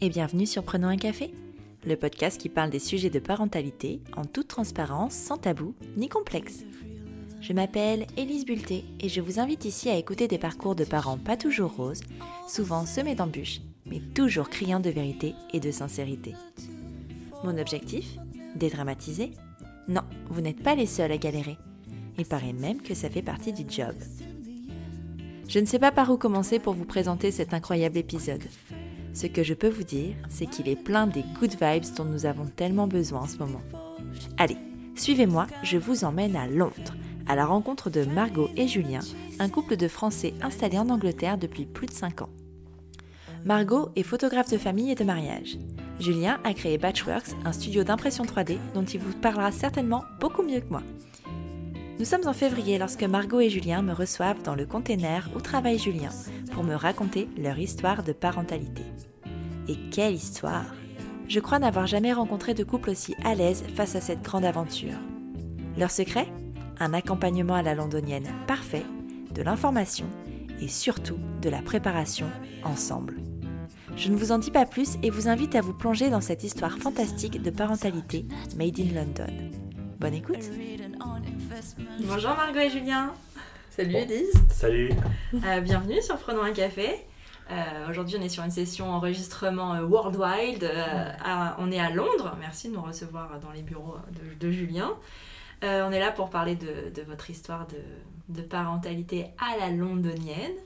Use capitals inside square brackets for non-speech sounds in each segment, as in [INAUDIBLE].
et bienvenue sur Prenons un café, le podcast qui parle des sujets de parentalité en toute transparence, sans tabou ni complexe. Je m'appelle Élise Bulté et je vous invite ici à écouter des parcours de parents pas toujours roses, souvent semés d'embûches, mais toujours criants de vérité et de sincérité. Mon objectif? Dédramatiser? Non, vous n'êtes pas les seuls à galérer. Il paraît même que ça fait partie du job. Je ne sais pas par où commencer pour vous présenter cet incroyable épisode. Ce que je peux vous dire, c'est qu'il est plein des good vibes dont nous avons tellement besoin en ce moment. Allez, suivez-moi, je vous emmène à Londres, à la rencontre de Margot et Julien, un couple de Français installés en Angleterre depuis plus de 5 ans. Margot est photographe de famille et de mariage. Julien a créé Batchworks, un studio d'impression 3D dont il vous parlera certainement beaucoup mieux que moi. Nous sommes en février lorsque Margot et Julien me reçoivent dans le container où travaille Julien pour me raconter leur histoire de parentalité. Et quelle histoire. Je crois n'avoir jamais rencontré de couple aussi à l'aise face à cette grande aventure. Leur secret? Un accompagnement à la londonienne parfait, de l'information et surtout de la préparation ensemble. Je ne vous en dis pas plus et vous invite à vous plonger dans cette histoire fantastique de parentalité made in London. Bonne écoute. Bonjour Margot et Julien. Salut. Elise. Salut. Euh, Bienvenue sur Prenons un café euh, Aujourd'hui on est sur une session enregistrement euh, worldwide, on est à Londres, merci de nous recevoir dans les bureaux de, Julien. on est là pour parler de, votre histoire de, parentalité à la londonienne.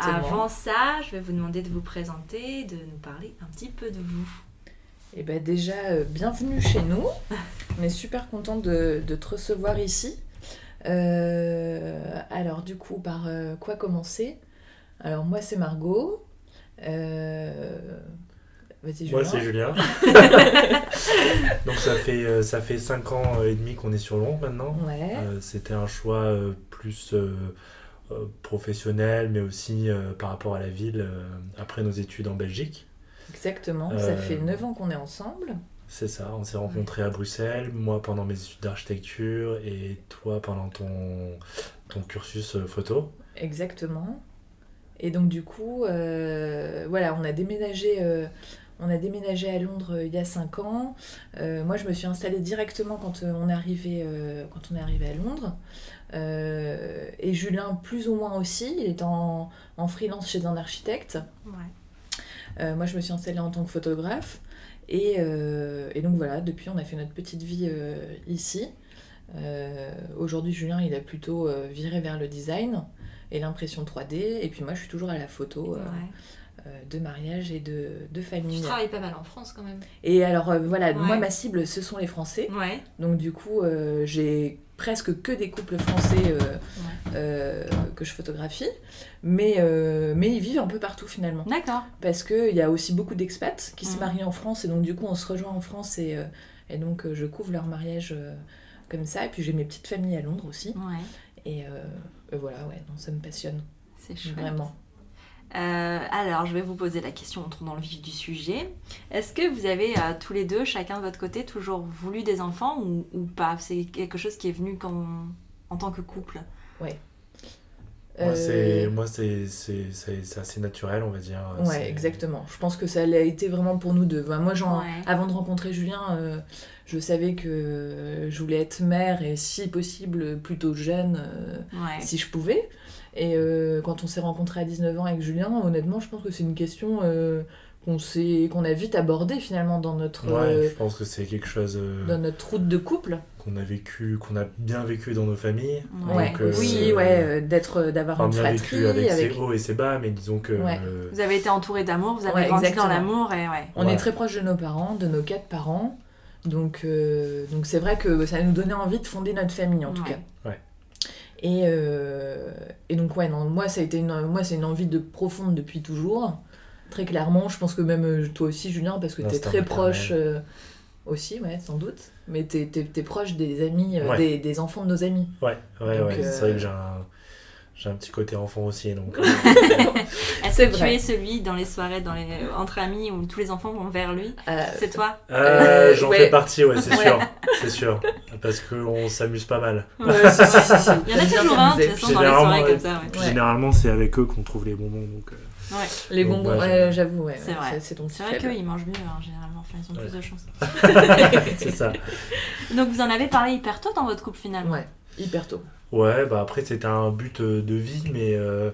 avant ça, je vais vous demander de vous présenter, de nous parler un petit peu de vous. Eh ben déjà, bienvenue chez nous. [LAUGHS] On est super content de, te recevoir ici. Euh, alors du coup, par euh, quoi commencer? Alors moi c'est Margot. Euh, moi c'est Julien. [LAUGHS] Donc ça fait, ça fait 5 ans et demi qu'on est sur Londres maintenant. C'était un choix plus professionnel, mais aussi par rapport à la ville après nos études en Belgique. Exactement, ça fait 9 ans qu'on est ensemble. C'est ça, on s'est rencontrés à Bruxelles, moi pendant mes études d'architecture et toi pendant ton, ton cursus euh, photo. Exactement. Et donc du coup, euh, voilà, on a déménagé. Euh, on a déménagé à Londres il y a 5 ans. moi, je me suis installée directement quand on est arrivé, quand on est arrivé à Londres. et Julien, plus ou moins aussi, il est en, en freelance chez un architecte. Ouais. moi, je me suis installée en tant que photographe. Euh, et, donc voilà, depuis on a fait notre petite vie euh, ici. Euh, aujourd'hui Julien il a plutôt viré vers le design et l'impression 3D. Et puis moi je suis toujours à la photo. de mariage et de, de famille. Tu travailles pas mal en France quand même. Et alors voilà, moi ma cible ce sont les Français. Ouais. Donc du coup j'ai presque que des couples français euh, euh, que je photographie, mais, euh, mais ils vivent un peu partout finalement. D'accord. Parce qu'il y a aussi beaucoup d'expats qui se marient en France, et donc du coup on se rejoint en France, et, et donc je couvre leur mariage comme ça, et puis j'ai mes petites familles à Londres aussi. Ouais. Et, voilà, ouais, non, ça me passionne. C'est chouette. Vraiment. Euh, alors, je vais vous poser la question, entrons dans le vif du sujet. Est-ce que vous avez euh, tous les deux, chacun de votre côté, toujours voulu des enfants ou, pas? C'est quelque chose qui est venu quand, en tant que couple? Oui. Moi, c'est euh, assez naturel, on va dire. Ouais, exactement. Je pense que ça a été vraiment pour nous deux. moi, genre, avant de rencontrer Julien, je savais que je voulais être mère et si possible plutôt jeune, si je pouvais. Et euh, quand on s'est rencontrés à 19 ans avec Julien, honnêtement, je pense que c'est une question euh, qu'on qu'on a vite abordée finalement dans notre. Ouais, euh, je pense que c'est quelque chose. dans notre route de couple. Qu'on a vécu, qu'on a bien vécu dans nos familles. Ouais. oui, ouais, d'être, d'avoir une bien fratrie. Vécu avec, ses hauts et ses bas, mais disons que. Vous avez été entouré d'amour, vous avez grandi dans l'amour et ouais. On est très proche de nos parents, de nos quatre parents. Donc, donc c'est vrai que ça nous donnait envie de fonder notre famille en tout cas. Ouais. Et, euh, et donc, ouais, non, moi, ça a été une, moi, c'est une envie de profonde depuis toujours. Très clairement, je pense que même euh, toi aussi, Julien, parce que tu es très proche euh, aussi, ouais, sans doute. Mais tu es, proche des amis, des, des, enfants de nos amis. Ouais, ouais, ouais. C'est vrai que j'ai un, j'ai un petit côté enfant aussi. Donc, [LAUGHS] Est-ce que tu es celui dans les soirées dans les... entre amis où tous les enfants vont vers lui? C'est toi? J'en fais partie, ouais, c'est sûr. C'est sûr. Parce qu'on s'amuse pas mal. [LAUGHS] Il y en a toujours un, de toute façon, dans les soirées comme ça. Généralement, c'est avec eux qu'on trouve les bonbons. Donc, Ouais. Les bonbons, j'avoue, ouais, c'est vrai. C'est vrai qu'ils mangent mieux, hein, généralement. Enfin, ils ont plus de chance. [LAUGHS] c'est ça. Donc, vous en avez parlé hyper tôt dans votre couple, finalement? Ouais, hyper tôt. Ouais, bah après c'était un but euh, de vie, mais euh,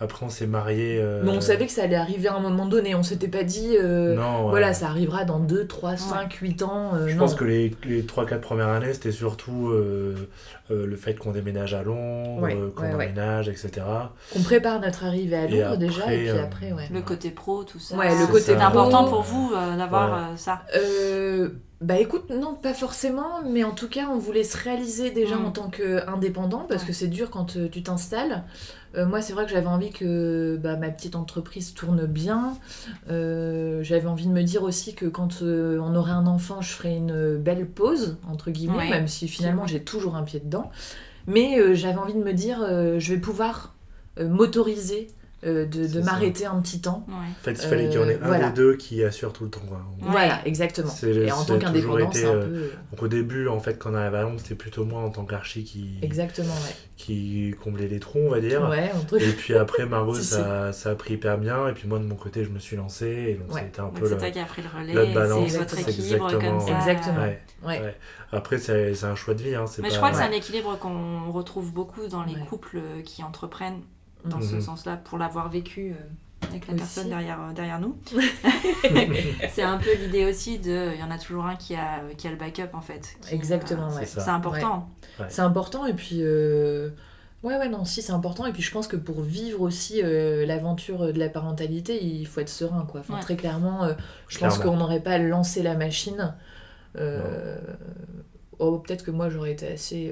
après on s'est marié. Euh, mais on savait que ça allait arriver à un moment donné, on s'était pas dit, non, voilà, ça arrivera dans 2, 3, 5, 8 ans. Je pense que les, les 3-4 premières années c'était surtout le fait qu'on déménage à Londres, qu'on emménage, etc. Qu'on prépare notre arrivée à Londres déjà, et puis après, ouais. Le côté pro, tout ça. Ouais, le côté C'est important pour vous d'avoir ça bah écoute, non, pas forcément, mais en tout cas, on voulait se réaliser déjà mm. en tant qu'indépendant, parce que c'est dur quand euh, tu t'installes. Euh, moi, c'est vrai que j'avais envie que bah, ma petite entreprise tourne bien. Euh, j'avais envie de me dire aussi que quand on aurait un enfant, je ferais une belle pause, entre guillemets, même si finalement j'ai toujours un pied dedans. Mais j'avais envie de me dire, je vais pouvoir m'autoriser euh, de, m'arrêter un petit temps. En fait, il fallait qu'il y en ait un ou deux qui assurent tout le temps. Voilà, exactement. Et en tant qu'indépendant, c'est un euh, peu... Donc au début, en fait, quand on arrive à Londres, c'était plutôt moi en tant qu'archi qui... Exactement, Qui comblait les trous, on va dire. Et puis après, [LAUGHS] Margot, ça, ça, a pris hyper bien. Et puis moi, de mon côté, je me suis lancé. Et donc, c'était un peu... C'est toi qui a pris le relais, c'est votre équilibre comme ça. Exactement. Après, c'est un choix de vie. Hein, Mais je crois que c'est un équilibre qu'on retrouve beaucoup dans les couples qui entreprennent dans ce mhm. sens-là pour l'avoir vécu euh, avec la personne derrière, euh, derrière nous. [LAUGHS] c'est un peu l'idée aussi de. Il y en a toujours un qui a, qui a le backup en fait. Exactement, ouais. C'est important. C'est important et puis. Euh, ouais, ouais, non, si, c'est important. Et puis je pense que pour vivre aussi l'aventure de la parentalité, il faut être serein, quoi. Enfin, Très clairement, je pense qu'on n'aurait pas lancé la machine. Oh, peut-être que moi j'aurais été assez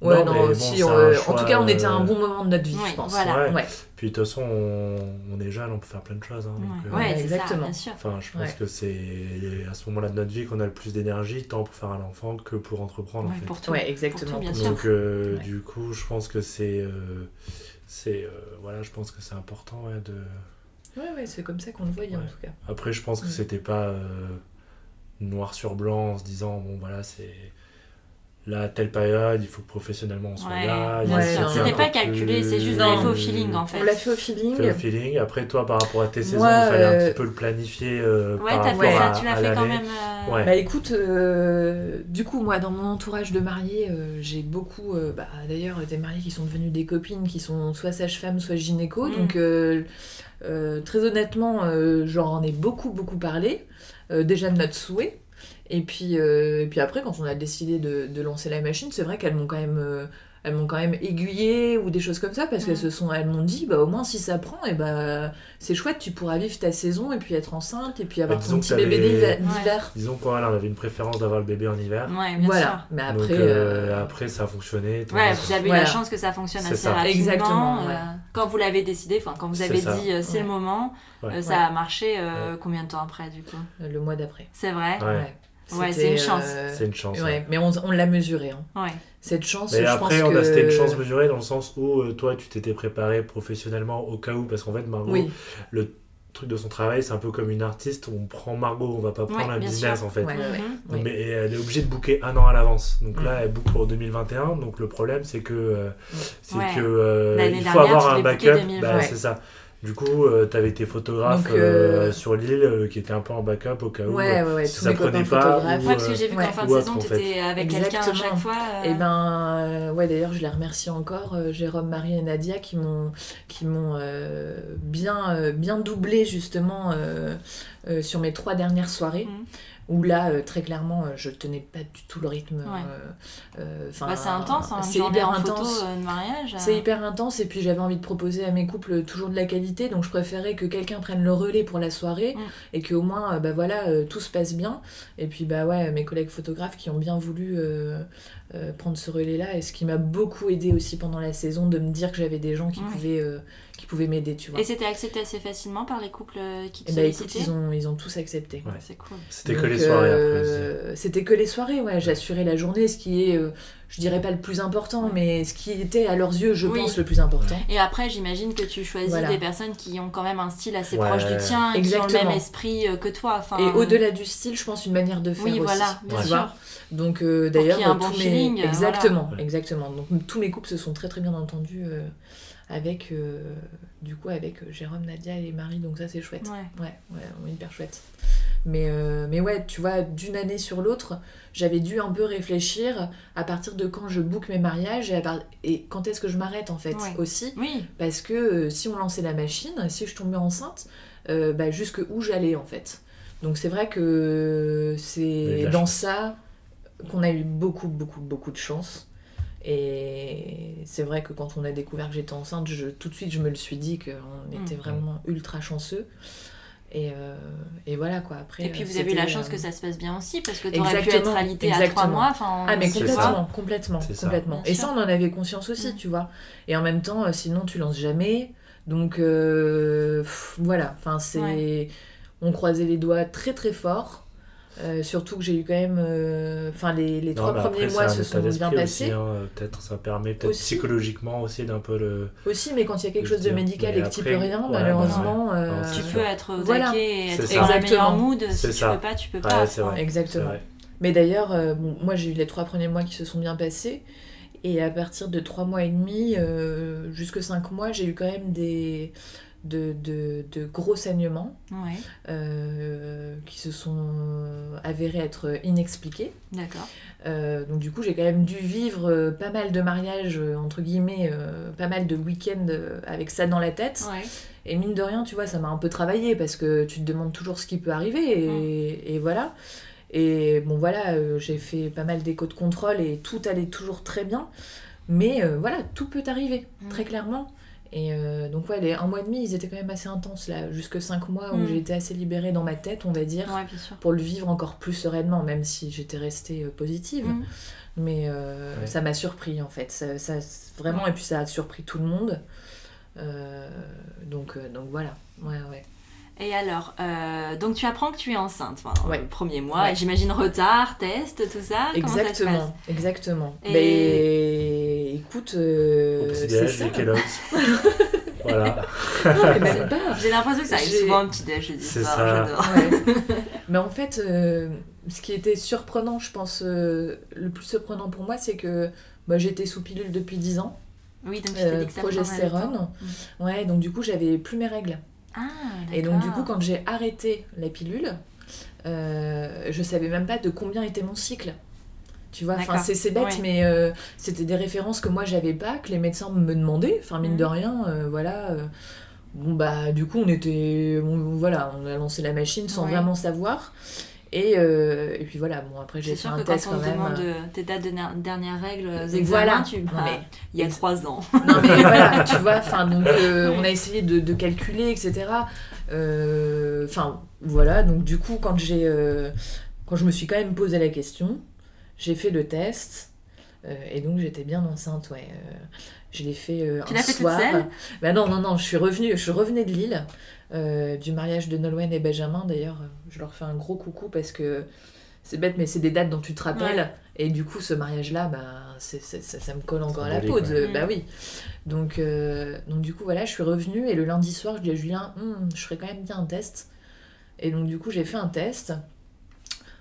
Ouais, non, si, en tout cas, on était à un bon moment de notre vie, je pense. Voilà. Ouais. Puis de toute façon, on, est jeune, on peut faire plein de choses. Hein, ouais, euh, exactement. bien sûr. Enfin, je pense que c'est à ce moment-là de notre vie qu'on a le plus d'énergie, tant pour faire un enfant que pour entreprendre. en fait. pour tout. Ouais, exactement. bien sûr. Donc, euh, du coup, je pense que c'est. Euh, c'est voilà, je pense que c'est important de. Ouais, ouais, c'est comme ça qu'on le voyait en tout cas. Après, je pense que c'était pas noir sur blanc en se disant, bon, voilà, c'est là, telle période, il faut que professionnellement on soit là. C'était pas calculé, c'est juste dans au feeling en fait. On l'a fait au feeling. Fait au feeling. Après, toi, par rapport à tes saisons, il fallait un petit peu le planifier. Euh, ouais, fait ça, tu l'as fait quand même. Euh, bah écoute, euh, du coup, moi, dans mon entourage de mariés, j'ai beaucoup, bah, d'ailleurs, des mariés qui sont devenus des copines, qui sont soit sage-femme, soit gynéco. Mm. Donc, très honnêtement, j'en ai beaucoup, beaucoup parlé. déjà de notre souhait. Et puis, euh, et puis après, quand on a décidé de, de lancer la machine, c'est vrai qu'elles m'ont quand même... Euh, elles m'ont quand même aiguillé ou des choses comme ça parce qu'elles se sont elles m'ont dit bah au moins si ça prend et bah c'est chouette tu pourras vivre ta saison et puis être enceinte et puis avoir bah, ton petit bébé d'hiver disons qu'on on avait une préférence d'avoir le bébé en hiver. Ouais, bien voilà. sûr. mais après euh, après ça a fonctionné ouais vous avez eu la chance que ça fonctionne assez rapidement exactement quand vous l'avez décidé enfin quand vous avez dit c'est le moment ça a marché combien de temps après du coup? Le mois d'après. C'est vrai? Ouais, c'est une chance. Euh, c'est une chance. Ouais, Mais on, on l'a mesuré. Hein. Ouais. Cette chance. Mais après, on a, c'était une chance mesurée dans le sens où euh, toi, tu t'étais préparé professionnellement au cas où, parce qu'en fait, Margot, le truc de son travail, c'est un peu comme une artiste. On prend Margot, on va pas prendre un business en fait. Mais elle est obligée de booker un an à l'avance. Donc là, elle book pour 2021. Donc le problème, c'est que, euh, c'est que il faut avoir un backup. Bah, c'est ça. Du coup, euh, tu avais tes photographes euh, euh, sur l'île qui étaient un peu en backup au cas où ouais, ouais, ouais, si ça prenait pas. Ou, parce que j'ai vu qu'en fin de saison, tu étais avec quelqu'un à chaque fois. Et eh ben, ouais, d'ailleurs, je les remercie encore, Jérôme, Marie et Nadia, qui m'ont qui m'ont bien, bien doublé justement sur mes trois dernières soirées. Mhm où là, euh, très clairement, euh, je tenais pas du tout le rythme. Euh, bah, c'est intense, hein, c'est hyper intense. mariage. C'est hyper intense, et puis j'avais envie de proposer à mes couples toujours de la qualité, donc je préférais que quelqu'un prenne le relais pour la soirée, mm. et qu'au moins, bah voilà, tout se passe bien. Et puis, bah ouais, mes collègues photographes qui ont bien voulu prendre ce relais-là, et ce qui m'a beaucoup aidé aussi pendant la saison, de me dire que j'avais des gens qui pouvaient qui pouvaient m'aider, tu vois. Et c'était accepté assez facilement par les couples euh, qui te et eh bah, ben, écoute, ils ont, ils ont tous accepté. C'est cool. C'était que les euh, c'était que les soirées, ouais. J'assurais la journée, ce qui est, euh, je dirais pas le plus important, mais ce qui était à leurs yeux, je pense, le plus important. Et après, j'imagine que tu choisis des personnes qui ont quand même un style assez proche du tien et qui ont le même esprit que toi. Et au-delà du style, je pense une manière de faire oui, aussi. voilà, bien sûr. Donc d'ailleurs, tous mes... exactement, exactement. Donc tous mes couples se sont très très bien entendus avec du coup avec Jérôme, Nadia et Marie. Donc ça c'est chouette. Ouais, ouais, ouais hyper chouette. Mais, euh, mais ouais, tu vois, d'une année sur l'autre, j'avais dû un peu réfléchir à partir de quand je book mes mariages et, et quand est-ce que je m'arrête en fait aussi. Oui. Parce que euh, si on lançait la machine, si je tombais enceinte, euh, bah, jusque où j'allais en fait. Donc c'est vrai que c'est dans ça qu'on a eu beaucoup, beaucoup, beaucoup de chance. Et c'est vrai que quand on a découvert que j'étais enceinte, je, tout de suite je me le suis dit qu'on était mm. vraiment ultra chanceux. Et, euh, et, voilà quoi. Après, et puis vous avez eu la chance euh, que ça se passe bien aussi parce que tu aurais pu être alité à trois mois. Ah mais complètement, complètement, complètement. Et ça on en avait conscience aussi, mm. tu vois. Et en même temps, euh, sinon tu lances jamais. Donc voilà, enfin c'est, on croisait les doigts très très fort. Euh, surtout que j'ai eu quand même. Euh, enfin, les, les trois premiers mois se sont bien passés. Hein, peut-être ça permet, peut-être psychologiquement aussi d'un peu le. Aussi, mais quand il y a quelque chose de médical et que tu peux rien, malheureusement. Euh, tu peux être au voilà. et être dans la meilleure mood. Si tu peux pas, tu peux pas. Exactement. Mais d'ailleurs, bon, moi j'ai eu les trois premiers mois qui se sont bien passés. Et à partir de trois mois et demi, jusque cinq mois, j'ai eu quand même des de, de, de gros saignements euh, qui se sont avérés être inexpliqués. D'accord. Euh, donc du coup, j'ai quand même dû vivre euh, pas mal de mariages, entre guillemets, pas mal de week-ends avec ça dans la tête. Et mine de rien, tu vois, ça m'a un peu travaillé parce que tu te demandes toujours ce qui peut arriver et, et voilà. Et bon voilà, j'ai fait pas mal d'échos de contrôle et tout allait toujours très bien. Mais voilà, tout peut arriver, très clairement. Et euh, donc, ouais, les un mois et demi, ils étaient quand même assez intenses, là, jusque cinq mois où mm. j'étais assez libérée dans ma tête, on va dire, pour le vivre encore plus sereinement, même si j'étais restée euh, positive. Mm. Mais euh, ça m'a surpris, en fait. Ça, ça vraiment, et puis ça a surpris tout le monde. donc, donc voilà, ouais, ouais. Et alors, donc tu apprends que tu es enceinte pendant le premier mois, j'imagine retard, test, tout ça. Exactement, exactement. Et... écoute, euh, c'est ça. [LAUGHS] voilà. J'ai l'impression que ça arrive souvent un petit déj, C'est ça. Mais en fait, euh, ce qui était surprenant, je pense, euh, le plus surprenant pour moi, c'est que bah, j'étais sous pilule depuis 10 ans. Oui, donc dit que ça progestérone. Ouais, donc du coup, j'avais plus mes règles. Ah, et donc du coup, quand j'ai arrêté la pilule, euh, je savais même pas de combien était mon cycle. Tu vois, enfin c'est bête, mais euh, c'était des références que moi j'avais pas, que les médecins me demandaient. Enfin mine de mhm. rien, euh, voilà. Euh, bon bah du coup on était, voilà, on a lancé la machine sans vraiment savoir. Et, et, puis voilà, bon après j'ai fait un test quand, quand on même. demande tes dates de dernière règle, voilà. tu mais il y a trois ans. Non mais [LAUGHS] voilà, tu vois, enfin donc on a essayé de, de calculer, etc. Enfin voilà, donc du coup quand j'ai, quand je me suis quand même posé la question, j'ai fait le test. Euh, et donc j'étais bien enceinte, ouais. Euh, je l'ai fait euh, tu un fait soir. Toute bah non, non, non, je suis revenue, je revenais de Lille, du mariage de Nolwenn et Benjamin d'ailleurs. Je leur fais un gros coucou parce que c'est bête, mais c'est des dates dont tu te rappelles. Et du coup, ce mariage-là, bah, ça, ça, me colle encore à la peau. De, bah oui. Donc, donc du coup, voilà, je suis revenue et le lundi soir, je dis à Julien, hum, je ferais quand même bien un test. Et donc du coup, j'ai fait un test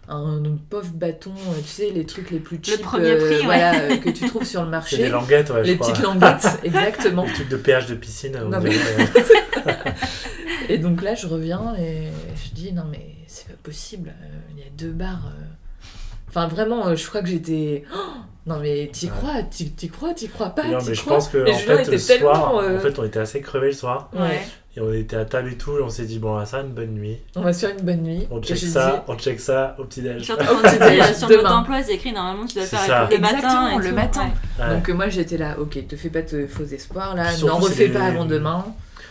un, pauvre bâton, euh, tu sais, les trucs les plus cheap euh, voilà, euh, que tu trouves sur le [LAUGHS] marché. les languettes, ouais, Les petites languettes, [LAUGHS] exactement. Les trucs de péage de piscine. [LAUGHS] et donc là, je reviens et je dis, non mais c'est pas possible, il y a deux barres. Enfin, vraiment, je crois que j'étais. Oh, non, mais t'y crois, t'y crois, t'y crois pas. Non, mais je pense que en fait, le soir, en fait, on était assez crevés le soir. Ouais. Et on était à table et tout, et on s'est dit, bon, ça, une bonne nuit. On va se faire une bonne nuit. On check ça, on check ça au petit-déj. Surtout [LAUGHS] quand tu sur notre emploi, c'est écrit normalement, tu dois faire le matin. le matin. Donc euh, moi, j'étais là, ok, te fais pas de faux espoirs là, n'en refais pas avant demain.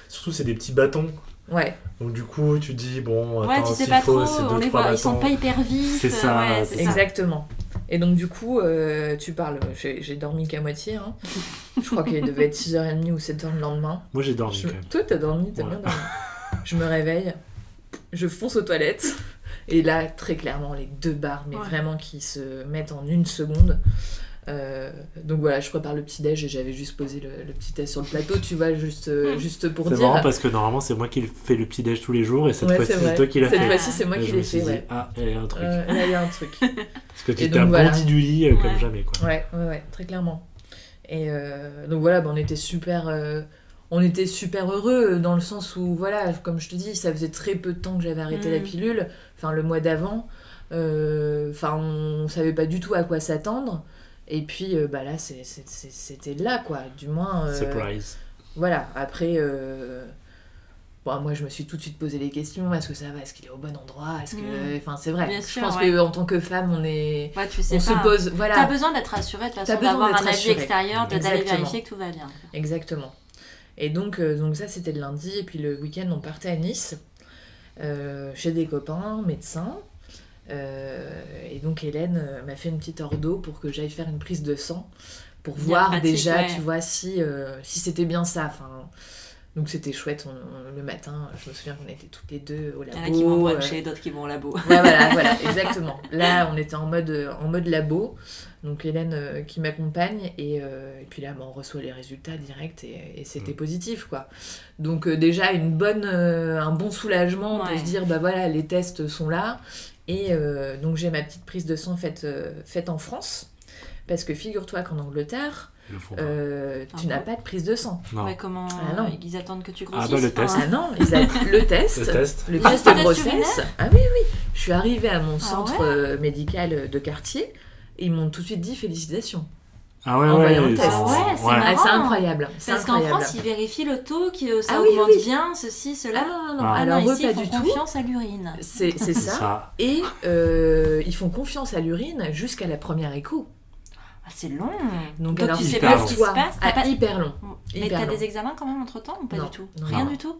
Surtout, c'est des petits bâtons. Ouais. Donc du coup, tu dis, bon, attends, ouais, tu sais pas faut, trop, on les voit, ils sont pas hyper vifs. C'est ça. Ouais, Exactement. Et donc, du coup, euh, tu parles. J'ai dormi qu'à moitié. Hein. [LAUGHS] Je crois qu'il devait être 6h30 ou 7h le lendemain. Moi, j'ai dormi. Toi, t'as dormi, t'as bien dormi. Je me réveille, je fonce aux toilettes. Et là, très clairement, les deux barres, mais vraiment qui se mettent en une seconde. Euh, donc voilà, je prépare le petit déj et j'avais juste posé le, petit test sur le plateau, tu vois, juste, euh, hmm. juste pour dire. C'est marrant parce que normalement c'est moi qui fais le petit déj tous les jours et cette fois-ci c'est toi qui l'as fait. Cette fois-ci c'est moi qui l'ai fait. ouais. Ah, il y a un truc. Euh, il y a un truc. [LAUGHS] parce que tu étais un bondi du lit comme jamais quoi. Ouais, ouais, ouais, très clairement. Et donc voilà, bah, on était super. On était super heureux dans le sens où, voilà, comme je te dis, ça faisait très peu de temps que j'avais arrêté la hmm. pilule, enfin le mois d'avant. Enfin, on savait pas du tout à quoi s'attendre. Et puis euh, bah là, c'était là, quoi. Du moins. Euh, Surprise. Voilà. Après, euh, bon, moi, je me suis tout de suite posé les questions. Est-ce que ça va? Est-ce qu'il est au bon endroit? Est-ce que. Mm. Enfin, c'est vrai. je pense qu'en tant que femme, on est. tu sais on se pose. Voilà. T'as besoin d'être rassurée, de toute façon, d'avoir un avis extérieur, d'aller vérifier que tout va bien. Exactement. Et donc, donc ça, c'était le lundi. Et puis le week-end, on partait à Nice, chez des copains, médecins. Euh, et donc Hélène euh, m'a fait une petite ordo pour que j'aille faire une prise de sang pour voir déjà, tu vois, si, euh, si c'était bien ça. Enfin, donc c'était chouette. le matin, je me souviens qu'on était toutes les deux au labo. Il y en a qui vont chez d'autres qui vont au labo. voilà, [LAUGHS] voilà, exactement. Là, on était en mode, en mode labo. Donc Hélène qui m'accompagne et, et, puis là, on reçoit les résultats directs et, c'était mm. positif, quoi. Donc déjà, une bonne, un bon soulagement de se dire, bah voilà, les tests sont là et euh, donc j'ai ma petite prise de sang faite, euh, faite en France. Parce que figure-toi qu'en Angleterre, euh, tu ah n'as pas de prise de sang. Non. comment ah non. ils attendent que tu grossisses Ah bah le test. Ah non, ils attendent [LAUGHS] le test. le test. Le test de grossesse. Ah oui, oui. Je suis arrivée à mon ah centre médical de quartier et ils m'ont tout de suite dit félicitations. Ah ouais, ouais, ouais, c'est incroyable. Parce qu'en France, ils vérifient le taux, que ça augmente bien, ceci, cela. Ah, non, non, Alors, ici, ils font confiance à l'urine. C'est ça. Et euh, ils font confiance à l'urine jusqu'à la première écho. Ah, c'est long. Donc, alors, tu sais pas ce qui se passe. Ah, pas... Hyper long. Mais t'as des examens quand même entre temps ou pas du tout Rien du tout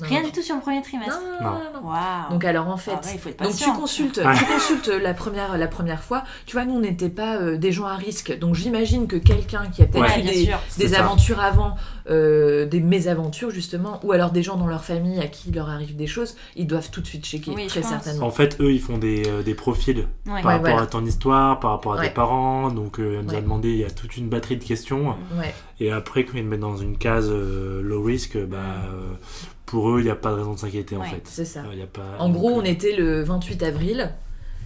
Rien du tout sur le premier trimestre. Non, non, Donc alors en fait, donc tu consultes, tu consultes la première, la première fois. Tu vois, nous on n'était pas euh, des gens à risque. Donc j'imagine que quelqu'un qui a peut-être eu des, des aventures avant, euh, des mésaventures justement, ou alors des gens dans leur famille à qui il leur arrive des choses, ils doivent tout de suite checker, très certainement. En fait, eux, ils font des, euh, des profils par rapport à ton histoire, par rapport à tes parents. Donc, on nous a demandé, il y a toute une batterie de questions. Et après, quand ils te mettent dans une case euh, low risk, bah, euh, pour eux, il n'y a pas de raison de s'inquiéter en fait. C'est ça. Euh, y a pas, en gros, on était le 28 avril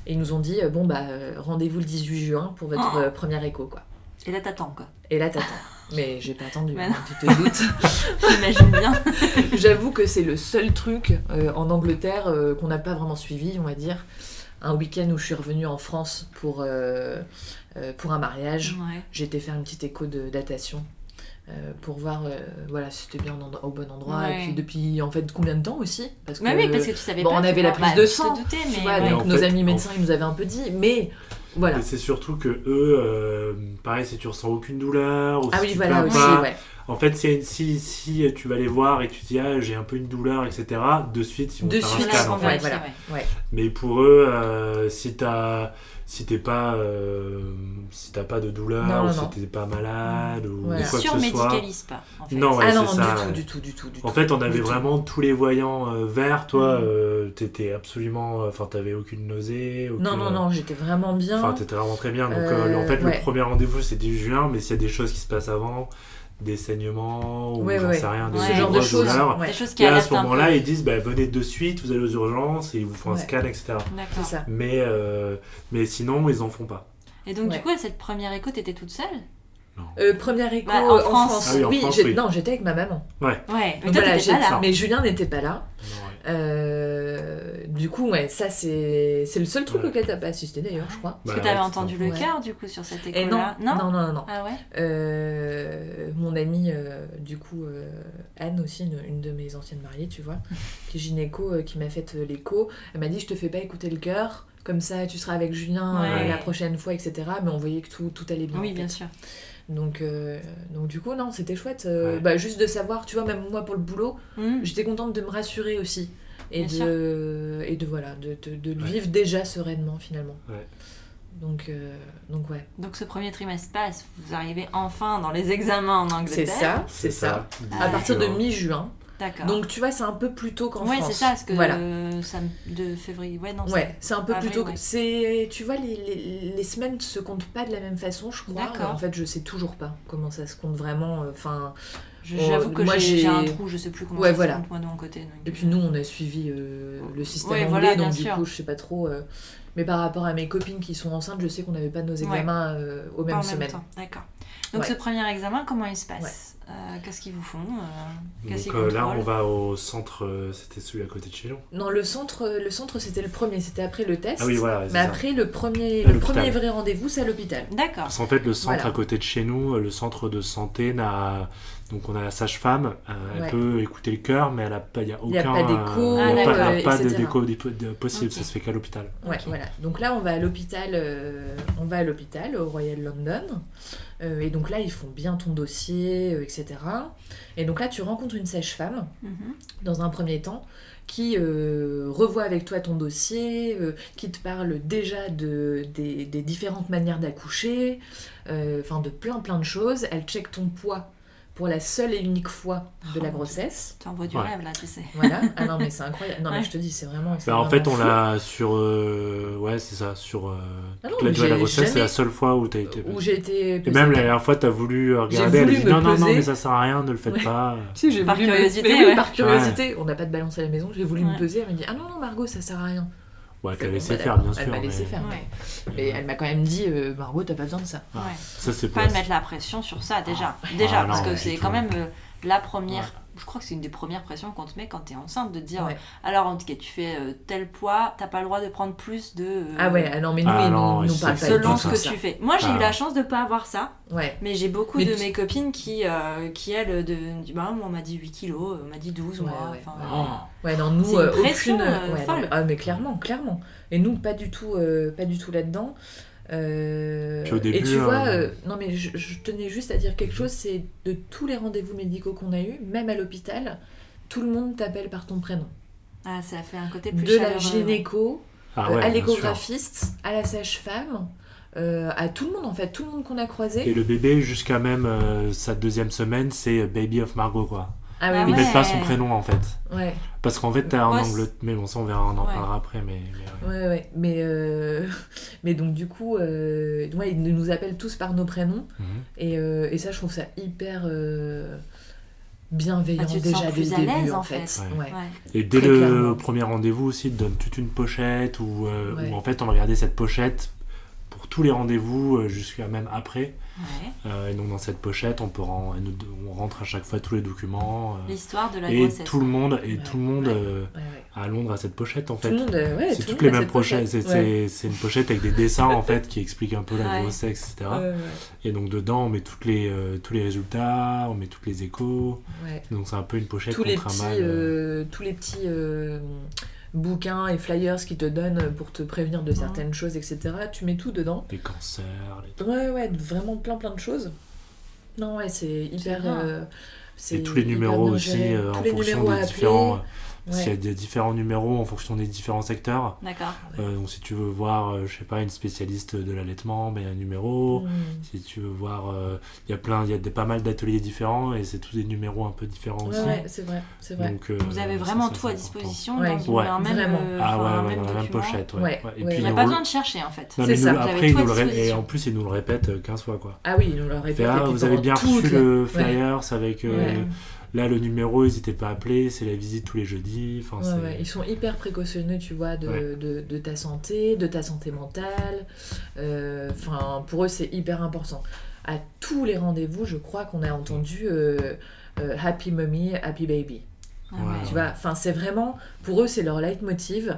et ils nous ont dit bon, bah, rendez-vous le 18 juin pour votre oh. première écho. Quoi. Et là, t'attends quoi. Et là, t'attends. [LAUGHS] Mais j'ai pas attendu, hein, tu te doutes. [LAUGHS] J'imagine bien. [LAUGHS] J'avoue que c'est le seul truc en Angleterre qu'on n'a pas vraiment suivi, on va dire. Un week-end où je suis revenue en France pour, pour un mariage. J'ai été faire une petite écho de datation euh, pour voir euh, voilà si c'était bien au bon endroit. Et puis depuis en fait combien de temps aussi parce que, oui, parce que tu savais bon, pas on avait la prise de sang mais donc nos amis médecins ils nous avaient un peu dit mais voilà. C'est surtout que eux euh, pareil si tu ressens aucune douleur ou ah si oui tu voilà aussi ouais. En fait si, si, si, tu vas les voir et tu te dis ah j'ai un peu une douleur etc de suite ils vont de faire suite, un scan en fait. voilà. mais pour eux si tu as si t'es pas euh, si t'as pas de douleur ou si t'es pas malade ou quoi que ce soit pas en fait. non, ah non ça. du tout du tout du tout en fait on avait vraiment tous les voyants euh, verts toi mm. euh, t'étais absolument enfin t'avais aucune nausée non non non j'étais vraiment bien enfin t'étais vraiment très bien donc en fait le premier rendez-vous c'était juin mais s'il y a des choses qui se passent avant des saignements ou j'en sais rien, des, ce genre de choses. Des choses qui et à ce moment-là, ils disent bah, venez de suite, vous allez aux urgences et ils vous font un scan, etc. Ça. Mais, euh, mais sinon, ils en font pas. Et donc, du coup, à cette première écho, t'étais toute seule? Euh, première écho bah, en, France. Ah oui, oui. non, j'étais avec ma maman. Ouais. ouais. Mais, voilà, pas là. mais Julien n'était pas là. Euh, du coup, ouais, ça c'est le seul truc auquel t'as pas assisté d'ailleurs, je crois. Parce que t'avais entendu le cœur du coup sur cette école-là. Non, non, non, non, Ah ouais. Euh, mon amie, euh, du coup, Anne aussi, une, de mes anciennes mariées, tu vois, [LAUGHS] qui est gynéco, qui m'a fait l'écho. Elle m'a dit, je te fais pas écouter le cœur, comme ça tu seras avec Julien la prochaine fois, etc. Mais on voyait que tout, tout allait bien. Oui, bien sûr. Donc, euh, donc du coup, non, c'était chouette. Euh, bah, juste de savoir, tu vois, même moi pour le boulot, mm. j'étais contente de me rassurer aussi. Et de, et de, voilà, de, de, de vivre déjà sereinement finalement. Donc, euh, donc ouais. Donc ce premier trimestre passe, vous arrivez enfin dans les examens en Angleterre. C'est ça, c'est ça. À partir de mi-juin. D'accord. Donc tu vois, c'est un peu plus tôt qu'en ouais, France. Ouais, c'est ça, parce que voilà. ça, de février. Ouais, non. Ouais, c'est un peu plus tôt. C'est, tu vois, les, les, les, semaines se comptent pas de la même façon, je crois. D'accord. En fait, je sais toujours pas comment ça se compte vraiment. Enfin. J'avoue que j'ai un trou, je sais plus comment ça se compte moi de mon côté. Et puis nous, on a suivi euh, le système anglais, donc du coup, je sais pas trop. Euh, mais par rapport à mes copines qui sont enceintes, je sais qu'on n'avait pas nos examens euh, aux mêmes semaines. D'accord. Donc ce premier examen, comment il se passe? Euh, Qu'est-ce qu'ils vous font euh, Donc là, on va au centre. c'était celui à côté de chez nous. Non, le centre, le centre, c'était le premier. C'était après le test. Ah oui, voilà. Mais après le premier, le premier vrai rendez-vous, c'est à l'hôpital. D'accord. Parce qu'en fait, le centre à côté de chez nous, le centre de santé n'a donc on a la sage-femme, euh, elle peut écouter le cœur, mais il n'y a aucun, a pas d'écho, euh, pas, de déco possible, ça se fait qu'à l'hôpital. Ouais, voilà. Donc là on va à l'hôpital, euh, on va à l'hôpital au Royal London, et donc là ils font bien ton dossier, etc. Et donc là tu rencontres une sage-femme mhm. dans un premier temps qui revoit avec toi ton dossier, qui te parle déjà de, des, des différentes manières d'accoucher, enfin de plein plein de choses. Elle check ton poids pour la seule et unique fois de la oh, grossesse. Tu envoies du rêve là, tu sais. Voilà. Ah non, mais c'est [LAUGHS] incroyable. Non, mais je te dis, c'est vraiment. Bah, en fait, on l'a sur. Euh, ouais, c'est ça. Sur. Euh, ah la de la grossesse, c'est la seule fois où tu as été. Où j'ai été. Et même la dernière fois, tu as voulu regarder. Elle dit non, non, non, mais ça sert à rien, ne le faites pas. Si, j'ai par curiosité. par curiosité. On n'a pas de balance à la maison. J'ai voulu me peser. Elle m'a dit ah non, non, Margot, ça sert à rien. Ouais, elle t'a laissé faire, bien sûr. Elle m'a laissé faire. Mais elle m'a quand même dit, euh, Margot, t'as pas besoin de ça. Ouais. ça c'est pas de mettre la pression sur ça, déjà. Ah. déjà, ah, parce que c'est quand même euh, la première je crois que c'est une des premières pressions qu'on te met quand tu es enceinte, de te dire alors en tout cas tu fais euh, tel poids, t'as pas le droit de prendre plus de. Euh, ah ouais, ah non, mais nous, ah nous, nous parlent pas Selon ce que tu fais. Moi j'ai eu la chance de pas avoir ça, ouais. mais j'ai beaucoup de mes copines qui, euh, qui elles, de, bah, on m'a dit 8 kilos, on m'a dit 12 ouais, mois. Ouais, ouais. non, nous, aucune. ah, mais clairement, clairement. Et nous, pas du tout, pas du tout là-dedans. Euh, et tu vois, euh, euh, non mais je, tenais juste à dire quelque chose, c'est de tous les rendez-vous médicaux qu'on a eu, même à l'hôpital, tout le monde t'appelle par ton prénom. Ah, ça fait un côté plus De la gynéco, ah à l'échographiste, à la sage-femme, à tout le monde en fait, tout le monde qu'on a croisé. Et le bébé, jusqu'à même sa deuxième semaine, c'est Baby of Margot quoi. Ah ouais, Ils mettent pas son prénom en fait. Ouais. Parce qu'en fait, t'as un angle. Mais bon, ça on verra, on en parlera après. Mais, mais ouais. ouais, Mais, euh... [LAUGHS] mais donc, du coup, euh... ouais, ils nous appellent tous par nos prénoms. Mhm. et, euh... et, ça, je trouve ça hyper euh, bienveillant ah, déjà dès le début en fait. Ouais. Et dès le premier rendez-vous aussi, ils te donnent toute une pochette où, euh, où en fait on va regarder cette pochette pour tous les rendez-vous jusqu'à même après. Euh, et donc dans cette pochette, on peut on rentre à chaque fois tous les documents. Euh, L'histoire de la et Tout le monde et tout le monde euh, à Londres a cette pochette en fait. c'est toutes les mêmes pochettes. C'est une pochette avec des dessins en fait qui expliquent un peu la grossesse, etc. Et donc dedans, on met toutes les tous les résultats, on met toutes les échos. Donc c'est un peu une pochette tous les petits, tous les petits bouquins et flyers qui te donnent pour te prévenir de certaines choses, etc. Tu mets tout dedans. Les cancers. Les... Ouais, ouais, vraiment plein plein de choses. Non, ouais, c'est hyper. Euh, et tous les numéros aussi, euh, en fonction des différents. Parce qu'il y a des différents numéros en fonction des différents secteurs. D'accord. Euh, donc si tu veux voir, euh, je sais pas, une spécialiste de l'allaitement, ben, il y a un numéro. Hmm. Si tu veux voir, euh, il y a plein, il y a des, pas mal d'ateliers différents et c'est tous des numéros un peu différents aussi. Ouais, c'est vrai, c'est vrai. Donc, Vous avez vraiment tout à disposition dans un même, ah ouais, ouais dans la même pochette. Ouais. Et puis, il n'y a pas besoin de chercher en fait. C'est ça. après, nous le et en plus, ils nous le répètent 15 fois quoi. Ah oui, ils nous le répètent. Ah, vous avez bien reçu le flyers avec Là, le numéro, ils n'étaient pas appelés, c'est la visite tous les jeudis. Enfin, Ils sont hyper précautionneux, tu vois, de, de, ta santé, de ta santé mentale. Euh, enfin, pour eux, c'est hyper important. À tous les rendez-vous, je crois qu'on a entendu euh, euh, Happy Mommy, Happy Baby. tu vois, enfin, c'est vraiment, pour eux, c'est leur leitmotiv.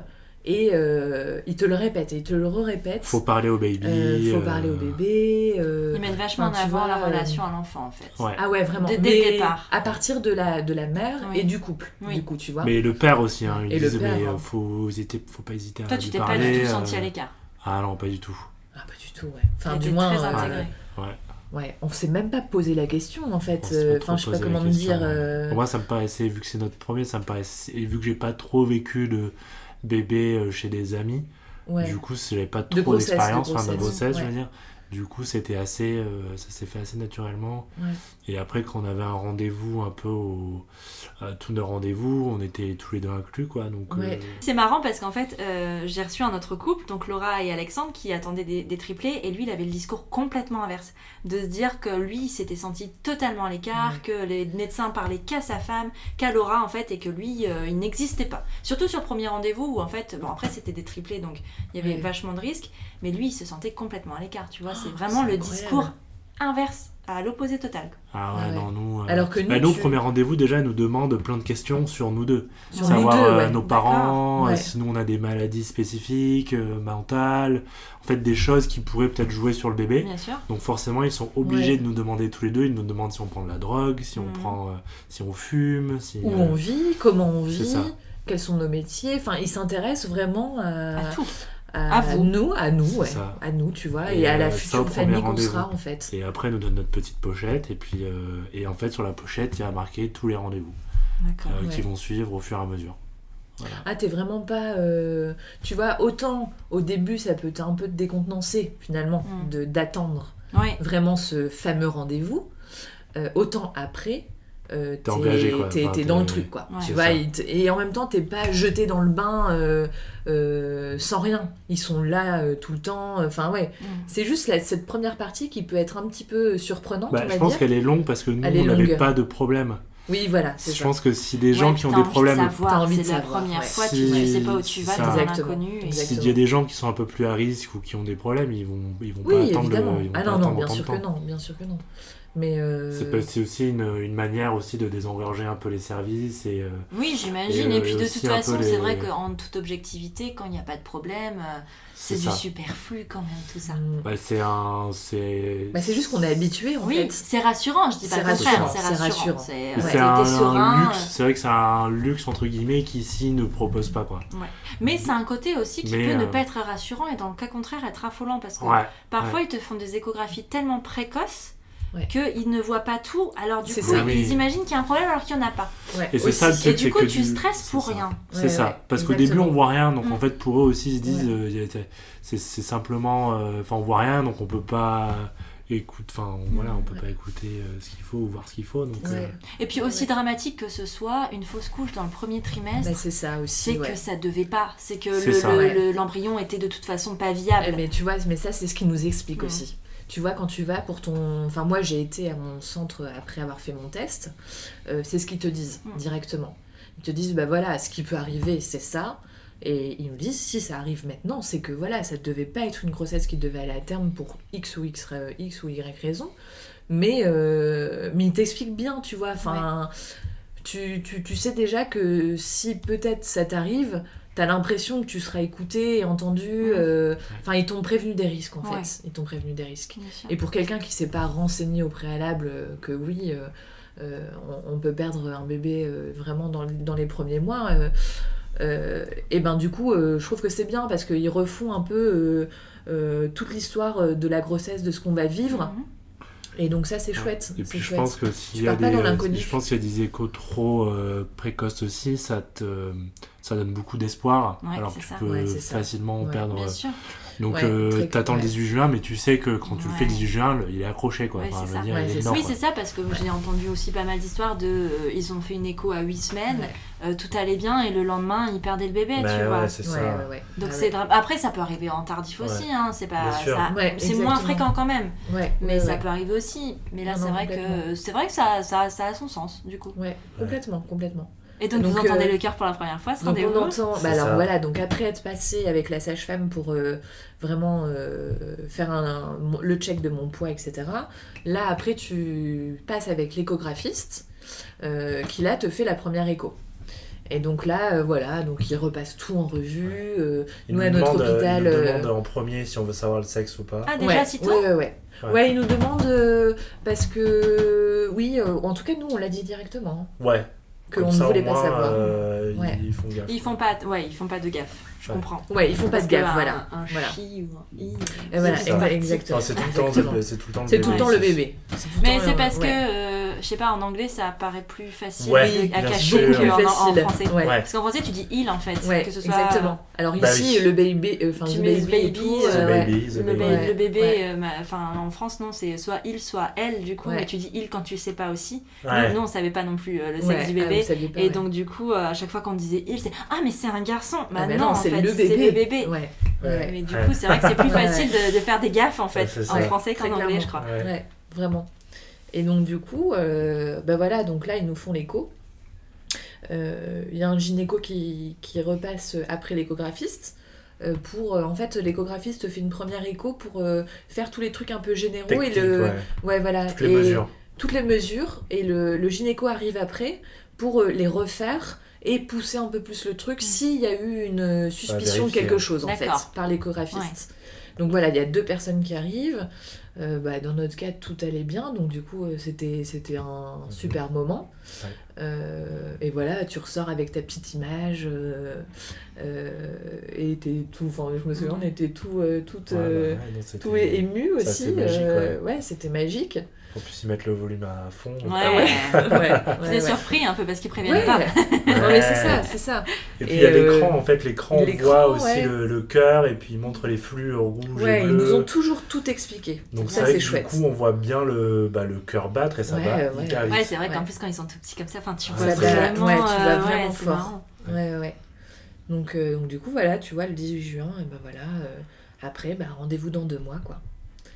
Et euh, ils te le répètent, et ils te le re-répètent. Faut parler au baby. Euh, faut parler au euh. bébé. ils mettent vachement en avant la relation à l'enfant, en fait. Ah ouais, vraiment. Dès, le départ. À partir de la, de la mère et du couple, du coup, tu vois. Mais le père aussi, hein, ils disent, mais hein. faut, hésiter, faut pas hésiter Toi, à tu t'es pas du tout senti à l'écart. Ah non, pas du tout. Ah, pas du tout, ouais. Enfin, du moins. Très intégré. Ouais. Ouais, on s'est même pas posé la question en fait. Enfin, je sais pas comment me dire. Pour moi, ça me paraissait, vu que c'est notre premier, ça me paraissait, et vu que j'ai pas trop vécu de bébé euh, chez des amis. Du coup, j'avais pas trop d'expérience, enfin de grossesse, je veux dire. Du coup, c'était assez, ça s'est fait assez naturellement. Et après, quand on avait un rendez-vous un peu au, à tous nos rendez-vous, on était tous les deux inclus, quoi. Donc, c'est marrant parce qu'en fait, j'ai reçu un autre couple, donc Laura et Alexandre, qui attendaient des, des, triplés, et lui, il avait le discours complètement inverse, de se dire que lui, il s'était senti totalement à l'écart, que les médecins parlaient qu'à sa femme, qu'à Laura, en fait, et que lui, il n'existait pas. Surtout sur le premier rendez-vous où en fait, bon après c'était des triplés donc il y avait vachement de risques, mais lui il se sentait complètement à l'écart, tu vois, c'est oh, vraiment le discours inverse à l'opposé total. Ah ouais, non, nous. Euh, Alors que bah, nous, bah, premier rendez-vous, déjà, nous demandent plein de questions sur nous deux. Sur Savoir nous deux, euh, nos parents, euh, si nous on a des maladies spécifiques, mentales, en fait, des choses qui pourraient peut-être jouer sur le bébé. Bien sûr. Donc forcément, ils sont obligés de nous demander tous les deux. Ils nous demandent si on prend de la drogue, si on mm. prend, si on fume, si. Où on vit, comment on vit quels sont nos métiers. Enfin, ils s'intéressent vraiment à, tout. À, nous, à nous, ouais. à nous, tu vois, et, à la euh, future famille qu'on sera en fait. Et après, nous donne notre petite pochette, et puis, euh, et en fait, sur la pochette, il y a marqué tous les rendez-vous euh, qui vont suivre au fur et à mesure. Ah, t'es vraiment pas. Tu vois, autant au début, ça peut un peu te décontenancer finalement mm. de d'attendre vraiment ce fameux rendez-vous. autant après, euh, t'es engagé t'es, dans le truc quoi tu vois et, en même temps t'es pas jeté dans le bain euh, euh, sans rien ils sont là tout le temps enfin ouais mm. c'est juste cette première partie qui peut être un petit peu surprenante bah, je pense qu'elle est longue parce que nous on n'avait pas de problème oui, voilà. Je pense que si des gens qui ont des problèmes. T'as envie de savoir. C'est la première fois, tu, tu sais pas où tu vas, t'es inconnu. S'il y a des gens qui sont un peu plus à risque ou qui ont des problèmes, ils vont, ils vont pas attendre. Le, ils vont ah non, non, bien sûr que non, bien sûr que non. Mais euh, c'est aussi une, une, manière aussi de désengorger un peu les services. Et, euh, oui, j'imagine. Et, puis de toute façon, c'est vrai qu'en toute objectivité, quand il n'y a pas de problème, euh, c'est du superflu quand même tout ça. Mm. Bah, c'est un, c'est. Bah, c'est juste qu'on est habitué en oui, c'est rassurant. Je dis pas le contraire. C'est rassurant. C'est un, luxe. C'est vrai que c'est un luxe entre guillemets qui ici ne propose pas quoi. Ouais. Mais c'est un côté aussi qui peut ne pas être rassurant et dans le cas contraire être affolant parce que parfois ils te font des échographies tellement précoces qu'ils ne voient pas tout. Alors du coup, ils imaginent qu'il y a un problème alors qu'il n'y en a pas. Et c'est ça le truc. Et du coup, tu stresses pour rien. C'est ça. Parce qu'au début, on voit rien. Donc en mm. fait, pour eux aussi, ils se disent, euh, c'est simplement, euh, enfin, on voit rien, donc on peut pas écoute enfin voilà on peut pas écouter euh, ce qu'il faut ou voir ce qu'il faut donc et puis aussi dramatique que ce soit une fausse couche dans le premier trimestre bah, c'est ça aussi c'est que ça devait pas. C'est que l'embryon était de toute façon pas viable. Mais tu vois mais ça c'est ce qui nous explique mm. aussi tu vois, quand tu vas pour ton. Enfin, moi, j'ai été à mon centre après avoir fait mon test. Euh, c'est ce qu'ils te disent hmm. directement. Ils te disent, bah voilà, ce qui peut arriver, c'est ça. Et ils me disent, si ça arrive maintenant, c'est que voilà, ça ne devait pas être une grossesse qui devait aller à terme pour X ou X, X ou Y raison. Mais, euh, mais ils t'expliquent bien, tu vois. Enfin, tu, tu, tu, sais déjà que si peut-être ça t'arrive, t'as l'impression que tu seras écouté et entendu. Euh, enfin, ils t'ont prévenu des risques en fait. Ils t'ont prévenu des risques. Et pour quelqu'un qui s'est pas renseigné au préalable euh, que oui, euh, on, peut perdre un bébé vraiment dans, dans, les premiers mois. et ben du coup, je trouve que c'est bien parce qu'ils refont un peu toute l'histoire de la grossesse, de ce qu'on va vivre. Mhm. Et donc ça c'est chouette. Et puis je pense que s'il y a des, je pense qu'il y a des échos trop précoces aussi, ça te ça donne beaucoup d'espoir. alors que tu peux facilement perdre. Donc euh, t'attends le 18 juin, mais tu sais que quand tu le fais le 18 juin, il est accroché quoi. oui, c'est ça parce que j'ai entendu aussi pas mal d'histoires de. Euh, ils ont fait une écho à 8 semaines, euh, tout allait bien et le lendemain ils perdaient le bébé, bah tu vois. ça. Donc c'est après ça peut arriver en tardif aussi, hein, c'est pas. c'est moins fréquent quand même. mais ça peut arriver aussi. Mais là c'est vrai que c'est vrai que ça, ça, ça a son sens du coup. Ouais, complètement, complètement. Et donc, vous entendez euh, le cœur pour la première fois, ce rendez-vous on entend, bah alors voilà, donc après être passé avec la sage-femme pour euh, vraiment euh, faire un, le check de mon poids, etc. Là, après, tu passes avec l'échographiste qui là te fait la première écho. Et donc là, voilà, donc il repasse tout en revue. nous, à notre hôpital. Il nous demande en premier si on veut savoir le sexe ou pas. Ah, déjà, si ouais, ouais, ouais, ouais. il nous demande parce que, oui, en tout cas, nous, on l'a dit directement. Ouais, qu'on ne voulait pas savoir. Euh, ils font gaffe. Ils font pas, ouais, ils font pas de gaffe. Je comprends. Ouais, ils font pas de gaffe, voilà. Un, voilà. chi ou un i. Et voilà, exactement. C'est tout, le temps, c'est tout le temps, c'est tout le temps le bébé. Mais c'est parce que euh, je sais pas, en anglais, ça paraît plus facile à cacher qu'en français. Parce qu'en français, tu dis il en fait. que ce soit... Exactement. Alors bah ici, le baby, enfin, tu baby, baby, le bébé, enfin, en France, non, c'est soit il, soit elle, du coup, mais tu dis il quand tu sais pas aussi. Nous, on savait pas non plus le sexe du bébé. Et donc, du coup, à chaque fois qu'on disait il, c'est ah, mais c'est un garçon. Bah ah, non, en fait, c'est le bébé. Mais du coup, c'est vrai que c'est plus [LAUGHS] facile de faire des gaffes en fait, en français qu'en anglais, je crois. Ouais, vraiment. Et donc, du coup, euh, bah voilà, donc là, ils nous font l'écho. Euh, il y a un gynéco qui, qui repasse après l'échographiste. Euh, pour en fait l'échographiste fait une première écho pour faire tous les trucs un peu généraux et le ouais. voilà toutes les mesures toutes les mesures et le, le gynéco arrive après pour les refaire et pousser un peu plus le truc mm. s'il y a eu une suspicion de quelque chose en fait par l'échographiste donc voilà il y a deux personnes qui arrivent euh, bah, dans notre cas, tout allait bien, donc du coup, euh, c'était, c'était un mhm. super moment. Euh, et voilà, tu ressors avec ta petite image, et t'es tout, enfin, je me souviens, on était tout, tout, tout ému aussi. ouais, c'était magique. En plus, ils mettent le volume à fond. Ouais, [LAUGHS] ouais. ouais, surpris un peu parce qu'ils préviennent pas. non, mais c'est ça, [LAUGHS] c'est ça. Et puis il y a l'écran, en fait, l'écran voit aussi le, cœur et puis il montre les flux rouges ouais, Ils nous ont toujours tout expliqué. Donc ça, c'est chouette. Du coup, on voit bien le, bah, le cœur battre et ça va Ouais, c'est vrai qu'en plus, quand ils sont tout petits comme ça, tu vois vraiment, ouais, tu vois vraiment fort. Ouais, ouais. Donc, euh, donc, du coup, voilà, tu vois, le 18 juin, et ben voilà, euh, après, bah, rendez-vous dans deux mois, quoi.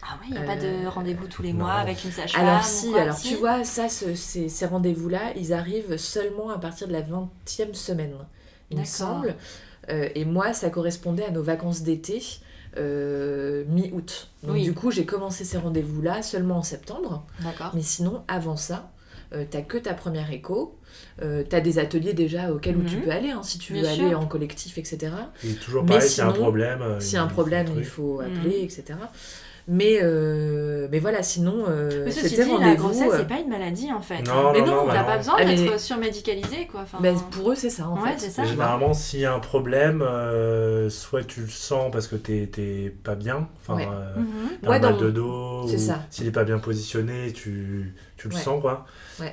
Ah ouais, il n'y a pas de euh, rendez-vous tous les mois avec une sage-femme Alors si, alors tu vois, ça, ces, ces rendez-vous-là, ils arrivent seulement à partir de la 20e semaine, il me semble. Euh, et moi, ça correspondait à nos vacances d'été. Euh, mi-août. Donc du coup, j'ai commencé ces rendez-vous-là seulement en septembre. D'accord. Mais sinon, avant ça, euh, t'as que ta première écho. Euh, t'as des ateliers déjà auxquels où tu mhm. peux aller, hein, si tu veux aller en collectif, etc. Et toujours pareil, s'il y a un problème. S'il y a un problème, il faut appeler, mhm. etc. Mais, euh, mais voilà, sinon, euh, c'était rendez-vous. La grossesse, c'est euh, pas une maladie en fait. Non, mais non, t'as pas besoin d'être surmédicalisé quoi. Enfin, ben, pour eux, c'est ça en fait. Ça, généralement, s'il y a un problème, euh, soit tu le sens parce que t'es pas bien, enfin, ouais. Mhm. un mal de dos, s'il est pas bien positionné, tu, tu le sens quoi.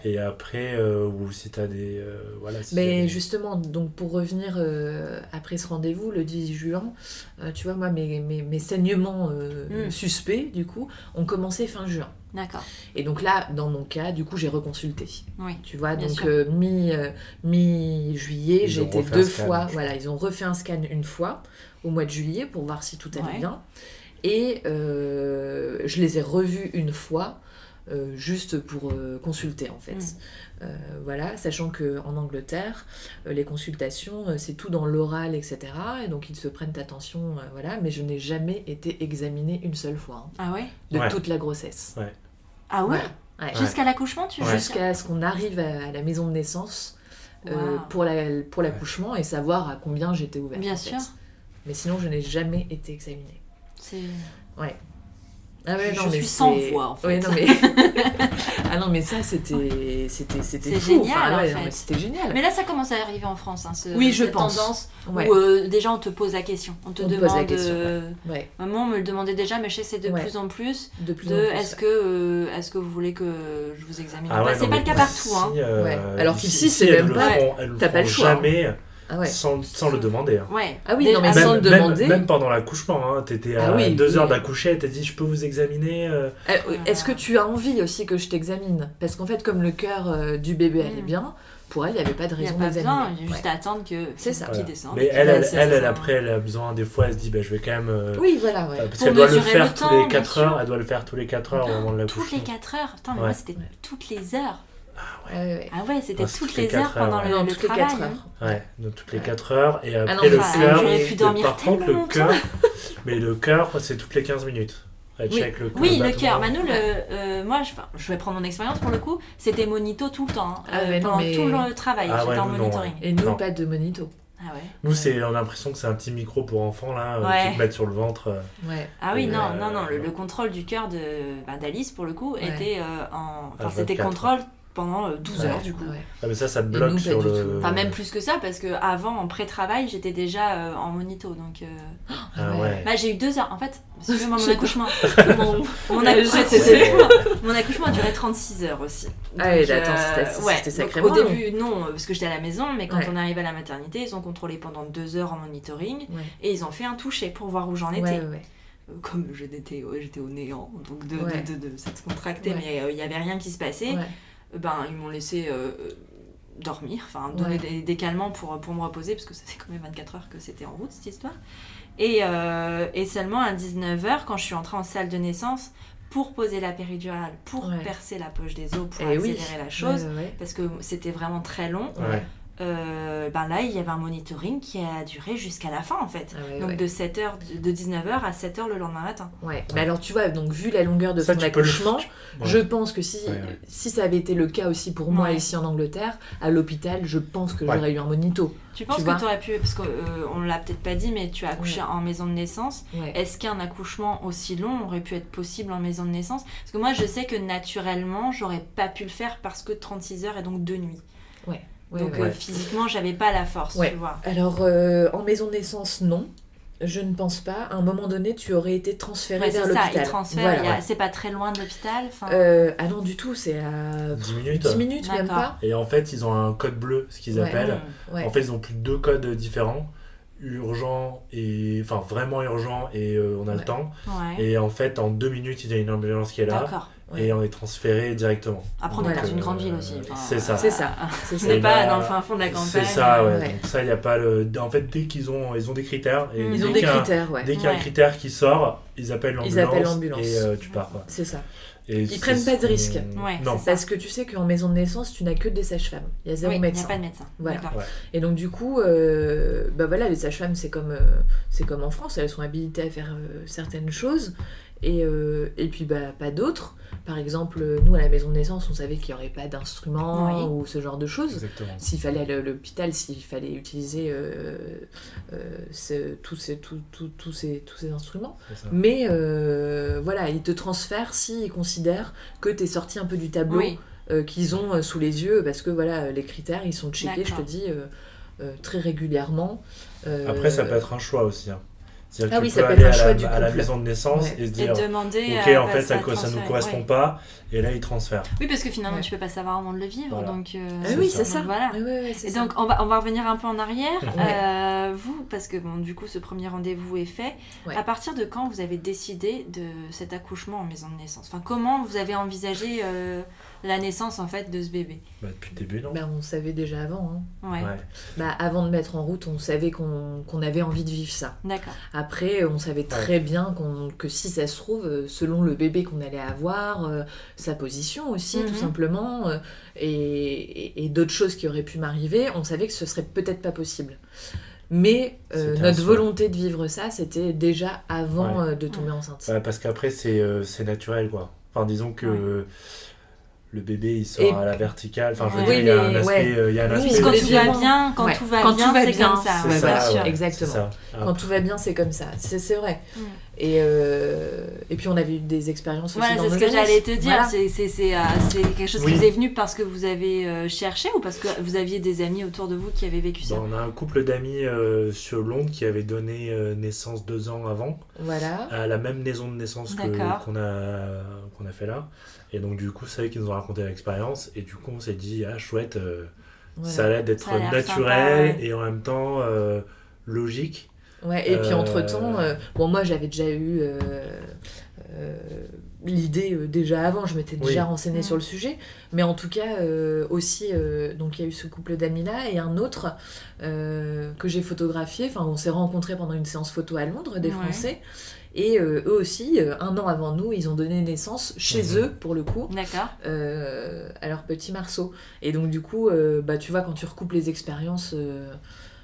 Et après, euh, ou si tu as des. Euh, voilà, Mais justement, donc pour revenir euh, après ce rendez-vous, le 10 juin, tu vois, moi, mes, mes, mes saignements hmm. suspects, du coup, ont commencé fin juin. D'accord. Et donc là, dans mon cas, du coup, j'ai reconsulté. Oui. Tu vois, donc mi, mi juillet, j'ai été deux fois. Voilà, ils ont refait un scan une fois au mois de juillet pour voir si tout allait bien. Et je les ai revus une fois euh, juste pour euh, consulter en fait. Mm. Euh, voilà, sachant qu'en Angleterre, les consultations, c'est tout dans l'oral, etc. Et donc ils se prennent attention, voilà, mais je n'ai jamais été examinée une seule fois. Hein, ah ouais? De toute la grossesse. Ah ouais, Jusqu'à l'accouchement, tu Jusqu'à ce qu'on arrive à, la maison de naissance pour l'accouchement la, et savoir à combien j'étais ouverte. Bien sûr. Mais sinon, je n'ai jamais été examinée. C'est. Ouais. Ah ouais, je, non, suis sans voix en fait. non, mais... [LAUGHS] ah non mais ça c'était c'était c'était génial en fait. C'était génial. Mais là ça commence à arriver en France hein, oui, je cette pense. tendance où euh, déjà on te pose la question. On te demande pose la question, euh, Maman me le demandait déjà mais je sais c'est de plus en plus de plus est-ce que euh, est-ce que vous voulez que je vous examine ah C'est pas le cas partout hein. Alors qu'ici c'est même pas t'as pas le choix. Jamais ah sans, sans, le demander. Hein. Ouais. Ah oui, non, mais même, sans le demander. Même, pendant l'accouchement, hein, tu étais à ah deux heures d'accoucher, tu dit Je peux vous examiner euh euh, Est-ce que tu as envie aussi que je t'examine? Parce qu'en fait, comme le cœur euh, du bébé allait mm. bien, pour elle, il n'y avait pas de raison d'examiner. Il y a juste à attendre que c'est ça qui descende. Mais elle, elle, elle, après, elle a besoin, des fois, elle se dit bah, Je vais quand même. oui, voilà. Ouais. Parce qu'elle doit le faire tous les 4 heures. Elle doit le faire tous les 4 heures au moment de l'accouchement. Toutes les 4 heures Putain, mais moi, c'était toutes les heures. Ah ouais, ah ouais c'était toutes, les heures pendant le, le travail. Les heures. Ouais, donc toutes les 4 heures. Et après, ah non, le cœur. Par contre, le cœur. mais le cœur, c'est toutes les 15 minutes. Oui, le, oui, le cœur. Bah, nous, le, euh, moi, je, je, vais prendre mon expérience pour le coup. C'était monito tout le temps, hein, ah euh, pendant tout le travail. Ah j'étais en monitoring. Et nous, pas de monito. Ah ouais. Nous, c'est, on a l'impression que c'est un petit micro pour enfants là, euh, qui te mettent sur le ventre. Ouais. Ah oui, non, non, non, le, contrôle du cœur de bah, d'Alice pour le coup était en, enfin, c'était contrôle pendant 12 heures du coup. Ah, mais ça, ça te bloque sur le. Enfin, même plus que ça, parce que avant en pré-travail, j'étais déjà en monito. Donc, ah, ouais. bah, j'ai eu deux heures en fait. Parce que mon [LAUGHS] accouchement. mon, accouchement a duré 36 heures aussi. ah oui, attends, c'était sacrément. Au début, non, parce que j'étais à la maison, mais quand on est arrivé à la maternité, ils ont contrôlé pendant deux heures en monitoring et ils ont fait un toucher pour voir où j'en étais comme j'étais j'étais au néant donc de, de, de, s'être contracté mais il n'y avait rien qui se passait ben ils m'ont laissé dormir, enfin donner des, calmants pour, pour me reposer, parce que ça fait quand même 24 heures que c'était en route cette histoire. Et, euh, et seulement à 19h, quand je suis entrée en salle de naissance, pour poser la péridurale, pour percer la poche des os, pour eh accélérer la chose, parce que c'était vraiment très long. Euh, ben là, il y avait un monitoring qui a duré jusqu'à la fin en fait. Ah donc de 7h, de 19h à 7h le lendemain matin. Ouais, mais alors tu vois, donc vu la longueur de son accouchement, je pense que si, si ça avait été le cas aussi pour moi ici en Angleterre, à l'hôpital, je pense que j'aurais eu un monito. Tu penses que tu aurais pu, parce qu'on euh, l'a peut-être pas dit, mais tu as accouché en maison de naissance. Est-ce qu'un accouchement aussi long aurait pu être possible en maison de naissance? Parce que moi, je sais que naturellement, j'aurais pas pu le faire parce que 36 heures et donc deux nuits. Ouais. Donc euh, physiquement, j'avais pas la force, tu vois. Alors, euh, en maison de naissance, non. Je ne pense pas. À un moment donné, tu aurais été transféré vers l'hôpital. Voilà, c'est pas très loin de l'hôpital. Euh, ah non, du tout, c'est à 10 minutes. 10 minutes, même pas. Et en fait, ils ont un code bleu, ce qu'ils appellent. Mmh, en fait, ils ont plus de deux codes différents urgent et enfin vraiment urgent et on a le temps et en fait en deux minutes il y a une ambulance qui est là et on est transféré directement. Après, on est dans une grande ville aussi. c'est ça. C'est ça. C'est pas dans le fin fond de la campagne. C'est ça, ouais. Donc ça, il n'y a pas le. En fait, dès qu'ils ont, ils ont des critères. Et ils ont des critères, ouais. Dès qu'il y a un critère qui sort, ils appellent l'ambulance. Ils appellent l'ambulance. Et euh, tu pars. C'est ça. Et ils prennent pas de risques. non. Parce que tu sais qu'en maison de naissance, tu n'as que des sages-femmes. Il y a zéro médecin. Il n'y a pas de médecin. Voilà. Et donc du coup, euh, bah voilà, les sages-femmes, c'est comme, euh, c'est comme en France, elles sont habilitées à faire certaines choses. Et, et puis bah, pas d'autres. Par exemple, nous, à la maison de naissance, on savait qu'il n'y aurait pas d'instruments ou ce genre de choses. S'il fallait aller à l'hôpital, s'il fallait utiliser euh, euh, tous, ces, ces, ces, instruments. Mais euh, voilà, ils te transfèrent s'ils considèrent que tu es sorti un peu du tableau qu'ils ont sous les yeux, parce que voilà, les critères, ils sont checkés, je te dis, très régulièrement. Après, ça peut être un choix aussi. Hein. C'est-à-dire ah que oui, tu peux aller à la, à la, maison de naissance et se dire demander ok en fait ça, ne nous correspond pas et là ils transfèrent oui parce que finalement tu peux pas savoir avant de le vivre donc euh, ah oui c'est ça, voilà. Et donc on va on va revenir un peu en arrière euh, vous parce que bon du coup ce premier rendez-vous est fait. À partir de quand vous avez décidé de cet accouchement en maison de naissance? Enfin comment vous avez envisagé euh, la naissance en fait de ce bébé bah, Depuis le début, non bah, On savait déjà avant. Hein. Ouais. Bah, avant de mettre en route, on savait qu'on avait envie de vivre ça. D'accord. Après, on savait très bien que si ça se trouve, euh, selon le bébé qu'on allait avoir, euh, sa position aussi, tout mhm. simplement, euh, et, et, d'autres choses qui auraient pu m'arriver, on savait que ce serait peut-être pas possible. Mais notre volonté de vivre ça, c'était déjà avant de tomber enceinte. parce qu'après, c'est naturel, quoi. Enfin, disons que le bébé il sort à la verticale. Enfin, je veux dire, il y a un aspect. Euh, il y a un aspect quand tout va bien, quand tout va bien, c'est comme ça. C'est ça, exactement. Quand tout va bien, c'est comme ça. C'est vrai. Mm. Et, euh, et puis on avait eu des expériences aussi. Voilà, c'est ce que j'allais te dire. Euh, c'est quelque chose qui vous est venu parce que vous avez cherché ou parce que vous aviez des amis autour de vous qui avaient vécu ça? On a un couple d'amis sur Londres qui avait donné naissance deux ans avant. Voilà. À la même maison de naissance qu'on a, qu'on a fait là. Et donc, du coup, c'est eux qui nous ont raconté l'expérience. Et du coup, on s'est dit, ah, chouette, euh, ça a l'air d'être naturel et en même temps euh, logique. Ouais, et puis entre-temps, euh, bon, moi, j'avais déjà eu l'idée déjà avant, je m'étais déjà renseignée sur le sujet. Mais en tout cas, aussi, donc il y a eu ce couple d'amis-là et un autre que j'ai photographié. Enfin, on s'est rencontrés pendant une séance photo à Londres, des Français. Et euh, eux aussi, euh, un an avant nous, ils ont donné naissance chez mhm. eux, pour le coup, euh, à leur petit marceau. Et donc, du coup, bah, tu vois, quand tu recoupes les expériences,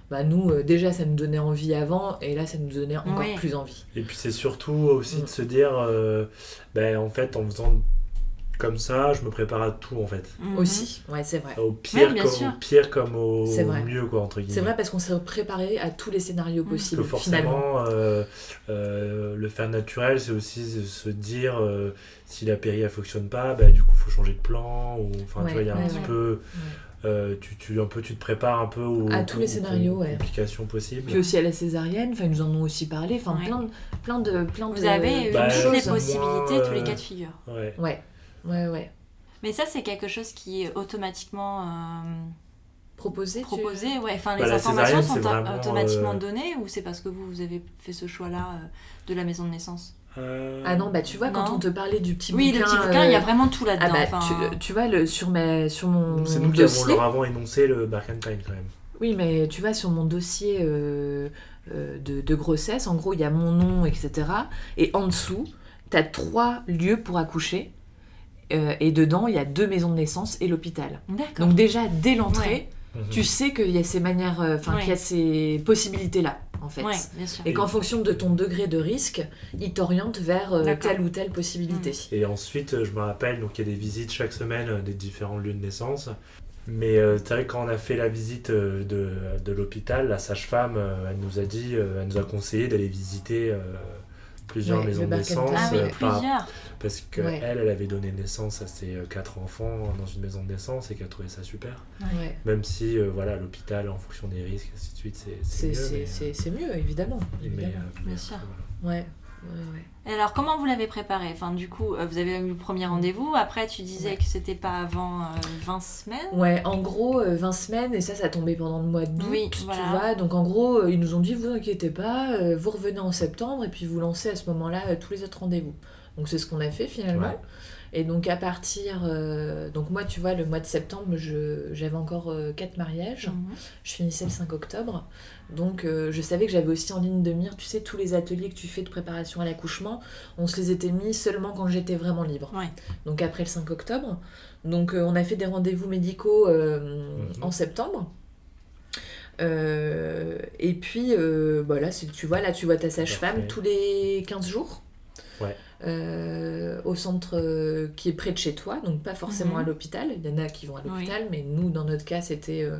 bah, nous, déjà, ça nous donnait envie avant, et là, ça nous donnait encore plus envie. Et puis, c'est surtout aussi de mm. se dire, ben, en fait, en faisant comme ça, je me prépare à tout en fait. Mhm. Aussi, ouais, c'est vrai. Au pire, comme, au pire comme au mieux, quoi, entre guillemets. C'est vrai parce qu'on s'est préparé à tous les scénarios mhm. possibles. Que forcément, euh, euh, le faire naturel, c'est aussi se dire euh, si la péri ne fonctionne pas, bah, du coup, il faut changer de plan. Ou, enfin, tu vois, il y a un petit peu. tu, tu, un peu, tu te prépares un peu aux, à tous les scénarios, ouais. complications possibles. Puis aussi à la césarienne, enfin, ils nous en ont aussi parlé, enfin, plein, de, plein de, plein Vous avez bah, toutes les possibilités, tous les cas de figure. Ouais. ouais. Ouais, ouais. Mais ça, c'est quelque chose qui est automatiquement euh, proposé. Proposé, ouais. Enfin, bah, les informations sont automatiquement euh, données ou c'est parce que vous, vous avez fait ce choix-là euh, de la maison de naissance? Ah non, bah tu vois, quand on te parlait du petit oui, bouquin... Oui, le petit bouquin, il y a vraiment tout là-dedans. Ah bah, tu, tu, vois, le, sur, ma, sur mon C'est nous qui avons leur avant énoncé le Barkentine quand même. Oui, mais tu vois, sur mon dossier de, de, grossesse, en gros, il y a mon nom, etc. Et en dessous, tu as trois lieux pour accoucher. Euh, et dedans, il y a deux maisons de naissance et l'hôpital. Donc déjà, dès l'entrée, mhm. tu sais qu'il y a ces manières, euh, enfin qu'il y a ces possibilités-là, en fait. Et qu'en fonction de ton degré de risque, il t'oriente vers euh, telle ou telle possibilité. Mhm. Et ensuite, je me rappelle, donc il y a des visites chaque semaine des différents lieux de naissance. Mais c'est vrai quand on a fait la visite de, de l'hôpital, la sage-femme, elle nous a dit, elle nous a conseillé d'aller visiter plusieurs maisons de naissance. Ah oui, plusieurs parce qu'elle, elle, avait donné naissance à ses euh, quatre enfants dans une maison de naissance et qu'elle trouvait ça super. Même si, euh, voilà, l'hôpital, en fonction des risques, ainsi de suite, c'est mieux. C'est mieux, évidemment. évidemment. Euh, Bien sûr. Ouais. Et alors, comment vous l'avez préparé? Enfin, du coup, vous avez eu le premier rendez-vous. Après, tu disais que c'était pas avant 20 semaines. Ouais, en gros, 20 semaines. Et ça, ça tombait pendant le mois d'août. Oui, tu vois. Donc, en gros, ils nous ont dit vous inquiétez pas, vous revenez en septembre et puis vous lancez à ce moment-là tous les autres rendez-vous. Donc c'est ce qu'on a fait finalement. Et donc à partir... Euh, donc moi, tu vois, le mois de septembre, j'avais encore euh, quatre mariages. Mhm. Je finissais le 5 octobre. Donc euh, je savais que j'avais aussi en ligne de mire, tu sais, tous les ateliers que tu fais de préparation à l'accouchement, on se les était mis seulement quand j'étais vraiment libre. Donc après le 5 octobre. Donc on a fait des rendez-vous médicaux mhm. en septembre. et puis, voilà, tu vois, là, tu vois ta sage-femme tous les 15 jours. Ouais. Euh, au centre euh, qui est près de chez toi, donc pas forcément à mhm. l'hôpital. Il y en a qui vont à l'hôpital, mais nous, dans notre cas, c'était euh,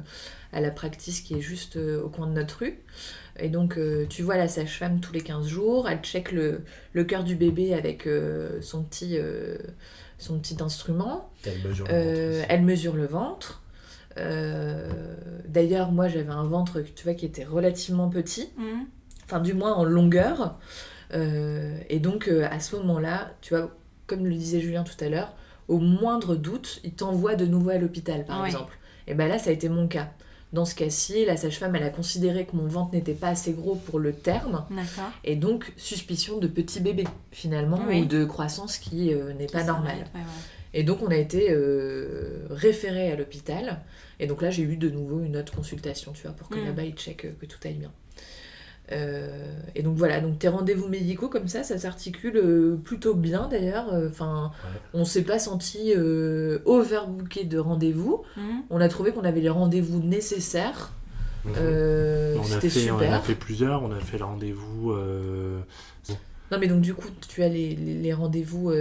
à la practice qui est juste au coin de notre rue. Et donc, tu vois la sage-femme tous les 15 jours, elle check le, le cœur du bébé avec son, petit, son petit instrument. Elle mesure le ventre. Elle mesure le ventre. D'ailleurs, moi, j'avais un ventre, tu vois, qui était relativement petit, mhm. enfin, du moins en longueur. Euh, et donc, euh, à ce moment-là, tu vois, comme le disait Julien tout à l'heure, au moindre doute, il t'envoie de nouveau à l'hôpital, par exemple. Et ben là, ça a été mon cas. Dans ce cas-ci, la sage-femme, elle a considéré que mon ventre n'était pas assez gros pour le terme. Et donc, suspicion de petit bébé, finalement, ou de croissance qui euh, n'est pas normale. Et donc, on a été référé à l'hôpital. Et donc là, j'ai eu de nouveau une autre consultation, tu vois, pour que mm. là-bas, ils checkent que tout aille bien. Euh, et donc voilà, donc tes rendez-vous médicaux comme ça, ça s'articule euh, plutôt bien d'ailleurs. Euh, enfin, on s'est pas senti overbooké de rendez-vous. Mhm. On a trouvé qu'on avait les rendez-vous nécessaires. On, a fait, on a fait plusieurs. On a fait le rendez-vous. Non mais donc du coup, tu as les, les, rendez-vous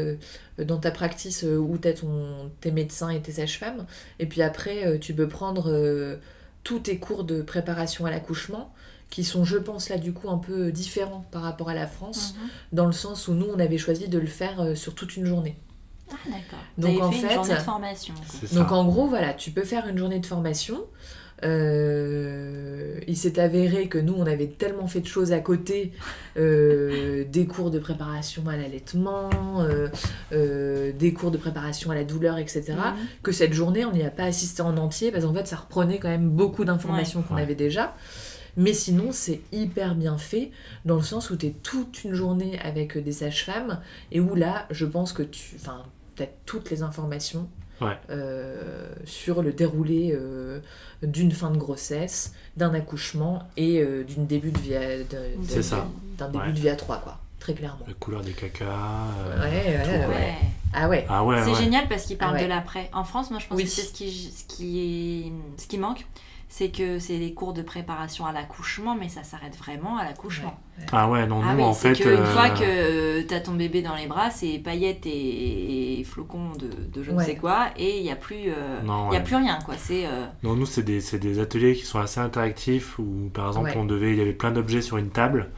dans ta practice où tu as ton, tes médecins et tes sages-femmes. Et puis après, tu peux prendre tous tes cours de préparation à l'accouchement qui sont, je pense, là, du coup, un peu différents par rapport à la France, mhm. dans le sens où nous, on avait choisi de le faire euh, sur toute une journée. Ah, d'accord. Donc, en fait, une journée de formation. Donc, en gros, voilà, tu peux faire une journée de formation. Euh, il s'est avéré que nous, on avait tellement fait de choses à côté, euh, [LAUGHS] des cours de préparation à l'allaitement, des cours de préparation à la douleur, etc., mhm. que cette journée, on n'y a pas assisté en entier, parce qu'en fait, ça reprenait quand même beaucoup d'informations qu'on avait déjà. Mais sinon, c'est hyper bien fait dans le sens où tu es toute une journée avec des sages-femmes et où là, je pense que tu enfin, as toutes les informations euh, sur le déroulé euh, d'une fin de grossesse, d'un accouchement et euh, d'une début de vie à, d'un début de vie à 3 quoi très clairement. La couleur des cacas. ouais, ouais, ouais. Ah ouais. Ah c'est génial parce qu'il parle ah de l'après. En France, moi, je pense que c'est ce qui, ce, qui est, ce qui manque c'est que c'est les cours de préparation à l'accouchement, mais ça s'arrête vraiment à l'accouchement. Ah ouais, non, ah nous en fait. Une fois que tu as ton bébé dans les bras, c'est paillettes et, flocons de, je ne sais quoi, et il n'y a, plus, a plus rien. quoi. C'est, Non, nous, c'est des, des, ateliers qui sont assez interactifs où, par exemple, on devait, il y avait plein d'objets sur une table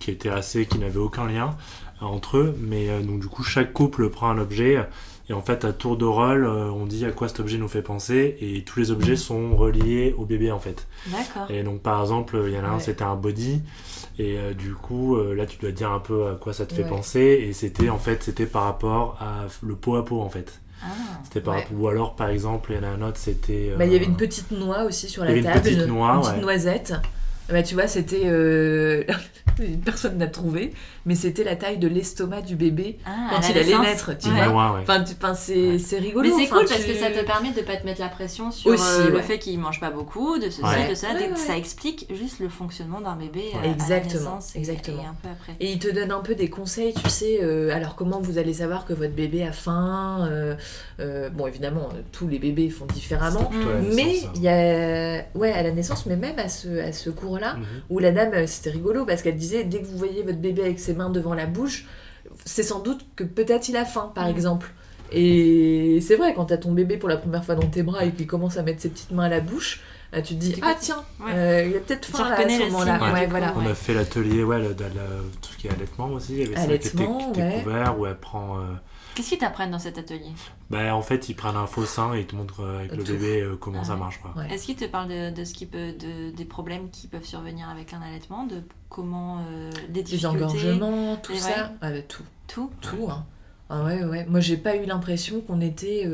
qui étaient assez, qui n'avaient aucun lien entre eux, mais donc du coup, chaque couple prend un objet et en fait, à tour de rôle, euh, on dit à quoi cet objet nous fait penser, et tous les objets sont reliés au bébé en fait. D'accord. Et donc, par exemple, il y en a un, c'était un body, et euh, du coup, euh, là, tu dois dire un peu à quoi ça te fait penser, et c'était en fait, c'était par rapport à le pot à pot en fait. Ah, c'était par rapport... ou alors par exemple il y en a un autre c'était bah, il y avait une petite noix aussi sur la table une petite, noix, une petite noisette bah, tu vois, c'était. Euh... [LAUGHS] Personne n'a trouvé, mais c'était la taille de l'estomac du bébé ah, quand il allait naître. Tu vois enfin, c'est rigolo. Mais c'est cool parce que ça te permet de pas te mettre la pression sur euh, le fait qu'il mange pas beaucoup, de ceci, de ça. Ça explique juste le fonctionnement d'un bébé euh, exactement, à exactement. Et, un peu après. Et il te donne un peu des conseils, tu sais. Euh, alors, comment vous allez savoir que votre bébé a faim Bon, évidemment, tous les bébés font différemment, mais il y a. Ouais, à la naissance, mais même à ce, à ce cours là mhm. où la dame, euh, c'était rigolo parce qu'elle disait dès que vous voyez votre bébé avec ses mains devant la bouche, c'est sans doute que peut-être il a faim, par mhm. exemple. Et c'est vrai, quand t'as ton bébé pour la première fois dans tes bras et qu'il commence à mettre ses petites mains à la bouche, euh, tu te dis ah tiens euh, il a peut-être faim à ce moment-là voilà. on a fait l'atelier ouais, tout ce qui est allaitement aussi il y avait allaitement, ça qui où elle prend Qu'est-ce qu'ils t'apprennent dans cet atelier? Bah, En fait, ils prennent un faux sein et ils te montrent euh, avec le bébé euh, comment ça marche. Est-ce qu'ils te parlent de, ce qui peut, de, des problèmes qui peuvent survenir avec un allaitement De comment. Euh, des difficultés? engorgements, tout ça? Tout. Tout? Tout. Hein. Ah ouais, ouais. Moi, j'ai pas eu l'impression qu'on était.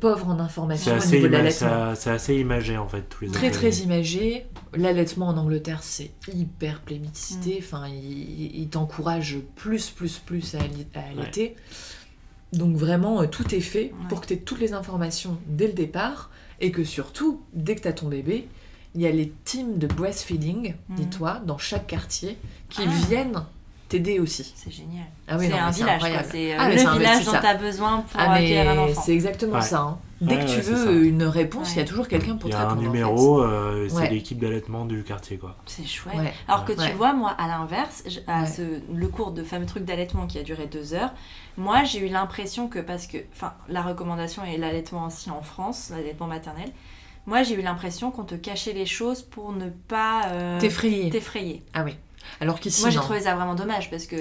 Pauvre en information au niveau de l'allaitement. C'est assez imagé en fait tous les Très très imagé. L'allaitement en Angleterre c'est hyper plébiscité. Mm. Enfin, il, t'encourage plus plus plus à, allaiter. Donc vraiment, euh, tout est fait pour que tu aies toutes les informations dès le départ et que surtout, dès que tu as ton bébé, il y a les teams de breastfeeding, mm. dis-toi, dans chaque quartier, qui ah. viennent t'aider aussi. C'est génial. Ah c'est un village, C'est euh, ah, le village dont tu as besoin pour ah, accueillir un enfant. C'est exactement ça. Hein. Dès que tu veux une réponse, il y a toujours quelqu'un pour te répondre. Il y a un numéro, euh, c'est l'équipe d'allaitement du quartier. quoi. C'est chouette. Alors que tu vois, moi, à l'inverse, le cours de fameux truc d'allaitement qui a duré deux heures, moi, j'ai eu l'impression que, parce que, enfin, la recommandation est l'allaitement aussi en France, l'allaitement maternel, moi, j'ai eu l'impression qu'on te cachait les choses pour ne pas euh, t'effrayer. Ah oui. Alors Moi, j'ai trouvé ça vraiment dommage parce que,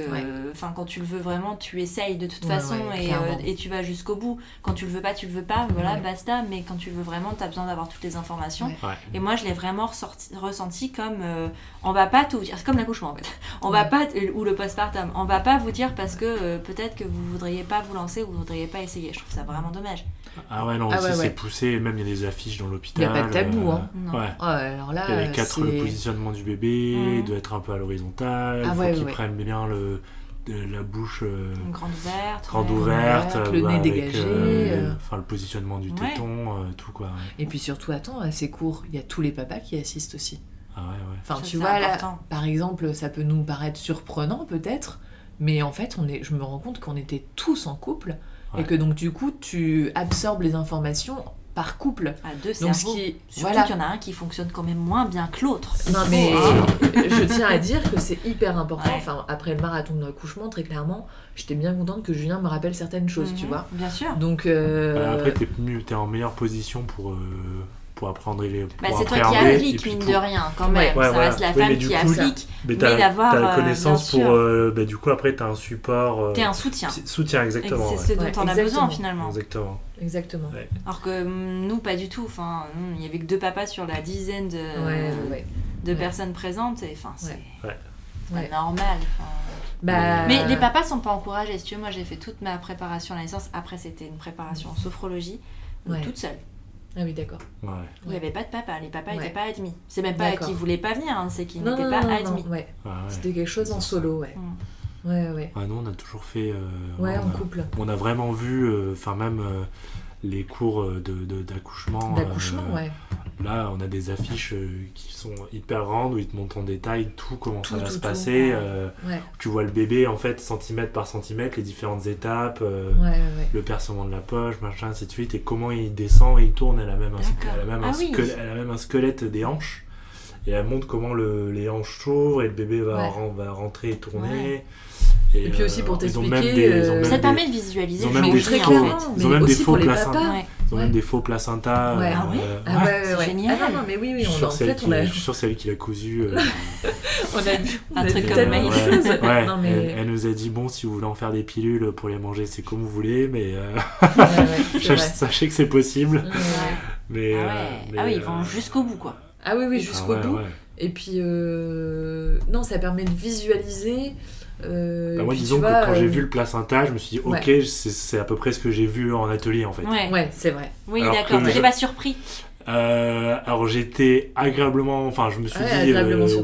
enfin, quand tu le veux vraiment, tu essayes de toute façon et, euh, et, tu vas jusqu'au bout. Quand tu le veux pas, tu le veux pas, voilà, basta. Mais quand tu le veux vraiment, tu as besoin d'avoir toutes les informations. Et moi, je l'ai vraiment ressorti, ressenti comme euh, on va pas tout dire. C'est comme l'accouchement en fait. On va pas, ou le postpartum, on va pas vous dire parce que euh, peut-être que vous voudriez pas vous lancer ou vous voudriez pas essayer. Je trouve ça vraiment dommage. Ah ouais, non, ah c'est poussé. Même il y a des affiches dans l'hôpital. Il n'y a pas de tabou, hein. Ouais. alors là, il y a les quatre, le positionnement du bébé, mmh. doit être un peu à l'horizontale. Ah, faut qu'il prenne bien le, la bouche euh, grande ouverte, grande ouverte, le nez dégagé, euh, enfin le positionnement du téton, tout quoi. Et puis surtout, attends, à ces cours, il y a tous les papas qui assistent aussi. Ah enfin, tu vois, là, par exemple, ça peut nous paraître surprenant peut-être, mais en fait, on est, je me rends compte qu'on était tous en couple et que donc du coup, tu absorbes les informations par couple. À deux cerveaux. Donc, qui, Surtout qu'il y en a un qui fonctionne quand même moins bien que l'autre. Non mais [LAUGHS] je tiens à dire que c'est hyper important. Enfin, après le marathon de l'accouchement, très clairement, j'étais bien contente que Julien me rappelle certaines choses, tu mhm. vois. Bien sûr. Donc euh... après, t'es es en meilleure position pour. Euh, pour apprendre les bah, c'est toi qui appliques mine de rien quand même. ça reste la femme qui applique mais, mais d'avoir la euh, connaissance pour euh, bah, du coup après t'as un support euh, t'es un soutien. soutien exactement c'est ce dont on a besoin finalement. Exactement. Exactement. Alors que hum, nous pas du tout. Enfin il y avait que deux papas sur la dizaine de, de personnes présentes et enfin c'est pas normal bah... Mais les papas sont pas encouragés. Si tu veux, moi j'ai fait toute ma préparation à la naissance. Après, c'était une préparation en sophrologie, toute seule. Ah oui, d'accord. Ouais. Il n'y avait pas de papa, les papas n'étaient pas admis. C'est même pas qu'ils voulaient pas venir, hein, c'est qu'ils n'étaient pas admis. Ouais. C'était quelque chose en solo, ouais. Mm. Ouais, ouais. Ah, nous, on a toujours fait. Euh, ouais, en couple. On a vraiment vu, euh, enfin, même euh, les cours d'accouchement. De, d'accouchement, ouais. Là, on a des affiches qui sont hyper grandes où ils te montrent en détail tout, comment ça va se passer. Tu vois le bébé, en fait, centimètre par centimètre, les différentes étapes, le percement de la poche, machin, ainsi de suite, et comment il descend et il tourne. Elle a même, un, elle a même, un, squelette, elle a même un squelette des hanches et elle montre comment le, les hanches s'ouvrent et le bébé va, va rentrer et tourner. Et, puis aussi pour euh, t'expliquer, euh, ça permet de visualiser. Ils ont même des faux, ils ont même des faux placentas. Ils ont même des faux placentas. Ouais. Ah, euh, ah ouais, c'est génial. Ah non, mais oui, oui, on, en fait, on a... Je suis sûr que c'est elle qui l'a cousu. [LAUGHS] on a vu [LAUGHS] un truc comme ouais, [LAUGHS] non, mais... elle, nous a dit bon, si vous voulez en faire des pilules pour les manger, c'est comme vous voulez, mais sachez que c'est possible. Mais, ah oui, ils vont jusqu'au bout, quoi. Ah oui, oui, jusqu'au bout. Et puis, euh, non, ça permet de visualiser. Euh, bah moi, disons que quand j'ai euh, vu le placenta, je me suis dit, ok, c'est à peu près ce que j'ai vu en atelier en fait. Ouais, c'est vrai. Oui, d'accord, t'étais pas surpris Alors j'étais agréablement, enfin, je me suis dit,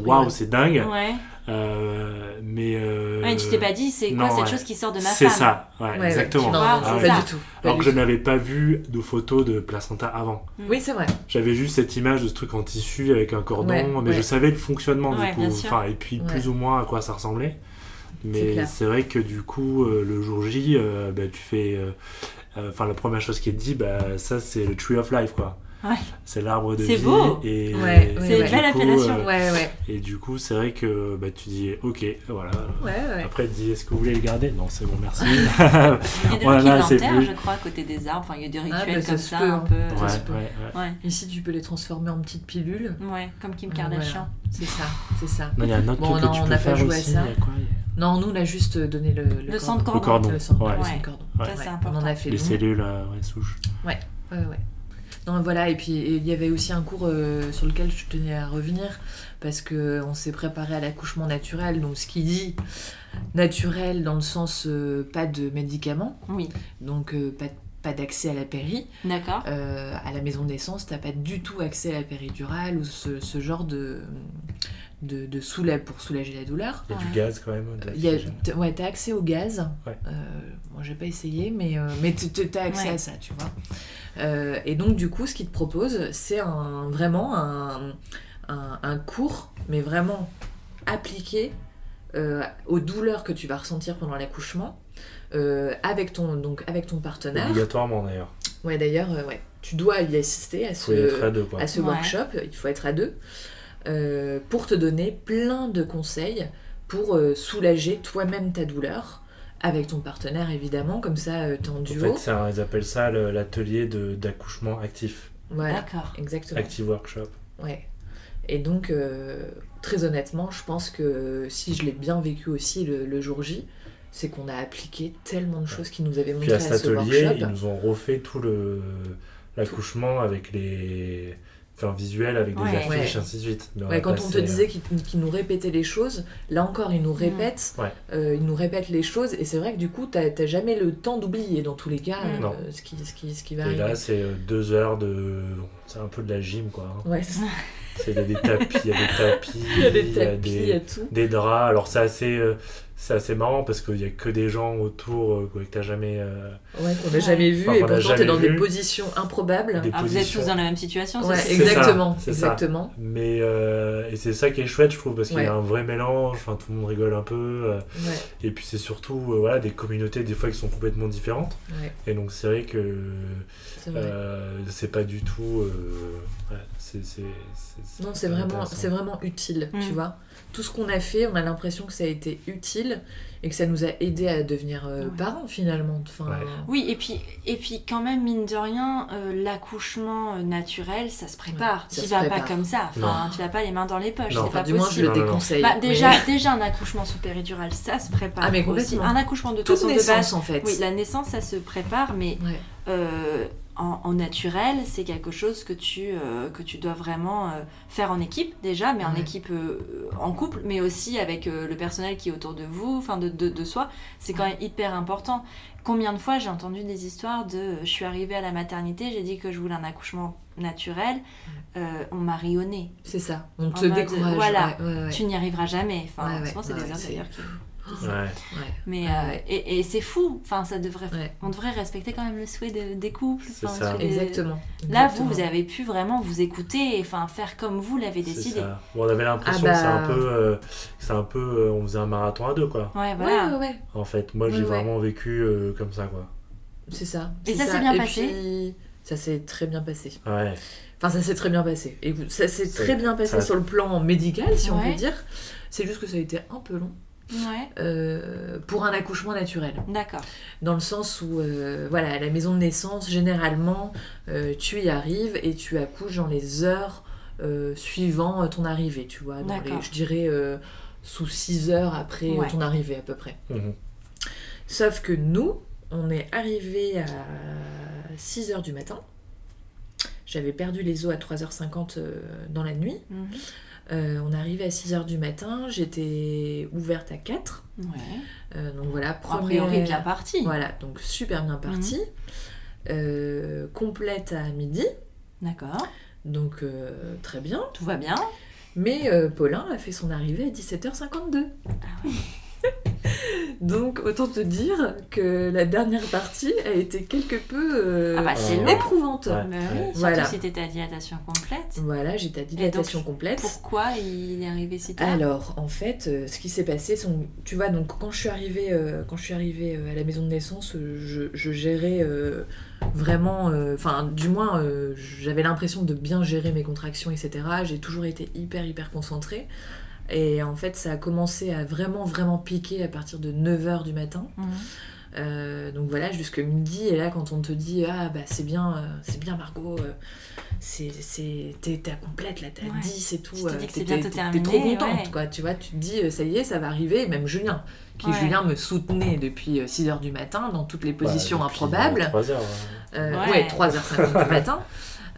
waouh, c'est dingue. Ouais. Euh, mais euh, ouais, tu t'es pas dit c'est quoi cette chose qui sort de ma femme C'est ça, ouais, exactement. Non, ah, pas du tout. Alors que je n'avais pas vu de photos de placenta avant. Mm. Oui, c'est vrai. J'avais juste cette image de ce truc en tissu avec un cordon, mais je savais le fonctionnement du coup, enfin et puis plus ou moins à quoi ça ressemblait. Mais c'est vrai que du coup, euh, le jour J, bah, tu fais. Enfin, la première chose qui est dit, bah, ça c'est le Tree of Life quoi. C'est l'arbre de vie. C'est beau. Et, c'est une belle appellation. Euh, et du coup, c'est vrai que bah, tu dis, ok, voilà. Après, tu dis, est-ce que vous voulez le garder? Non, c'est bon, merci. il y a [LAUGHS] des voilà, qui je crois, à côté des arbres. Enfin, il y a des ah, rituels comme ça, un peu. Ici, tu peux les transformer en petites pilules? Ouais, comme Kim Kardashian. C'est ça, c'est ça. il y a un autre bon, que, non, tu on n'a pas joué à ça. Non, nous, on a juste donné le, le, sang de cordon. Le cordon. Le sang, de cordon. On en a fait Les cellules, ouais, souches. Ouais, ouais, ouais voilà, et puis il y avait aussi un cours euh, sur lequel je tenais à revenir parce qu'on s'est préparé à l'accouchement naturel, donc ce qui dit naturel dans le sens euh, pas de médicaments, oui. donc euh, pas, pas d'accès à la péri. D'accord. à la maison de naissance, t'as pas du tout accès à la péridurale ou ce, ce genre de de, de pour soulager la douleur. Il y a du gaz quand même. Y a, ouais, t'as accès au gaz. Ouais. moi, j'ai pas essayé, mais, mais t'as accès à ça, tu vois. Euh, et donc, du coup, ce qu'il te propose, c'est un, vraiment un, un, cours, mais vraiment appliqué euh, aux douleurs que tu vas ressentir pendant l'accouchement, euh, avec, ton, donc, avec ton partenaire. Obligatoirement d'ailleurs. Ouais, d'ailleurs, ouais. tu dois y assister à ce, à, deux, à ce workshop, il faut être à deux, pour te donner plein de conseils pour soulager toi-même ta douleur avec ton partenaire évidemment, comme ça euh, t'es en duo. En fait, ça, ils appellent ça l'atelier d'accouchement actif. Voilà, D'accord. exactement. Active workshop. Ouais. Et donc, euh, très honnêtement, je pense que si je l'ai bien vécu aussi le, jour J, c'est qu'on a appliqué tellement de choses qui nous avaient montré Puis à cet atelier, ils nous ont refait tout le l'accouchement avec les enfin visuel avec des affiches, ainsi de suite. quand on te disait euh, qu'il nous répétait les choses, là encore, il nous mm. répète, euh, il nous répète les choses, et c'est vrai que du coup, tu n'as jamais le temps d'oublier, dans tous les cas, mm. euh, ce, qui, ce, qui, ce qui va et là, c'est deux heures de... C'est un peu de la gym, quoi. Hein. Ouais, c'est... des tapis, il y a des tapis, il y a des, tapis, il y a tout. des draps. Alors c'est assez, c'est assez marrant parce qu'il n'y a que des gens autour euh, que tu n'as jamais. Euh, ouais, qu'on n'a jamais vu et pourtant tu es dans des positions improbables. ah, Vous êtes tous dans la même situation, ouais, exactement. exactement. Mais euh, et c'est ça qui est chouette, je trouve, parce qu'il y a un vrai mélange, enfin, tout le monde rigole un peu. et puis c'est surtout voilà, des communautés, des fois, qui sont complètement différentes. Et donc c'est vrai que c'est pas du tout. c'est, non, c'est vraiment, c'est vraiment utile, tu mm. vois tout ce qu'on a fait, on a l'impression que ça a été utile et que ça nous a aidé à devenir euh, parents finalement. Enfin, Oui, et puis, et puis quand même, mine de rien, euh, l'accouchement euh, naturel, ça se prépare. tu vas pas comme ça, enfin, tu vas pas les mains dans les poches, c'est pas du Moins, je le déconseille. Bah, déjà, déjà, un accouchement sous péridurale, ça se prépare ah, mais aussi. Un accouchement de toute façon de base, en fait. Oui, la naissance, ça se prépare, mais en, naturel, c'est quelque chose que tu, euh, que tu dois vraiment euh, faire en équipe déjà, mais en équipe euh, en couple, mais aussi avec le personnel qui est autour de vous, enfin de, de, soi. C'est quand même hyper important. Combien de fois j'ai entendu des histoires de je suis arrivée à la maternité, j'ai dit que je voulais un accouchement naturel, on m'a rayonné. C'est ça, on te décourage. Voilà, tu n'y arriveras jamais. Enfin, c'est des d'ailleurs Mais euh, et, et c'est fou. Enfin, ça devrait. On devrait respecter quand même le souhait des couples. Exactement. Là, vous, vous avez pu vraiment vous écouter et enfin faire comme vous l'avez décidé. on avait l'impression ah que c'est un bah. peu, euh, c'est un peu, euh, on faisait un marathon à deux quoi. Ouais, voilà. En fait, moi, j'ai vraiment vécu comme ça quoi. C'est ça. Et ça s'est bien passé. ça s'est très bien passé. Ouais. Enfin, ça s'est très bien passé. Écoute, ça s'est très bien passé sur le plan médical, si on peut dire. C'est juste que ça a été un peu long. Ouais. Euh, pour un accouchement naturel. D'accord. Dans le sens où, euh, voilà, à la maison de naissance, généralement, euh, tu y arrives et tu accouches dans les heures suivant ton arrivée, tu vois. je dirais sous 6 heures après ton arrivée à peu près. Mhm. Sauf que nous, on est arrivé à 6 heures du matin. J'avais perdu les os à 3h50 dans la nuit. Mhm. Euh, on arrivait à 6h du matin, j'étais ouverte à 4. Ouais. Euh, donc voilà, première... A priori bien partie. Voilà, donc super bien partie. Mhm. Euh, complète à midi. D'accord. Donc très bien. Tout va bien. Mais Paulin a fait son arrivée à 17h52. Ah ouais. [LAUGHS] Donc autant te dire que la dernière partie a été quelque peu euh, ah bah, éprouvante. Ouais. oui, voilà. Surtout si t'étais à dilatation complète. Voilà, j'étais à dilatation complète. Pourquoi il est arrivé si tard? Alors en fait, euh, ce qui s'est passé, son... tu vois, donc quand je suis arrivée, euh, quand je suis arrivée à la maison de naissance, je, je gérais vraiment, enfin du moins, j'avais l'impression de bien gérer mes contractions, etc. J'ai toujours été hyper hyper concentrée. Et en fait, ça a commencé à vraiment, vraiment piquer à partir de 9h du matin. Mhm. Euh, donc voilà, jusque midi. Et là, quand on te dit Ah, bah c'est bien, euh, c'est bien Margot, euh, c'est, t'es, à complète, là, t'es à 10 et tout. Tu te dis que c'est bientôt terminé. T'es trop contente, quoi. Tu vois, tu te dis Ça y est, ça va arriver. même Julien, qui Julien me soutenait depuis 6h du matin dans toutes les positions improbables. 3h. ouais, 3h50 du [LAUGHS] matin.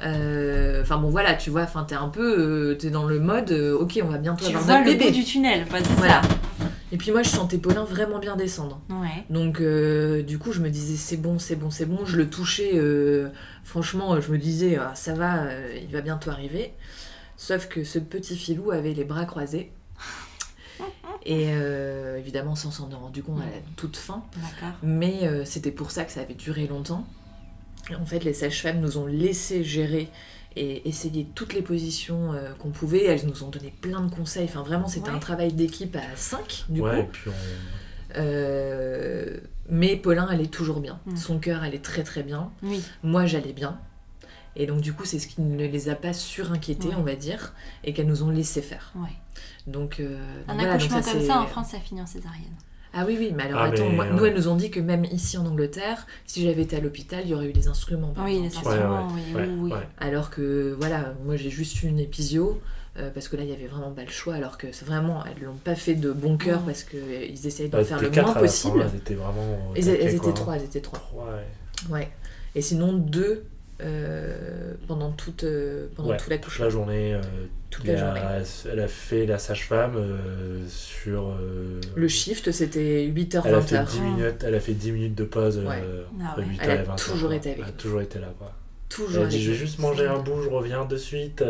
Euh, enfin bon voilà, tu vois, enfin t'es un peu, euh, t'es dans le mode, euh, ok, on va bientôt tu avoir notre bébé. du tunnel, voilà. Et puis moi je sentais Paulin vraiment bien descendre. Ouais. Donc du coup je me disais c'est bon, c'est bon, c'est bon. Je le touchais, franchement je me disais ah, ça va, il va bientôt arriver. Sauf que ce petit filou avait les bras croisés. [LAUGHS] Et évidemment, sans s'en rendu compte à la toute fin. Mais c'était pour ça que ça avait duré longtemps. En fait, les sages-femmes nous ont laissé gérer et essayer toutes les positions euh, qu'on pouvait. Elles nous ont donné plein de conseils. Enfin, vraiment, c'était un travail d'équipe à 5, du ouais, coup. Puis euh, mais Paulin allait toujours bien. Mm. Son cœur allait très très bien. Oui. Moi, j'allais bien. Et donc, du coup, c'est ce qui ne les a pas surinquiétés, on va dire, et qu'elles nous ont laissé faire. Donc, euh, un accouchement comme ça, en France, ça finit en césarienne. Ah oui, oui, mais alors ah, attends, nous, elles nous ont dit que même ici en Angleterre, si j'avais été à l'hôpital, il y aurait eu des instruments. oui, des instruments, oui, oui, Alors que, voilà, moi j'ai juste eu une épisio, euh, parce que là, il y avait vraiment pas le choix, alors que c'est vraiment, elles l'ont pas fait de bon cœur, parce qu'ils euh, essayaient de bah, faire le moins possible. elles étaient vraiment. Elles, étaient trois, elles étaient trois. Trois, ouais. Et sinon, deux euh, pendant toute, euh, pendant toute, la journée. Euh, toute la journée. Elle a fait la sage-femme sur. le shift, c'était 8h, 20h. Elle a fait 10 minutes, elle a fait 10 minutes de pause ouais. ah ouais. 8h elle a 20 toujours été avec Elle a toujours été là, quoi. Toujours elle a dit, je vais juste manger un bout, je reviens de suite.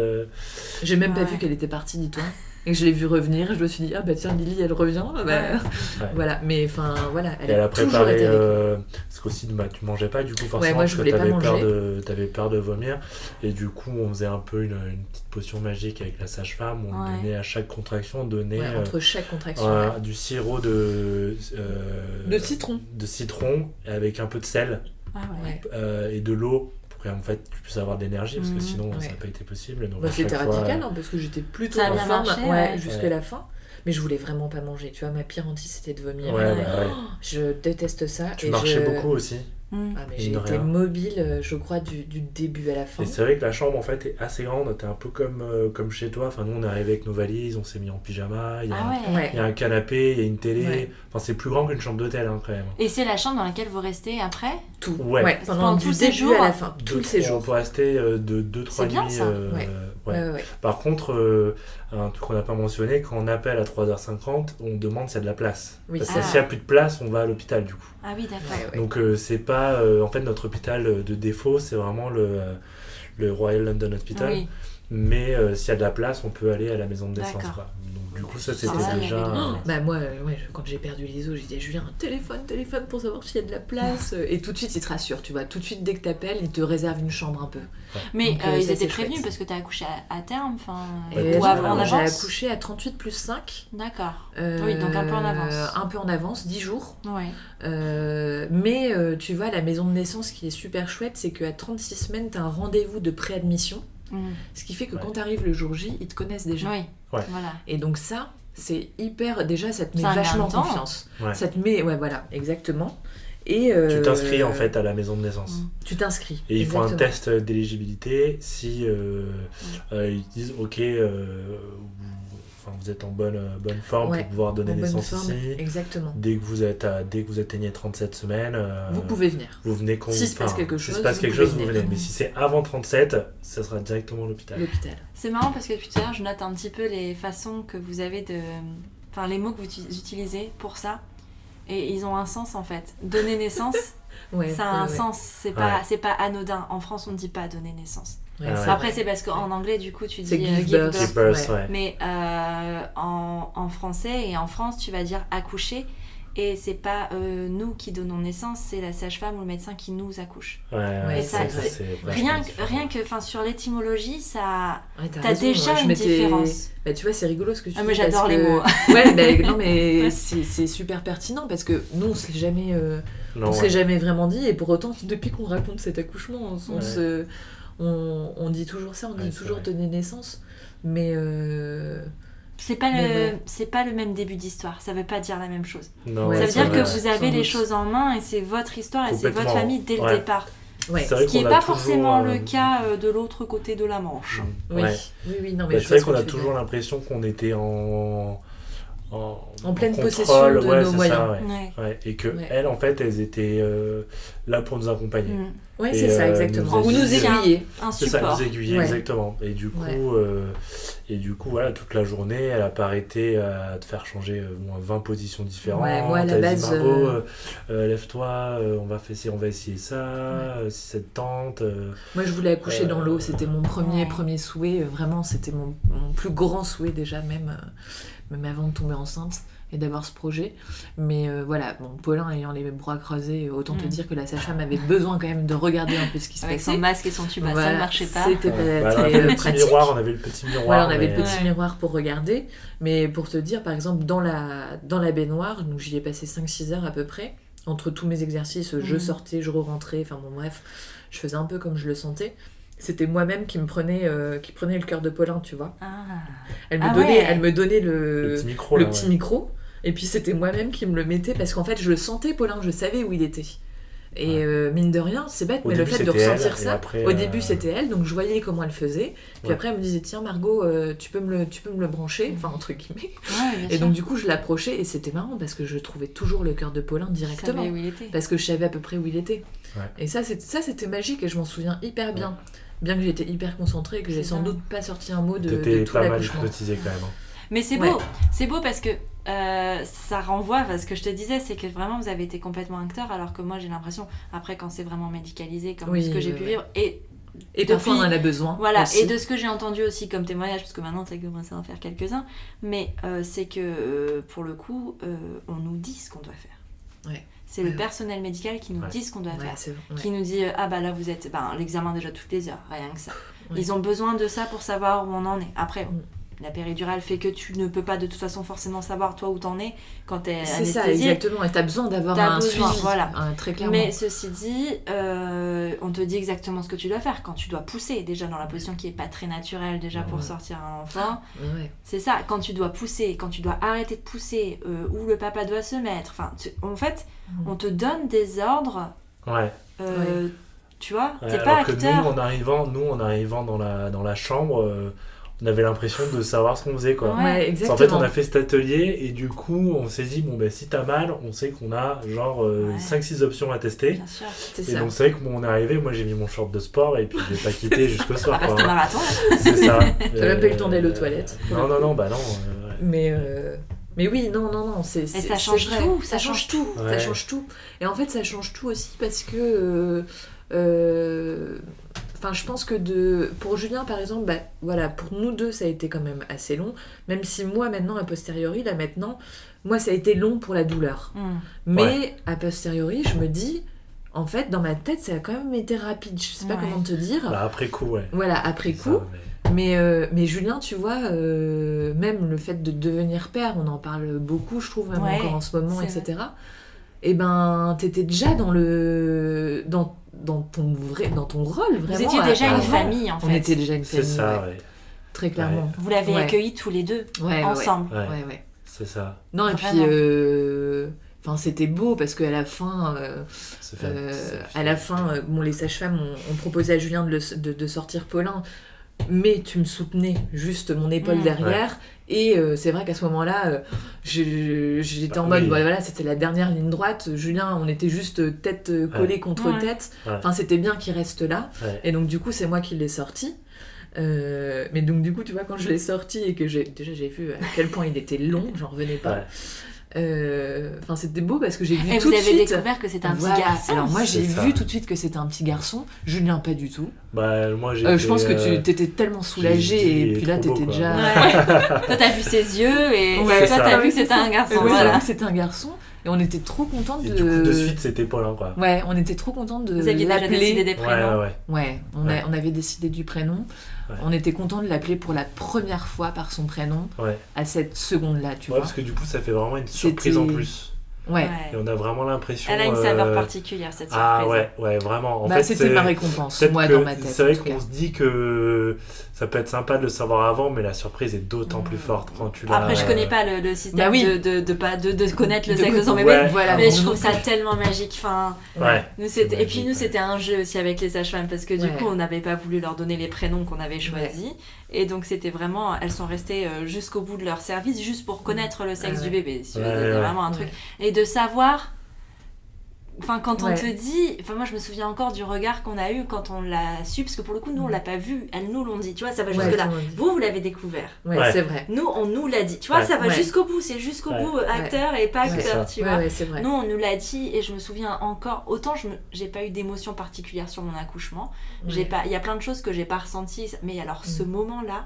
J'ai même pas vu qu'elle était partie, dis-toi. Et je l'ai vu revenir, je me suis dit, ah bah tiens, Lily, elle revient. Bah, [LAUGHS] voilà, mais enfin, voilà. Elle, a, préparé. Euh, parce qu'aussi, bah, tu mangeais pas, du coup, forcément, moi, je parce que t'avais peur, de, avais peur de vomir. Et du coup, on faisait un peu une, une petite potion magique avec la sage-femme. On donnait à chaque contraction, on donnait. entre euh, chaque contraction. du sirop de. Euh, de citron. De citron, avec un peu de sel. Ah et de l'eau en fait tu puisses avoir de l'énergie parce que mhm. sinon ça n'a pas été possible. Bah, c'était radical hein, parce que j'étais plutôt en forme ouais, jusqu'à la fin. Mais je voulais vraiment pas manger. Tu vois, ma pire hantise c'était de vomir. Bah je déteste ça. Tu marchais beaucoup aussi. Mm. Ah, mais j'ai été mobile, euh, je crois, du, du, début à la fin. Et c'est vrai que la chambre, en fait, est assez grande. T'es un peu comme, euh, comme chez toi. Enfin, nous, on est arrivé avec nos valises, on s'est mis en pyjama. Il y, a, ah il y a un canapé, il y a une télé. Enfin, c'est plus grand qu'une chambre d'hôtel, hein, quand même. Et c'est la chambre dans laquelle vous restez après? Tout. Ouais. Pendant, du début à la fin. Tout le séjour. On peut rester euh, de 2-3 nuits. Ça. Par contre, euh, un truc qu'on n'a pas mentionné, quand on appelle à 3h50, on demande s'il y a de la place. Parce que s'il n'y a plus de place, on va à l'hôpital du coup. Ah oui, d'accord. Donc euh, c'est pas. Euh, en fait, notre hôpital de défaut, c'est vraiment le, le Royal London Hospital. Mais s'il y a de la place, on peut aller à la maison de naissance. Du coup, ça c'était déjà. bah, moi, ouais, quand j'ai perdu les os, j'ai dit à Julien téléphone, téléphone pour savoir s'il y a de la place. [LAUGHS] Et tout de suite, il te rassure, tu vois. Tout de suite, dès que t'appelles, il te réserve une chambre un peu. Mais euh, ils étaient prévenus parce que t'as accouché à, terme, enfin. ou avant, J'ai accouché à 38 plus 5. D'accord. oui, donc un peu en avance. Un peu en avance, 10 jours. Ouais. mais tu vois, la maison de naissance qui est super chouette, c'est qu'à 36 semaines, t'as un rendez-vous de préadmission. Mm. Ce qui fait que quand tu arrives le jour J, ils te connaissent déjà. Oui. Voilà. Et donc ça, c'est hyper. Déjà, ça te met vachement en confiance. Ça te met. Ouais, voilà, exactement. Et euh... Tu t'inscris en fait à la maison de naissance. Mm. Tu t'inscris. Et ils font un test d'éligibilité si euh, mm. euh, ils disent ok, vous êtes en bonne, euh, bonne forme pour pouvoir donner naissance ici. Exactement. Dès que vous êtes à, dès que vous atteignez 37 semaines, euh, vous pouvez venir. Vous venez Si se passe quelque chose, si se passe quelque chose, vous venez. Mais si c'est avant 37, ça sera directement l'hôpital. L'hôpital. C'est marrant parce que depuis tout à l'heure, je note un petit peu les façons que vous avez de, enfin les mots que vous utilisez pour ça, et ils ont un sens en fait. Donner naissance. [LAUGHS] ça a un sens, c'est pas, c'est pas anodin. En France, on ne dit pas donner naissance. Après, c'est parce qu'en anglais, du coup, tu dis give, give birth. Mais euh, en, en, français et en France, tu vas dire accoucher. Et c'est pas euh, nous qui donnons naissance, c'est la sage-femme ou le médecin qui nous accouche. et ça, rien, que, rien que sur l'étymologie, ça, t'as déjà une différence. Bah, tu vois, c'est rigolo ce que tu ah, dis. J'adore les mots. [LAUGHS] ouais, bah, [LAUGHS] non, mais c'est super pertinent parce que nous, on s'est jamais, euh, on jamais vraiment dit. Et pour autant, depuis qu'on raconte cet accouchement, on se on, dit toujours ça, on dit toujours donner naissance, mais euh, c'est pas le c'est pas le même début d'histoire. Ça veut pas dire la même chose. ça veut dire que vous avez les choses en main et c'est votre histoire et c'est votre famille dès le départ. Ce qui n'est pas forcément le euh, cas euh, de l'autre côté de la Manche. Oui, oui, oui, non, mais bah, c'est vrai qu'on a toujours l'impression qu'on était en en, pleine possession de nos moyens. Et que elles, en fait, elles étaient euh, là pour nous accompagner. Mm. Oui, c'est ça, euh, exactement. Ou nous aiguiller. Un support. C'est ça, nous aiguiller, exactement. Et du coup, euh, et du coup, voilà, toute la journée, elle a pas arrêté à te faire changer moins 20 positions différentes. moi, à la base. lève-toi, on va on va essayer ça, cette tente. moi, je voulais accoucher dans l'eau. C'était mon premier, premier souhait. Vraiment, c'était mon, mon, plus grand souhait déjà, même même avant de tomber enceinte et d'avoir ce projet. Mais euh, voilà, bon, Paulin ayant les bras croisés, autant te mm. dire que la sage-femme avait besoin quand même de regarder un peu ce qui se Avec passait. son masque et son tube, ça ne marchait pas. C'était pas très euh, pratique. Miroir, on avait le petit miroir. Voilà, on avait le petit miroir pour regarder. Mais pour te dire, par exemple, dans la, dans la baignoire, donc j'y ai passé 5-6 heures à peu près. Entre tous mes exercices, je mm. sortais, je re-rentrais, enfin bon bref, je faisais un peu comme je le sentais c'était moi-même qui me prenait euh, qui prenait le cœur de Paulin tu vois. Ah. elle me ah donnait elle me donnait le, le petit micro, et puis c'était moi-même qui me le mettais parce qu'en fait je le sentais Paulin je savais où il était. Et euh, mine de rien, c'est bête, mais le fait de ressentir ça, au début euh, c'était elle, donc je voyais comment elle faisait. Puis après elle me disait tiens Margot, tu peux me le, tu peux me le brancher, enfin entre guillemets. et donc du coup je l'approchais et c'était marrant parce que je trouvais toujours le cœur de Paulin directement, où il était. parce que je savais à peu près où il était. Et ça c'était magique et je m'en souviens hyper bien bien que j'étais hyper concentrée et que j'ai sans doute pas sorti un mot de, de tout pas mal hypnotisée quand même. Hein. Mais c'est beau, c'est beau parce que euh, ça renvoie à ce que je te disais, c'est que vraiment vous avez été complètement acteur, alors que moi j'ai l'impression, après quand c'est vraiment médicalisé, comme ce que j'ai pu vivre, et et parfois on en a besoin. Voilà, et de ce que j'ai entendu aussi comme témoignage, parce que maintenant tu as commencé à en faire quelques-uns, mais euh, c'est que euh, pour le coup, on nous dit ce qu'on doit faire. Ouais. C'est le personnel médical qui nous dit ce qu'on doit faire. Qui nous dit Ah bah là vous êtes. Ben, l'examen déjà toutes les heures, rien que ça. Ils ont besoin de ça pour savoir où on en est. Après, mm la péridurale fait que tu ne peux pas de toute façon forcément savoir toi où t'en es quand t'es anesthésiée. C'est ça, exactement. Et t'as besoin d'avoir un suivi, voilà. très clairement. Mais ceci dit, euh, on te dit exactement ce que tu dois faire. Quand tu dois pousser, déjà dans la position qui est pas très naturelle déjà pour sortir un enfant. C'est ça, quand tu dois pousser, quand tu dois arrêter de pousser, euh, où le papa doit se mettre. Enfin, en fait. On te donne des ordres. Ouais. Euh, tu vois, t'es pas acteur. Que nous, en arrivant, nous, en arrivant dans la, dans la chambre on avait l'impression de savoir ce qu'on faisait quoi. Ouais, exactement. En fait, on a fait cet atelier et du coup, on s'est dit bon ben si t'as mal, on sait qu'on a genre 5-6 euh, options à tester. Bien sûr, et donc c'est vrai que bon, on est arrivé, moi j'ai mis mon short de sport et puis je l'ai pas [LAUGHS] quitté jusqu'au soir. Ah, marathon. C'est ça. [LAUGHS] T'as même pas eu le temps d'aller aux toilettes. Non non non, bah non. Euh, mais euh, mais oui, non, non, non, c'est ça change tout, ça, change tout, ça change tout. Et en fait, ça change tout aussi parce que enfin, je pense que de, pour Julien, par exemple, bah, voilà, pour nous deux, ça a été quand même assez long. Même si moi, maintenant, a posteriori, là maintenant, moi, ça a été long pour la douleur. Hmm. Mais a posteriori, je me dis, en fait, dans ma tête, ça a quand même été rapide. Je sais pas comment te dire. Bah, après coup, ouais. Voilà, après coup. mais... Euh, mais, Julien, tu vois, euh, même le fait de devenir père, on en parle beaucoup, je trouve, même encore en ce moment, etc. Et eh ben, t'étais déjà dans le. Dans, dans, ton vrai, dans ton rôle, vraiment. Vous étiez déjà une famille, en fait. On était déjà une famille. C'est ça, ouais. Très clairement. Vous l'avez accueilli tous les deux, ensemble. Ouais, ouais. C'est ça. Non, et puis. Euh, enfin, c'était beau parce qu'à la fin, euh, euh, à la fin, bon, les sages-femmes ont, proposé à Julien de, de, de, sortir Paulin, mais tu me soutenais juste mon épaule mm. derrière. Et c'est vrai qu'à ce moment-là, j'étais bah en mode, voilà, c'était la dernière ligne droite. Julien, on était juste tête collée contre tête. Enfin, c'était bien qu'il reste là. Et donc, du coup, c'est moi qui l'ai sorti. Euh, mais donc du coup, tu vois, quand je l'ai sorti et que j'ai déjà j'ai vu à quel point il était long, j'en revenais pas. Euh, enfin, c'était beau parce que j'ai vu et tout de suite. découvert que c'était un petit garçon. Alors moi, j'ai vu tout de suite que c'était un petit garçon. Julien, pas du tout. Bah moi, j'ai. Euh, je pense que tu étais tellement soulagé et puis là, t'étais déjà. [LAUGHS] toi, t'as vu ses yeux et toi, t'as vu que c'était un garçon. Voilà, c'était un garçon. Et on était trop contente de. du coup, de suite, c'était Paulin, quoi. Ouais, on était trop contente de. Vous aviez déjà décidé des prénoms. Ouais, ouais. on, on avait décidé du prénom. On était content de l'appeler pour la première fois par son prénom à cette seconde-là, tu vois. Parce que du coup, ça fait vraiment une surprise en plus. Ouais. Et on a vraiment l'impression. Elle a une saveur euh, particulière cette ah, surprise. Ah ouais, ouais, vraiment. En bah, c'était ma récompense, moi, dans ma tête. C'est vrai qu'on se dit que ça peut être sympa de le savoir avant, mais la surprise est d'autant plus forte quand tu l'as. Après, je connais pas le, système bah de, de, de, pas, de, de connaître le sexe de son bébé, voilà, mais je trouve ça tellement magique. Enfin, ouais, nous, et puis nous, c'était un jeu aussi avec les sages-femmes parce que du coup, on n'avait pas voulu leur donner les prénoms qu'on avait choisis. Et donc, c'était vraiment. Elles sont restées euh, jusqu'au bout de leur service juste pour connaître le sexe du bébé. C'est vraiment un truc. Et de savoir Enfin, quand on te dit. Enfin, moi, je me souviens encore du regard qu'on a eu quand on l'a su, parce que pour le coup, nous, on l'a pas vu. Elles nous l'ont dit. Tu vois, ça va jusque-là. Vous, vous l'avez découvert. Ouais, c'est vrai. Nous, on nous l'a dit. Tu vois, ça va jusqu'au bout. C'est jusqu'au bout, acteur et pas acteur, tu vois. Vrai. Nous, on nous l'a dit, et je me souviens encore. Autant, je j'ai pas eu d'émotion particulière sur mon accouchement. J'ai pas. Il y a plein de choses que j'ai pas ressenties. Mais alors, ce mm. moment-là,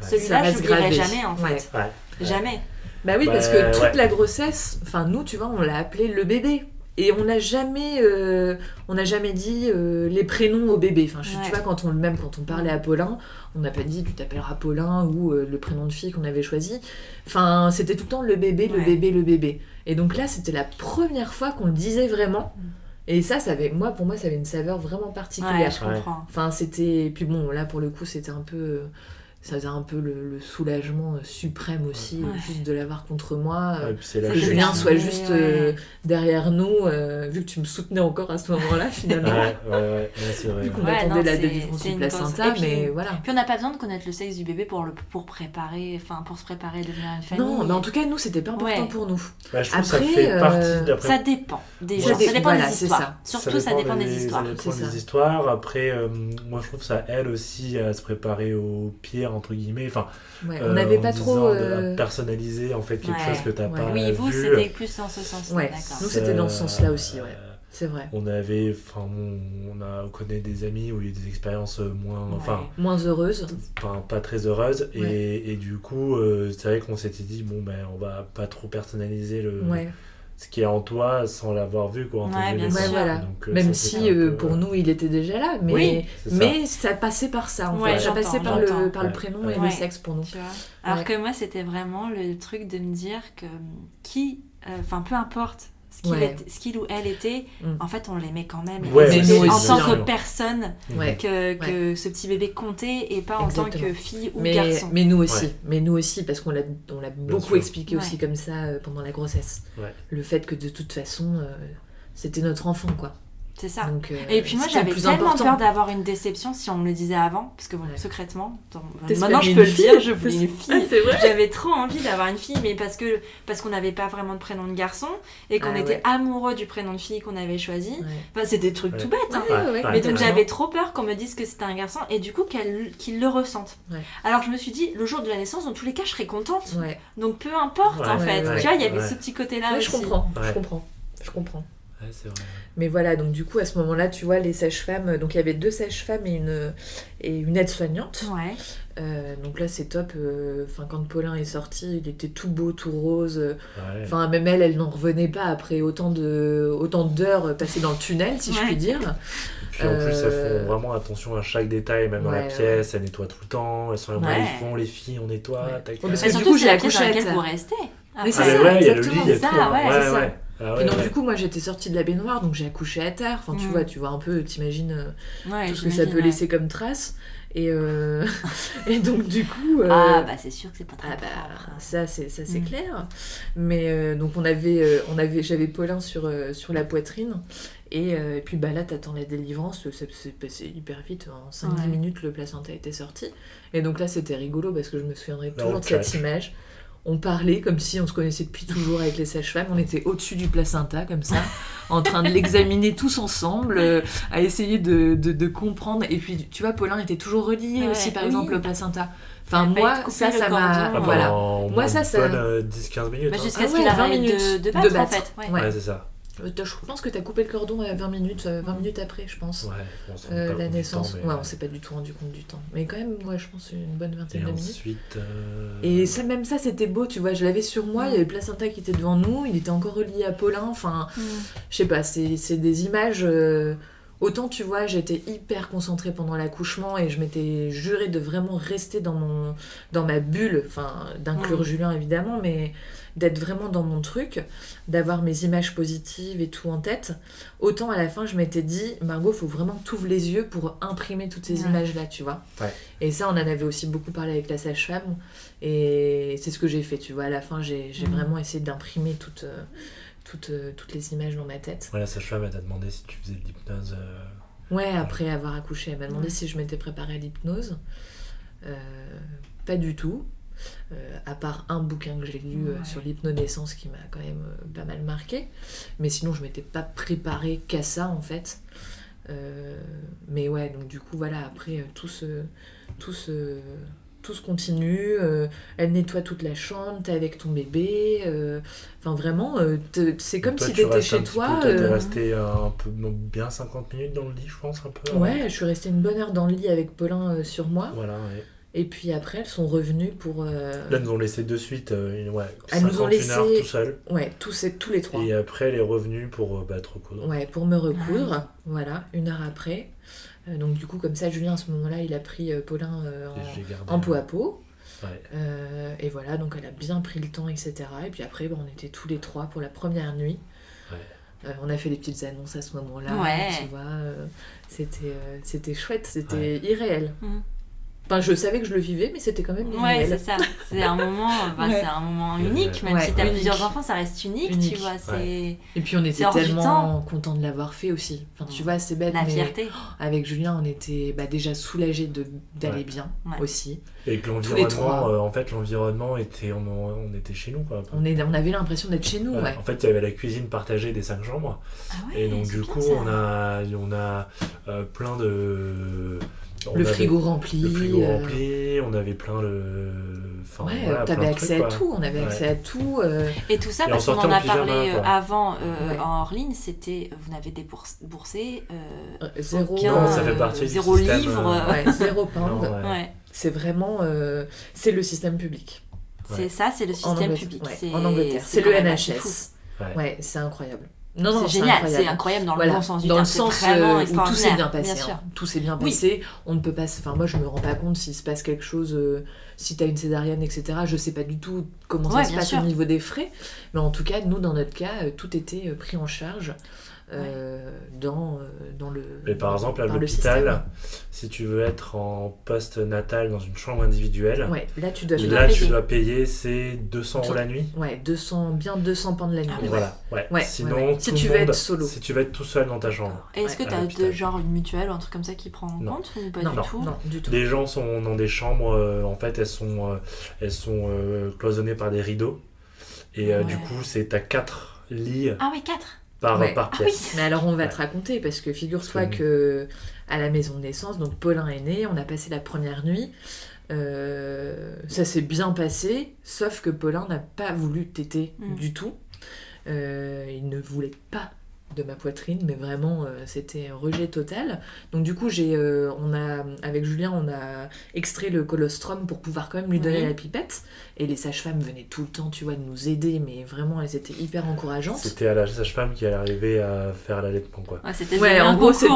celui-là, je l'oublierai jamais, en fait. Jamais. Bah oui, parce que toute la grossesse, enfin, nous, tu vois, on l'a appelé le bébé. Et on n'a jamais, euh, on n'a jamais dit euh, les prénoms au bébé. Enfin, tu vois, quand on, même quand on parlait à Paulin, on n'a pas dit tu t'appelleras Paulin ou euh, le prénom de fille qu'on avait choisi. Enfin, c'était tout le temps le bébé, le bébé, le bébé. Et donc là, c'était la première fois qu'on le disait vraiment. Mm. Et ça, ça avait, moi, pour moi, ça avait une saveur vraiment particulière. je comprends. Enfin, c'était, puis bon, là pour le coup, c'était un peu ça faisait un peu le, soulagement euh, suprême aussi, juste de l'avoir contre moi. Euh, que Julien soit juste euh, derrière nous, vu que tu me soutenais encore à ce moment-là, [LAUGHS] finalement. ouais, ouais, c'est vrai. Vu qu'on attendait la délivrance du placenta, mais voilà. Puis on n'a pas besoin de connaître le sexe du bébé pour, le, pour préparer, enfin, pour se préparer à devenir une famille. Non, mais en tout cas, nous, c'était pas important pour nous. Bah, je Après, ça fait partie Ça dépend, déjà. Ça, dépend des histoires. Surtout, ça dépend des histoires. Ça dépend des histoires. Après, moi, je trouve ça aide aussi à se préparer au pire entre guillemets. Enfin, on n'avait pas trop euh, personnalisé en fait quelque chose que t'as pas oui, vous c'était plus dans ce sens-là. Nous c'était dans ce sens-là aussi, ouais. C'est vrai. On avait, enfin, on, a, on connaît des amis où il y a eu des expériences moins, enfin, moins heureuses, pas, pas très heureuses, et, et, du coup, euh, c'est vrai qu'on s'était dit bon ben, on va pas trop personnaliser le, ce qui est en toi sans l'avoir vu quoi ouais, voilà. Euh, même si euh, pour nous il était déjà là mais mais ça. passait par ça en fait. Ça passait par le par le prénom et le sexe pour nous. Alors que moi c'était vraiment le truc de me dire que qui euh, enfin peu importe ce qu'il ou elle était, mm. en fait, on l'aimait quand même. en tant que personne que, que ce petit bébé comptait et pas en tant que fille ou mais, garçon. Mais nous aussi, mais nous aussi, parce qu'on l'a beaucoup expliqué aussi comme ça euh, pendant la grossesse. Le fait que de toute façon, euh, c'était notre enfant, quoi. C'est ça. Euh, et puis moi j'avais tellement peur d'avoir une déception si on me le disait avant, parce que bon, secrètement, maintenant je peux le dire, je voulais une [LAUGHS] fille. j'avais trop envie d'avoir une fille, mais parce que parce qu'on n'avait pas vraiment de prénom de garçon et qu'on ah était amoureux du prénom de fille qu'on avait choisi. Enfin, c'est des trucs tout bêtes. Hein. mais donc j'avais trop peur qu'on me dise que c'était un garçon et du coup qu'il le ressente. Alors je me suis dit, le jour de la naissance, dans tous les cas, je serais contente. Donc peu importe en fait. Tu vois, il y avait ce petit côté là. Je comprends. Je comprends. Je comprends. Mais voilà, donc du coup, à ce moment-là, tu vois, les sages-femmes, donc il y avait deux sages-femmes et une, et une aide-soignante. Ouais. Euh, donc là, c'est top. Euh, enfin, quand Paulin est sorti, il était tout beau, tout rose. Enfin, même elle, elle n'en revenait pas après autant de autant d'heures passées dans le tunnel, si je puis dire. Et puis en plus, elles font euh, vraiment attention à chaque détail, même dans la pièce. Elles nettoient tout le temps. Elles sont ils font les filles, on nettoie. Tac, parce que du coup, j'ai la couchette. Vous restez. Mais c'est ça, ouais, il y a le lit, il y a tout. Ouais, ouais. Ah et donc du coup moi j'étais sortie de la baignoire donc j'ai accouché à terre. Enfin tu mm. vois tu vois un peu t'imagines euh, tout ce que ça peut laisser comme trace. Et, euh, [LAUGHS] et donc du coup euh, ah bah c'est sûr que c'est pas très ah, bah, ça c'est ça c'est mm. clair. Mais donc on avait on avait j'avais Paulin sur sur la poitrine. Et, puis bah là t'attends la délivrance. Ça s'est passé hyper vite. En 5-10 minutes le placenta était sorti. Et donc là c'était rigolo parce que je me souviendrai toujours de cette image on parlait comme si on se connaissait depuis toujours avec les sages-femmes. On était au-dessus du placenta, comme ça, en train de l'examiner tous ensemble, euh, à essayer de, comprendre. Et puis, tu vois, Paulin était toujours relié aussi, par exemple, au placenta. Enfin, moi, ça, ça m'a. Ah, voilà. Moi, ça, ça. 10-15 euh, minutes. Bah, hein. jusqu'à ce qu'il a 20 minutes de, de, en fait. Ouais, c'est ça. Euh, je pense que tu as coupé le cordon à 20 minutes, 20 euh, minutes après, je pense. Ouais, euh, la naissance. Ouais, on s'est pas du tout rendu compte du temps. Mais quand même, moi, je pense une bonne vingtaine de minutes. Ensuite, Et ça, même ça, c'était beau, tu vois. Je l'avais sur moi, il y avait placenta qui était devant nous, il était encore relié à Paulin. Enfin, mm. je sais pas, c'est des images. Autant, tu vois, j'étais hyper concentrée pendant l'accouchement et je m'étais juré de vraiment rester dans, mon, dans ma bulle, enfin, d'inclure mm. Julien évidemment, mais d'être vraiment dans mon truc, d'avoir mes images positives et tout en tête. Autant à la fin, je m'étais dit, Margot, faut vraiment t'ouvrir les yeux pour imprimer toutes ces images-là, tu vois. Et ça, on en avait aussi beaucoup parlé avec la sage-femme. Et c'est ce que j'ai fait, tu vois. À la fin, j'ai mm. vraiment essayé d'imprimer toutes, euh, toutes, euh, toutes les images dans ma tête. Ouais, la sage-femme, elle t'a demandé si tu faisais de l'hypnose. Euh, ouais, après avoir accouché, elle m'a demandé si je m'étais préparée à l'hypnose. pas du tout. Euh, à part un bouquin que j'ai lu euh, sur l'hypnonaissance qui m'a quand même euh, pas mal marqué. Mais sinon, je m'étais pas préparée qu'à ça en fait. mais ouais, donc du coup, voilà, après, tout se, tout se, tout se continue. elle nettoie toute la chambre, t'es avec ton bébé. Enfin, vraiment, c'est comme si t'étais chez toi. T'es resté un peu, bien 50 minutes dans le lit, je pense, un peu. Ouais, je suis restée une bonne heure dans le lit avec Paulin sur moi. Voilà, ouais. Et puis après, elles sont revenues pour. Euh... Là, elles nous ont laissé de suite, euh, ouais, elles nous ont laissé tout seules. Ouais, tous, tous les trois. Et après, elle est revenue pour euh, bah, te recoudre. Ouais, pour me recoudre, ah. voilà, une heure après. Euh, donc, du coup, comme ça, Julien, à ce moment-là, il a pris Paulin en, peau à peau. Ouais. et voilà, donc elle a bien pris le temps, etc. Et puis après, bah, on était tous les trois pour la première nuit. Ouais. on a fait des petites annonces à ce moment-là, ouais. tu vois. c'était, c'était chouette, c'était irréel. Mmh. Enfin, je savais que je le vivais, mais c'était quand même Ouais, c'est ça. C'est un moment, bah, [LAUGHS] c'est un moment unique. Même si t'as plusieurs enfants, ça reste unique, tu vois. Et puis on était tellement contents de l'avoir fait aussi. Enfin, tu vois, c'est bête. La fierté. avec Julien, on était bah, déjà soulagés d'aller bien aussi. Et que l'environnement, euh, en fait, l'environnement était, on, on, était chez nous, quoi. On, est, on avait l'impression d'être chez nous, ouais. En fait, il y avait la cuisine partagée des cinq chambres. Ah et donc, du coup, on a, on a euh, plein de le frigo rempli. Le frigo euh, rempli, on avait plein de. Enfin, ouais, t'avais accès à tout, on avait accès à tout. Euh. Et tout ça, parce qu'on en a parlé euh, avant en hors ligne, c'était. Vous n'avez déboursé. zéro. non, ça fait partie zéro du livre. zéro pound. C'est vraiment. c'est le système public. C'est ça, c'est le système public. En Angleterre. C'est le NHS. Ouais, c'est incroyable. Non, non, c'est génial, c'est incroyable dans le bon sens du Dans le sens euh, où tout s'est bien passé. Hein. Tout s'est bien passé. On ne peut pas. Enfin, moi, je me rends pas compte s'il se passe quelque chose, euh, si tu as une césarienne, etc. Je sais pas du tout comment ça se passe au niveau des frais. Mais en tout cas, nous, dans notre cas, euh, tout était pris en charge. Euh, dans, euh, dans le. Mais par exemple, à l'hôpital, si tu veux être en poste natal dans une chambre individuelle, ouais, là tu dois, là, tu dois payer, c'est 200 euros la nuit. Ouais, 200, bien 200 pounds de la nuit. Ah, voilà, ouais. Sinon, si tu veux être solo. Si tu veux être tout seul dans ta chambre. Est-ce que tu as de, genre une mutuelle ou un truc comme ça qui prend en compte ou pas du, tout non, du tout Les gens sont dans des chambres, euh, en fait, elles sont, elles sont cloisonnées par des rideaux. Et du coup, c'est à 4 lits. Ah oui, 4 par, ah Mais alors on va te raconter parce que figure-toi que à la maison de naissance, donc Paulin est né, on a passé la première nuit. Euh, ça s'est bien passé, sauf que Paulin n'a pas voulu téter mm. du tout. Euh, il ne voulait pas de ma poitrine, mais vraiment euh, c'était un rejet total. Donc du coup j'ai, euh, on a, avec Julien, on a extrait le colostrum pour pouvoir quand même lui donner la pipette. Et les sages-femmes venaient tout le temps, tu vois, de nous aider, mais vraiment elles étaient hyper encourageantes. C'était à la sage-femme qui allait arriver à faire l'allaitement quoi. Ouais, c'était ouais, en gros c'était.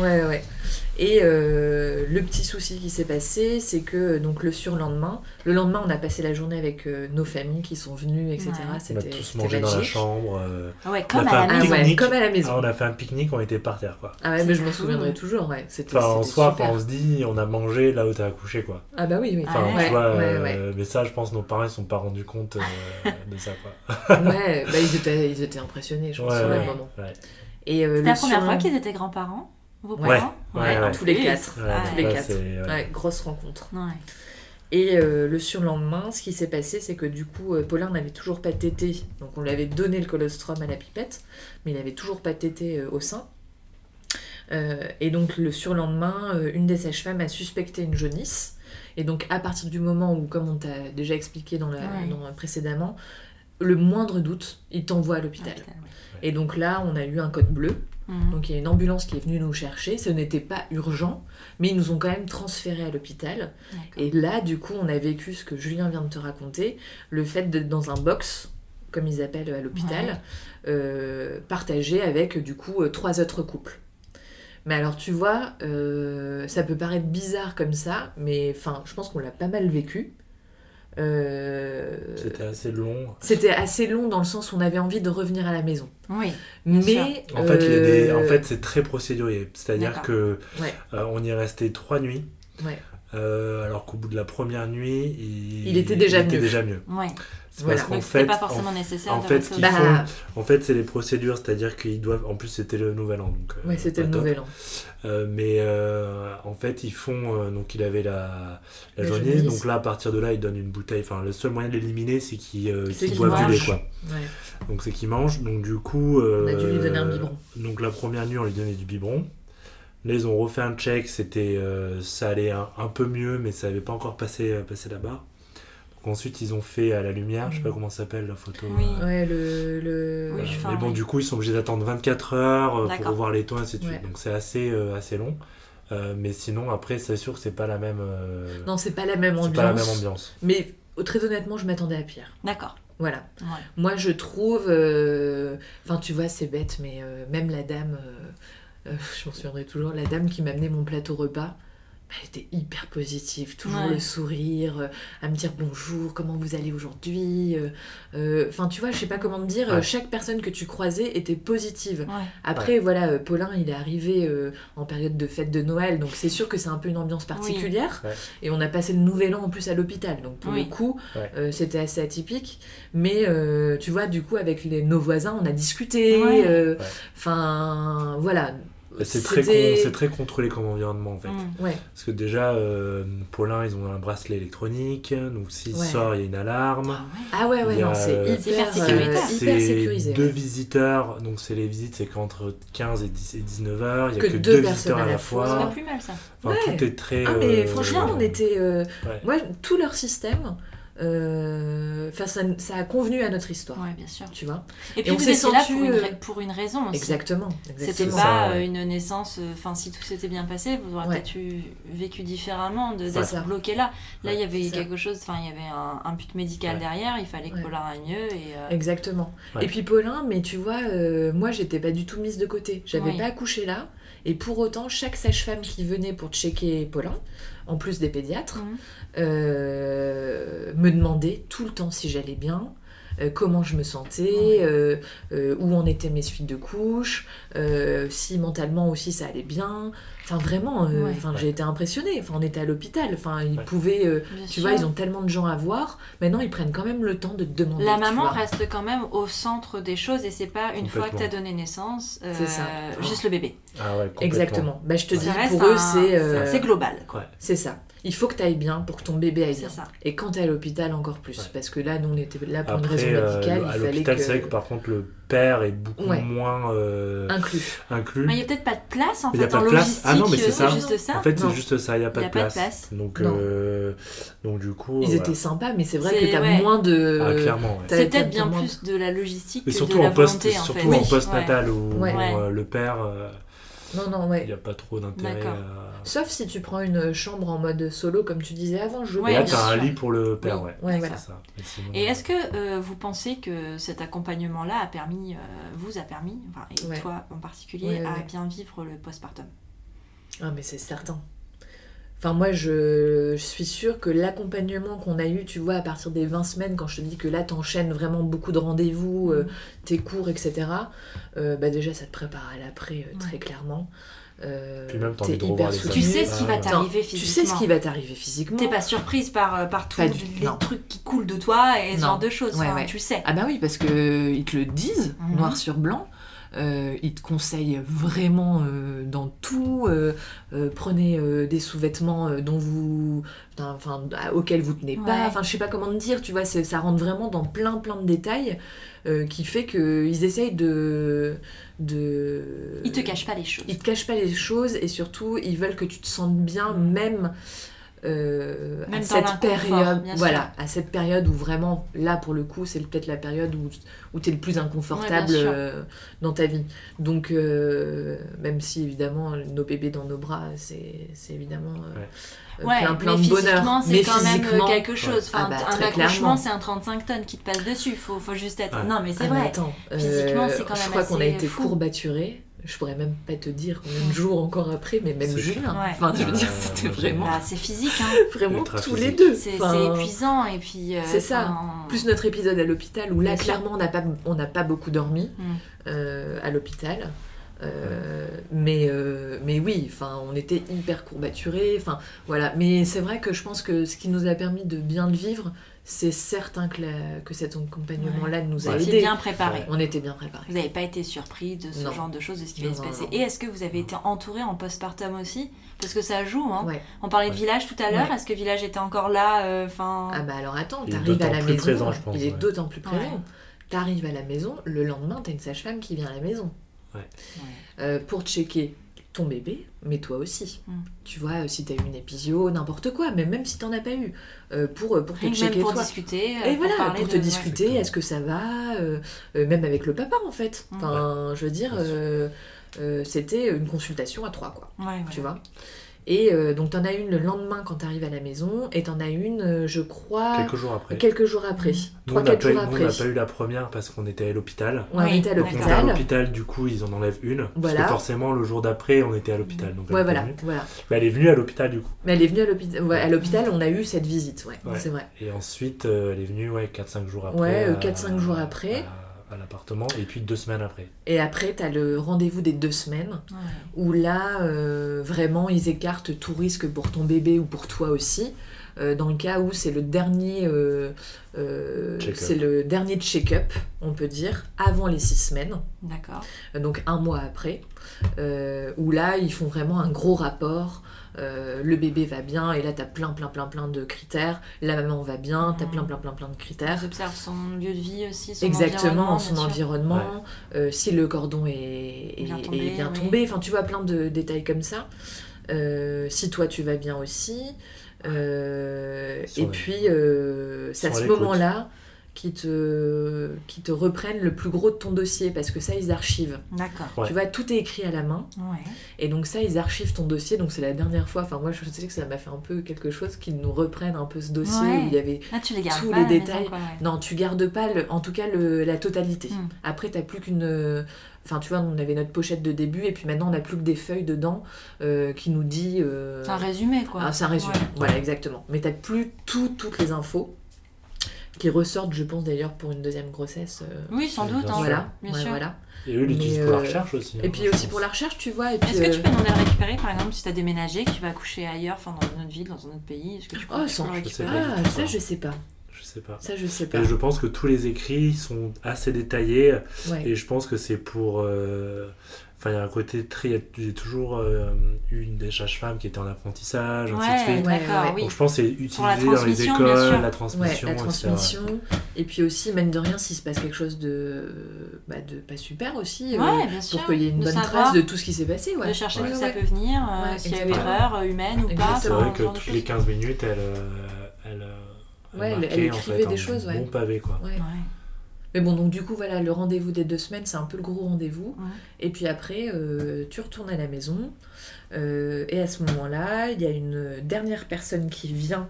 ouais, ouais. [LAUGHS] Et euh, le petit souci qui s'est passé, c'est que donc le surlendemain, le lendemain, on a passé la journée avec euh, nos familles qui sont venues, etc. On a tous mangé dans la chambre. Euh, ah ouais, comme à, la maison. comme à la maison. Ah, on a fait un pique-nique, on était par terre, quoi. Ah ouais, mais je m'en souviendrai toujours, ouais. C'était, enfin, en soi, on se dit, on a mangé là où t'as accouché, quoi. Ah bah oui, oui. Enfin, tu vois, mais ça, je pense, nos parents ne sont pas rendus compte de ça, quoi. [LAUGHS] ouais, bah ils étaient, ils étaient impressionnés, je pense, sur le moment. Et C'était la première fois qu'ils étaient grands-parents? Vos parents ouais, tous les quatre. tous les quatre. grosse rencontre. Et euh, le surlendemain, ce qui s'est passé, c'est que du coup, euh, Paulin n'avait toujours pas tété. Donc on lui avait donné le colostrum à la pipette, mais il n'avait toujours pas tété euh, au sein. et donc le surlendemain, une des sages-femmes a suspecté une jaunisse. Et donc à partir du moment où, comme on t'a déjà expliqué dans la, précédemment, le moindre doute, il t'envoie à l'hôpital. Et donc là, on a eu un code bleu. Mhm. Donc il y a une ambulance qui est venue nous chercher. Ce n'était pas urgent, mais ils nous ont quand même transférés à l'hôpital. Et là, du coup, on a vécu ce que Julien vient de te raconter, le fait d'être dans un box, comme ils appellent à l'hôpital, euh, partagé avec du coup euh, trois autres couples. Mais alors tu vois, euh, ça peut paraître bizarre comme ça, mais enfin, je pense qu'on l'a pas mal vécu. Euh, c'était assez long. C'était assez long dans le sens où on avait envie de revenir à la maison. Oui. Mais en fait, euh, en fait, c'est très procédurier. C'est-à-dire que euh, on y est resté trois nuits. Ouais. Alors qu'au bout de la première nuit, il, était déjà il mieux. déjà mieux. Ouais. C'est parce qu'en fait, pas forcément nécessaire en, fait, bah, en fait, c'est les procédures, c'est-à-dire qu'ils doivent. En plus, c'était le nouvel an, donc. oui, c'était le nouvel an. Euh, mais euh, en fait, ils font. Euh, donc, il avait la, la jaunisse. Donc là, à partir de là, ils donnent une bouteille. Enfin, le seul moyen de l'éliminer, c'est qu'ils qu boivent du lait, quoi. Donc, c'est qu'ils mangent. Donc, du coup. on a dû lui donner un biberon. Donc, la première nuit, on lui donnait du biberon. Là, ils ont refait un check. C'était, ça allait un, un, peu mieux, mais ça n'avait pas encore passé, passé la barre. Ensuite, ils ont fait à la lumière, je sais pas mm. comment s'appelle la photo. Oui, ouais, le. le... mais bon, du coup, ils sont obligés d'attendre 24 heures euh, pour voir les tons, et ainsi de suite. Donc c'est assez, euh, assez long. Euh, mais sinon, après, c'est sûr que c'est pas la même. Non, c'est pas la même ambiance. pas la même ambiance. Mais très honnêtement, je m'attendais à pire. D'accord. Voilà. Moi, je trouve. Enfin, tu vois, c'est bête, mais même la dame. Je m'en souviendrai toujours, la dame qui m'a amené mon plateau repas elle était hyper positive, toujours le sourire, euh, à me dire bonjour, comment vous allez aujourd'hui. Euh, euh, enfin, tu vois, je sais pas comment te dire, chaque personne que tu croisais était positive. Après, voilà, Paulin, il est arrivé en période de fête de Noël, donc c'est sûr que c'est un peu une ambiance particulière. Et on a passé le nouvel an en plus à l'hôpital, donc pour le coup, c'était assez atypique. Mais tu vois, du coup, avec les, nos voisins, on a discuté. Enfin, voilà c'est très, très contrôlé comme environnement en fait. Mm. Parce que déjà, euh, Paulin, ils ont un bracelet électronique, donc s'il sort, il y a une alarme. Ah ouais, ouais, non, c'est hyper, hyper sécurisé. Deux visiteurs, donc c'est les visites, c'est qu'entre 15 et, 10, et 19 heures, il n'y a que, deux, visiteurs à la fois. C'est pas plus mal ça. Enfin, tout est très. Ah, mais franchement, on était. Euh, moi, tout leur système. Euh, enfin, ça, ça, a convenu à notre histoire. Ouais, bien sûr. Tu vois. Et puis vous étiez là pour une, euh, pour une, raison aussi. Exactement. C'était pas euh, une naissance. Enfin, si tout s'était bien passé, vous auriez peut-être vécu différemment de d'être bloqué là. Là, il y avait quelque chose. Enfin, il y avait un, un but médical derrière. Il fallait que Paulin aille mieux. Et, Exactement. Et puis Paulin, mais tu vois, moi, j'étais pas du tout mise de côté. J'avais pas accouché là. Et pour autant, chaque sage-femme qui venait pour checker Paulin, en plus des pédiatres, mmh. euh, me demandait tout le temps si j'allais bien, euh, comment je me sentais, euh, où en étaient mes suites de couches, si mentalement aussi ça allait bien. Enfin vraiment, enfin j'ai été impressionnée. Enfin on était à l'hôpital. Enfin ils pouvaient, tu vois, ils ont tellement de gens à voir. Maintenant ils prennent quand même le temps de te demander. La maman reste quand même au centre des choses et c'est pas une fois que tu as donné naissance, juste le bébé. Ah Exactement. Bah, je te dis pour eux c'est c'est global. C'est ça. Il faut que tu ailles bien pour que ton bébé aille bien. Ça. Et quand tu es à l'hôpital, encore plus. Parce que là, nous, on était là pour une raison euh, médicale. à l'hôpital, c'est vrai que par contre, le père est beaucoup moins euh, inclus. inclus. Mais il n'y a peut-être pas de place en fait. Il n'y a pas de place. Ah non, mais c'est ça. Juste ça. En fait, c'est juste ça, il n'y a, pas, de, place. Donc, euh, donc, du coup. Ils étaient sympas, mais c'est vrai que tu as moins de. Ah, clairement. C'est peut-être bien plus de la logistique fait. Surtout en post-natal où le père. Non, non, ouais. Il n'y a pas trop d'intérêt. Sauf si tu prends une chambre en mode solo, comme tu disais avant. Je ouais, et là, tu as un lit pour le père, ouais. ouais voilà. ça. Et est-ce que euh, vous pensez que cet accompagnement-là a permis, euh, vous a permis, enfin, et toi en particulier, à bien vivre le postpartum? Ah, mais c'est certain. Enfin, moi, je, suis sûre que l'accompagnement qu'on a eu, tu vois, à partir des 20 semaines, quand je te dis que là, t'enchaînes vraiment beaucoup de rendez-vous, euh, mm. tes cours, etc., euh, bah déjà, ça te prépare à l'après, euh, très clairement. Puis même, t'as envie de revoir les Tu sais ce qui va t'arriver physiquement. Tu sais ce qui va t'arriver physiquement. T'es pas surprise par, par tous les trucs qui coulent de toi et ce genre de choses. Tu sais. Ah bah oui, parce qu'ils te le disent, mhm. noir sur blanc. Euh, il te conseille vraiment euh, dans tout. Euh, prenez des sous-vêtements dont vous, enfin, auxquels vous tenez pas. Enfin, je sais pas comment te dire. Tu vois, ça rentre vraiment dans plein plein de détails qui fait qu'ils essayent de de. Ils te cachent pas les choses. Ils te cachent pas les choses et surtout ils veulent que tu te sentes bien même euh, à cette période, voilà, à cette période où vraiment, là pour le coup, c'est peut-être la période où, où tu es le plus inconfortable euh, dans ta vie. Donc, euh, même si évidemment, nos bébés dans nos bras, c'est évidemment plein, plein de bonheur. c'est quand même quelque chose. Enfin, ah bah, un accouchement, c'est un 35 tonnes qui te passe dessus. Faut, faut juste être. Non, mais c'est ah, vrai. physiquement, c'est quand même. Je crois qu'on a été courbaturés je pourrais même pas te dire combien de jours encore après, mais même Julien. Enfin, je veux dire, c'était vraiment. Bah, c'est physique, hein. [LAUGHS] vraiment tous les deux. C'est épuisant et puis. Euh, c'est ça. Plus notre épisode à l'hôpital où là, clairement, on n'a pas, on pas beaucoup dormi mm. euh, à l'hôpital. Euh, mais, mais oui, enfin, on était hyper courbaturés. Enfin, voilà. Mais c'est vrai que je pense que ce qui nous a permis de bien le vivre, c'est certain que, que cet accompagnement-là nous a aidés. bien préparé. On était bien préparés. Vous n'avez pas été surpris de ce genre de choses, de ce qui va se passer. Et est-ce que vous avez été entouré en postpartum aussi? Parce que ça joue. Hein. On parlait de village tout à l'heure. Est-ce que village était encore là euh, enfin Ah bah alors attends, t'arrives à la maison. il est d'autant plus présent. T'arrives à la maison, le lendemain, t'as une sage-femme qui vient à la maison. Euh, pour checker ton bébé, mais toi aussi. Mm. Tu vois, euh, si tu as eu une épisio, n'importe quoi, mais même si tu n'en as pas eu, euh, pour, pour te checker pour toi. discuter. Euh, et voilà, pour te discuter, est-ce que ça va Même avec le papa, en fait. Mm. Enfin, je veux dire, c'était une consultation à trois, quoi. tu vois? Et euh, donc, tu en as une le lendemain quand tu arrives à la maison, et tu en as une, euh, je crois. Quelques jours après. Quelques jours après. Nous, on n'a pas, eu la première parce qu'on était à l'hôpital. on était à l'hôpital. à l'hôpital, du coup, ils en enlèvent une. Parce que forcément, le jour d'après, on était à l'hôpital. Donc ouais, voilà, voilà. Mais elle est venue à l'hôpital, du coup. Mais elle est venue à l'hôpital. à l'hôpital, on a eu cette visite, ouais, c'est vrai. Et ensuite, euh, elle est venue, ouais, 4-5 jours après. Ouais, 4-5 jours après à l'appartement et puis deux semaines après. Et après, tu as le rendez-vous des deux semaines où là, euh, vraiment, ils écartent tout risque pour ton bébé ou pour toi aussi. Euh, dans le cas où c'est le dernier euh, c'est le dernier check-up, on peut dire, avant les six semaines. D'accord. donc un mois après, où là, ils font vraiment un gros rapport euh, le bébé va bien, et là tu as plein, plein, plein, plein de critères. La maman va bien, tu as plein, mmh. plein, plein, plein de critères. Tu observes son lieu de vie aussi, son Exactement, environnement, son environnement, euh, si le cordon est, bien tombé, Enfin, tu vois, plein de détails comme ça. Euh, si toi tu vas bien aussi. et puis, c'est à ce moment-là qui te, qui te reprennent le plus gros de ton dossier parce que ça, ils archivent. D'accord. Tu vois, tout est écrit à la main. Ouais. Et donc, ça, ils archivent ton dossier. Donc, c'est la dernière fois. Enfin, moi, je sais que ça m'a fait un peu quelque chose qu'ils nous reprennent un peu ce dossier où il y avait ah, tu les tous les détails. non, tu gardes pas, le, en tout cas, le, la totalité. Hmm. Après, tu plus qu'une. Enfin, tu vois, on avait notre pochette de début et puis maintenant on n'a plus que des feuilles dedans euh, qui nous dit. Euh... C'est un résumé quoi. Ah, c'est un résumé, voilà, exactement. Mais tu plus tout, toutes les infos qui ressortent, je pense d'ailleurs, pour une deuxième grossesse. Euh, oui, sans doute. Hein, voilà, bien sûr. Voilà. Et eux l'utilisent pour la euh, recherche aussi. Et hein, puis aussi pour la recherche, tu vois. Est-ce que tu peux demander à récupérer, par exemple, si tu as déménagé, que tu vas accoucher ailleurs, enfin dans une autre ville, dans un autre pays Est-ce que tu peux oh, sans... récupérer Ah, ça, je sais pas. Je sais pas. Ça, je sais pas. Et je pense que tous les écrits sont assez détaillés. Et je pense que c'est pour. Enfin, il y a un côté très. J'ai toujours euh, eu une des sages-femmes qui était en apprentissage, ainsi de suite. oui. Donc je pense que c'est utilisé dans les écoles, la transmission. la transmission. Et puis aussi, même de rien, s'il se passe quelque chose de, bah, de pas super aussi, euh, pour qu'il y ait une bonne trace de tout ce qui s'est passé. De chercher d'où ça peut venir, euh, s'il y a une erreur humaine ou pas. C'est vrai que toutes les 15 minutes, elle. elle Ouais, elle, elle écrivait en fait, des choses, ouais. Bon pavé, quoi. Mais bon, donc du coup, voilà, le rendez-vous des deux semaines, c'est un peu le gros rendez-vous. Et puis après, euh, tu retournes à la maison. Euh, et à ce moment-là, il y a une dernière personne qui vient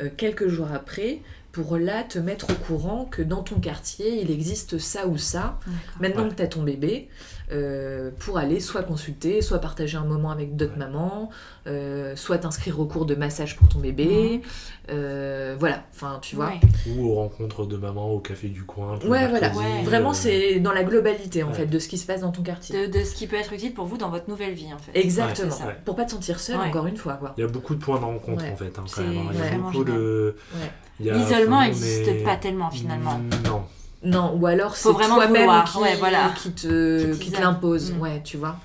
euh, quelques jours après pour là te mettre au courant que dans ton quartier, il existe ça ou ça. Maintenant que tu as ton bébé, euh, pour aller soit consulter, soit partager un moment avec d'autres mamans, euh, soit t'inscrire au cours de massage pour ton bébé. Euh, voilà, enfin, tu vois. Ou aux rencontres de mamans au café du coin. Ouais, voilà. Vraiment, c'est dans la globalité, en fait, de ce qui se passe dans ton quartier. De, ce qui peut être utile pour vous dans votre nouvelle vie, en fait. Exactement. Pour pas te sentir seul, encore une fois. Quoi. Il y a beaucoup de points de rencontre, en fait, hein, quand même. Hein. Il y a beaucoup de... L'isolement n'existe pas tellement, finalement. Non. Non, ou alors c'est toi-même qui, voilà. qui, te, qui, te l'impose, mm. ouais, tu vois.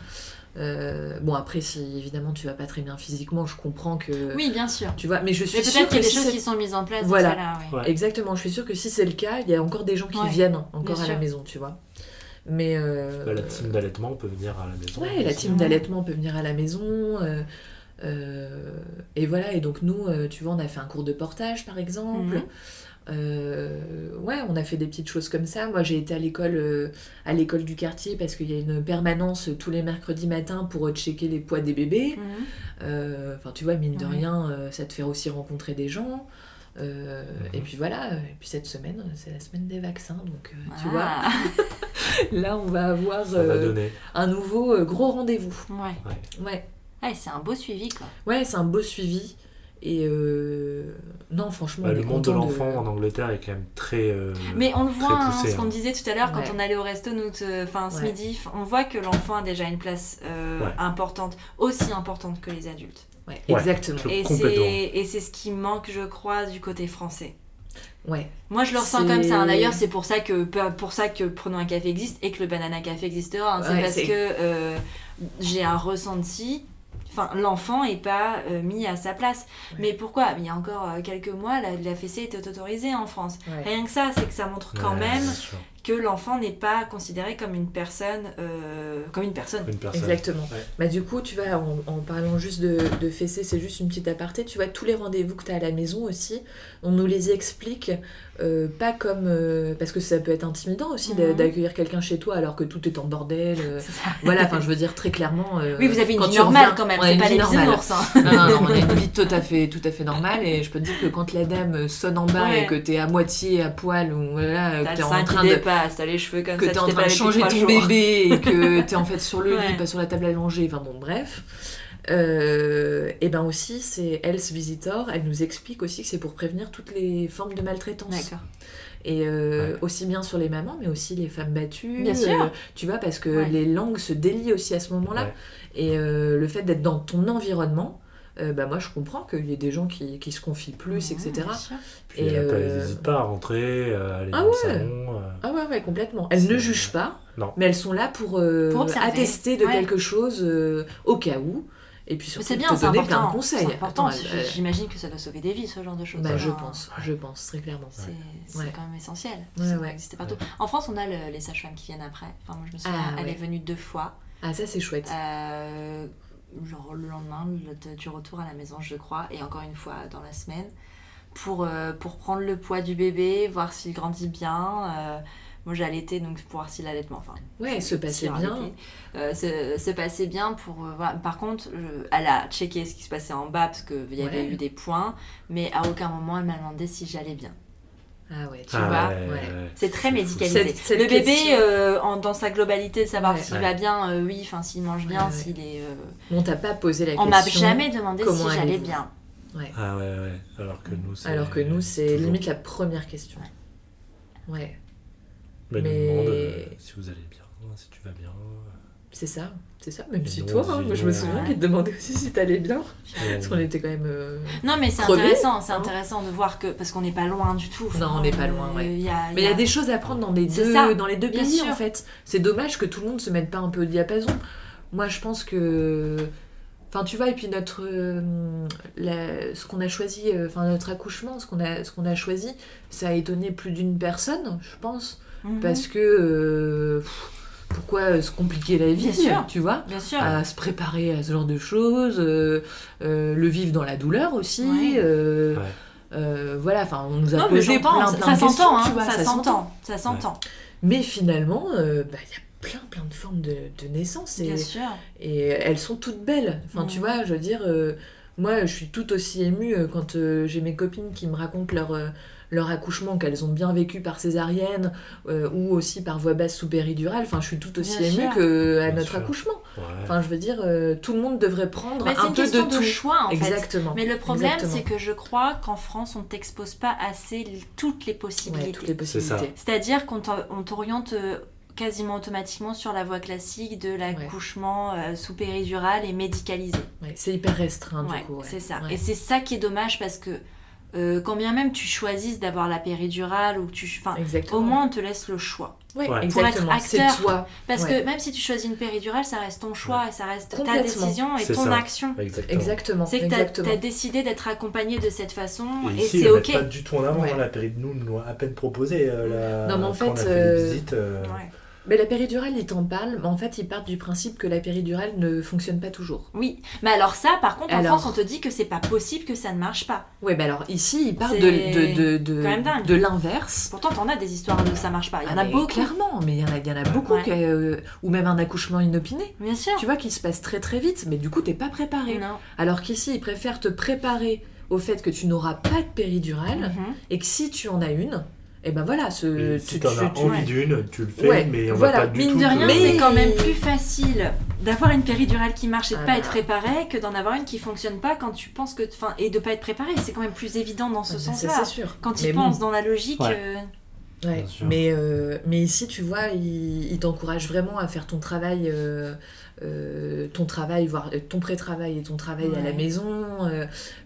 Euh, bon après si évidemment tu vas pas très bien physiquement je comprends que oui bien sûr. tu vois mais je suis mais peut-être qu'il y a des choses qui sont mises en place voilà. là, exactement je suis sûre que si c'est le cas il y a encore des gens qui viennent encore à la maison tu vois. Mais euh... bah, la team d'allaitement peut venir à la maison ouais la team d'allaitement peut venir à la maison euh, euh, et voilà et donc nous tu vois on a fait un cours de portage par exemple. Mhm. Euh, ouais, on a fait des petites choses comme ça. Moi, j'ai été à l'école, euh, à l'école du quartier parce qu'il y a une permanence tous les mercredis matins pour checker les poids des bébés. Mhm. Euh, enfin, tu vois, mine de rien, ça te fait aussi rencontrer des gens. Mhm. Et puis voilà. Et puis cette semaine, c'est la semaine des vaccins, donc tu vois. Ah. [LAUGHS] Là, on va avoir un nouveau gros rendez-vous. Ouais. Ouais. ouais. c'est un beau suivi, quoi. Ouais, c'est un beau suivi. Et euh, non, franchement. Bah, le monde de l'enfant en Angleterre est quand même très. Euh, mais on le voit, hein, ce qu'on hein. disait tout à l'heure quand on allait au resto, nous, enfin ce midi, on voit que l'enfant a déjà une place euh, importante, aussi importante que les adultes. exactement. Et c'est ce qui manque, je crois, du côté français. Ouais. Moi, je le ressens comme ça. Hein. D'ailleurs, c'est pour ça que pour ça que Prenons un café existe et que le Banana Café existera. c'est parce que j'ai un ressenti Enfin, l'enfant n'est pas euh, mis à sa place. Mais pourquoi? Il y a encore euh, quelques mois, la, la fessée était autorisée en France. Rien que ça, c'est que ça montre quand même que l'enfant n'est pas considéré comme une personne, euh, comme une personne. Exactement. Bah, du coup, tu vois, en, parlant juste de, de fessée, c'est juste une petite aparté, tu vois, tous les rendez-vous que tu as à la maison aussi, on nous les explique euh, pas comme euh, parce que ça peut être intimidant aussi mhm. d'accueillir quelqu'un chez toi alors que tout est en bordel voilà enfin je veux dire très clairement oui vous avez une vie normale quand même c'est pas les bisounours hein. non, non, non on a une vie tout à fait tout à fait normale et je peux te dire que quand la dame sonne en bas et que t'es à moitié à poil ou voilà que t'es en train de t'as les cheveux comme que ça t'es en train de changer ton bébé et que t'es en fait sur le [LAUGHS] lit pas sur la table allongée enfin bon bref euh, et ben aussi, c'est Health Visitor, elle nous explique aussi que c'est pour prévenir toutes les formes de maltraitance. D'accord. Et euh, aussi bien sur les mamans, mais aussi les femmes battues. Bien sûr. Euh, tu vois, parce que les langues se délient aussi à ce moment-là. Et le fait d'être dans ton environnement, bah moi je comprends qu'il y ait des gens qui, qui se confient plus, etc. Puis et elles n'hésitent pas à rentrer, à aller ah dans le salon. Ah ouais, ouais, complètement. Elles ne jugent pas, mais elles sont là pour, pour attester de quelque chose au cas où. Et puis surtout, c'est bien, te donner plein de conseils. C'est important. J'imagine que ça doit sauver des vies, ce genre de choses. Bah, je pense, je pense, très clairement. C'est quand même essentiel. ça existe partout. En France, on a les sages-femmes qui viennent après. Enfin, moi, je me souviens, ah, elle est venue deux fois. Ah, ça, c'est chouette. Euh, genre le lendemain du retour à la maison, je crois, et encore une fois dans la semaine, pour, euh, pour prendre le poids du bébé, voir s'il grandit bien. Euh, moi, j'ai allaité donc pour voir si l'allaitement. Enfin, ouais, se passait bien. Euh, se, passait bien pour. Euh, Par contre, elle a checké ce qui se passait en bas parce qu'il y avait eu des points, mais à aucun moment elle m'a demandé si j'allais bien. Ah ouais, tu ah vois, c'est très médicalisé. le bébé, euh, en, dans sa globalité, de savoir s'il va bien, oui, enfin s'il mange bien, s'il est. On t'a pas posé la question. On m'a jamais demandé si j'allais bien. Ah ouais, ouais. Alors que nous, c'est. Alors que nous, c'est limite la première question. Ouais. Mais, demande euh, si vous allez bien, si tu vas bien. C'est ça. C'est ça, même si toi, hein, moi je me souviens qu'il te demandait aussi si t'allais bien. Parce qu'on était quand même. Euh, non, mais c'est intéressant, c'est intéressant de voir que. Parce qu'on n'est pas loin du tout. Non, on n'est pas loin, ouais. mais il y a des choses à prendre dans, les deux, dans les deux pays en fait. C'est dommage que tout le monde se mette pas un peu au diapason. Moi je pense que. Enfin, tu vois, et puis notre. Euh, ce qu'on a choisi, euh, enfin, notre accouchement, ce qu'on a, ce qu'on a choisi, ça a étonné plus d'une personne, je pense. Mhm. Parce que pourquoi euh, se compliquer la vie, tu vois bien sûr. À se préparer à ce genre de choses, euh, euh, le vivre dans la douleur aussi. voilà, enfin, on nous a posé plein, plein ça, de questions, hein, ça, s'entend, ça s'entend. Mais finalement, bah, il y a plein, plein de formes de, de naissance. Et, bien sûr. Et elles sont toutes belles. Enfin, tu vois, je veux dire, moi, je suis tout aussi émue quand j'ai mes copines qui me racontent leur leur accouchement qu'elles ont bien vécu par césarienne euh, ou aussi par voie basse sous péridurale. Enfin, je suis tout aussi émue que à notre accouchement. Enfin, je veux dire, euh, tout le monde devrait prendre un peu de, tout. choix, en Exactement. Mais le problème, c'est que je crois qu'en France, on t'expose pas assez toutes les possibilités. toutes les possibilités. C'est-à-dire qu'on t'oriente euh, quasiment automatiquement sur la voie classique de l'accouchement sous péridurale et médicalisé. c'est hyper restreint du coup. C'est ça. Et c'est ça qui est dommage parce que euh, quand bien même tu choisisses d'avoir la péridurale ou tu enfin au moins on te laisse le choix. Ouais, pour être acteur. parce que même si tu choisis une péridurale ça reste ton choix et ça reste ta décision et ton action. Exactement. C'est que tu as, décidé d'être accompagné de cette façon et, c'est ok. pas du tout en avant la péridurale nous nous à peine proposé euh, la... non mais en fait, on a fait visite, euh, mais la péridurale, ils t'en parlent, mais en fait, ils partent du principe que la péridurale ne fonctionne pas toujours. Oui, mais alors ça, par contre, en France, on te dit que c'est pas possible que ça ne marche pas. Oui, mais alors ici, ils partent de, de, de, de, l'inverse. Pourtant, t'en as des histoires de ça marche pas. Il y en a ah, beaucoup. Clairement, mais il y en a, il y en a beaucoup, euh, ou même un accouchement inopiné. Bien sûr. Tu vois, qui se passe très très vite, mais du coup, t'es pas préparé. Non. Alors qu'ici, ils préfèrent te préparer au fait que tu n'auras pas de péridurale mhm. et que si tu en as une, et ben voilà, ce, si tu, as envie d'une, tu le fais, mais on voilà. va pas du Mine de rien, c'est quand même plus facile d'avoir une péridurale qui marche et de ah pas bah. être préparé que d'en avoir une qui fonctionne pas quand tu penses que, enfin, et de pas être préparé. C'est quand même plus évident dans ce ah bah, sens-là. C'est sûr. Quand tu penses dans la logique. Euh, Ouais, mais, euh, mais ici, tu vois, il, il t'encourage vraiment à faire ton travail, euh, euh, ton travail, voire ton pré-travail et ton travail à la maison.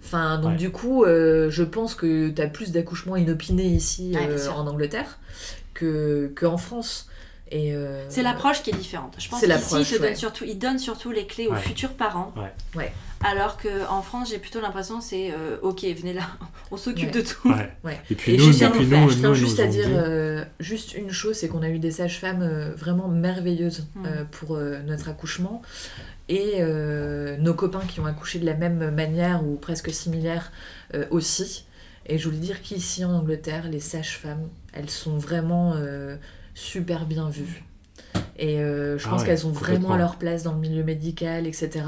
Enfin, donc du coup, je pense que tu as plus d'accouchements inopinés ici en Angleterre qu'en France. Euh, c'est l'approche qui est différente. Je pense qu'ici, il, surtout, il donne surtout les clés aux futurs parents. Ouais. Alors qu'en France, j'ai plutôt l'impression c'est euh, ok, venez là, [LAUGHS] on s'occupe de tout. [LAUGHS] Et puis nous, je nous, tiens juste à dire euh, juste une chose c'est qu'on a eu des sages-femmes vraiment merveilleuses mm. pour notre accouchement. Et nos copains qui ont accouché de la même manière ou presque similaire aussi. Et je voulais dire qu'ici en Angleterre, les sages-femmes, elles sont vraiment super bien vues. Et euh, je ah pense qu'elles ont vraiment leur place dans le milieu médical, etc.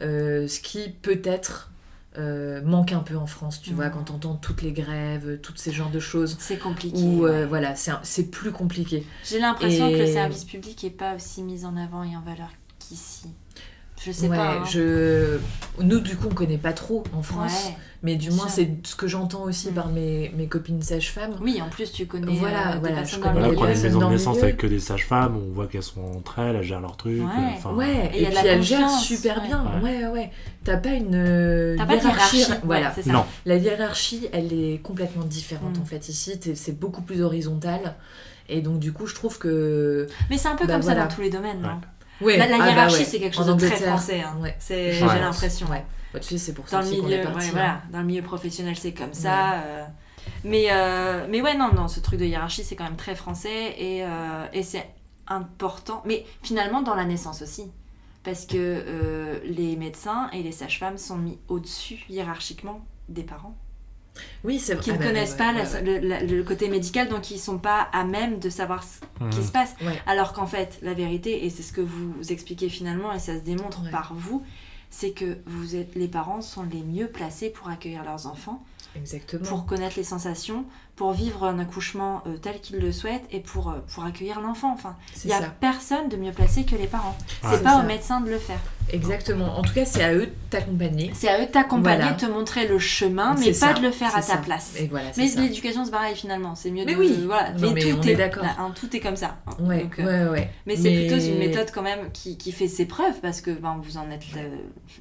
Euh, ce qui peut-être euh, manque un peu en France, tu vois, quand on entend toutes les grèves, toutes ces genres de choses. C'est compliqué. Ou voilà, c'est plus compliqué. J'ai l'impression que le service public n'est pas aussi mis en avant et en valeur qu'ici. Je sais pas. Hein. Je... Nous, du coup, on connaît pas trop en France. mais du moins, c'est ce que j'entends aussi par mm. mes, mes copines sages-femmes. Oui, en plus, tu connais. Voilà, euh, voilà. Je connais les maisons de naissance avec que des sages-femmes, on voit qu'elles sont entre elles, elles gèrent leurs trucs. Ouais, ouais. et, puis elles gèrent super bien. Ouais, ouais. T'as pas une euh, hiérarchie. Voilà, c'est ça. Non. La hiérarchie, elle est complètement différente mm. en fait. Ici, c'est beaucoup plus horizontal. Et donc, du coup, je trouve que. Mais c'est un peu bah, comme ça dans tous les domaines, non? La, ah bah hiérarchie, c'est quelque chose de très français. Hein. J'ai l'impression. Ouais. C'est pour ça dans le milieu, parti, voilà, dans le milieu professionnel, c'est comme ça. Euh. Mais, euh, mais ouais, non, non, ce truc de hiérarchie, c'est quand même très français et, euh, et c'est important. Mais finalement, dans la naissance aussi. Parce que les médecins et les sages-femmes sont mis au-dessus hiérarchiquement des parents. Oui, c'est Qui ne ah bah, connaissent pas le, côté médical, donc ils sont pas à même de savoir ce qui mmh. se passe. Alors qu'en fait, la vérité, et c'est ce que vous expliquez finalement, et ça se démontre par vous, c'est que vous êtes, les parents sont les mieux placés pour accueillir leurs enfants. Exactement. Pour connaître les sensations, pour vivre un accouchement euh, tel qu'ils le souhaitent et pour, euh, pour accueillir l'enfant. Enfin, il n'y a personne de mieux placé que les parents. C'est pas au médecin de le faire. Exactement. En tout cas, c'est à eux de t'accompagner. C'est à eux de t'accompagner, de te montrer le chemin, mais pas de le faire à ta place. Et voilà, mais l'éducation, c'est pareil finalement. C'est mieux mais de. Oui. Voilà. mais, tout est, d'accord. Hein, tout est comme ça. Ouais, euh, ouais, ouais. Mais, c'est plutôt une méthode quand même qui, qui, fait ses preuves parce que ben, vous en êtes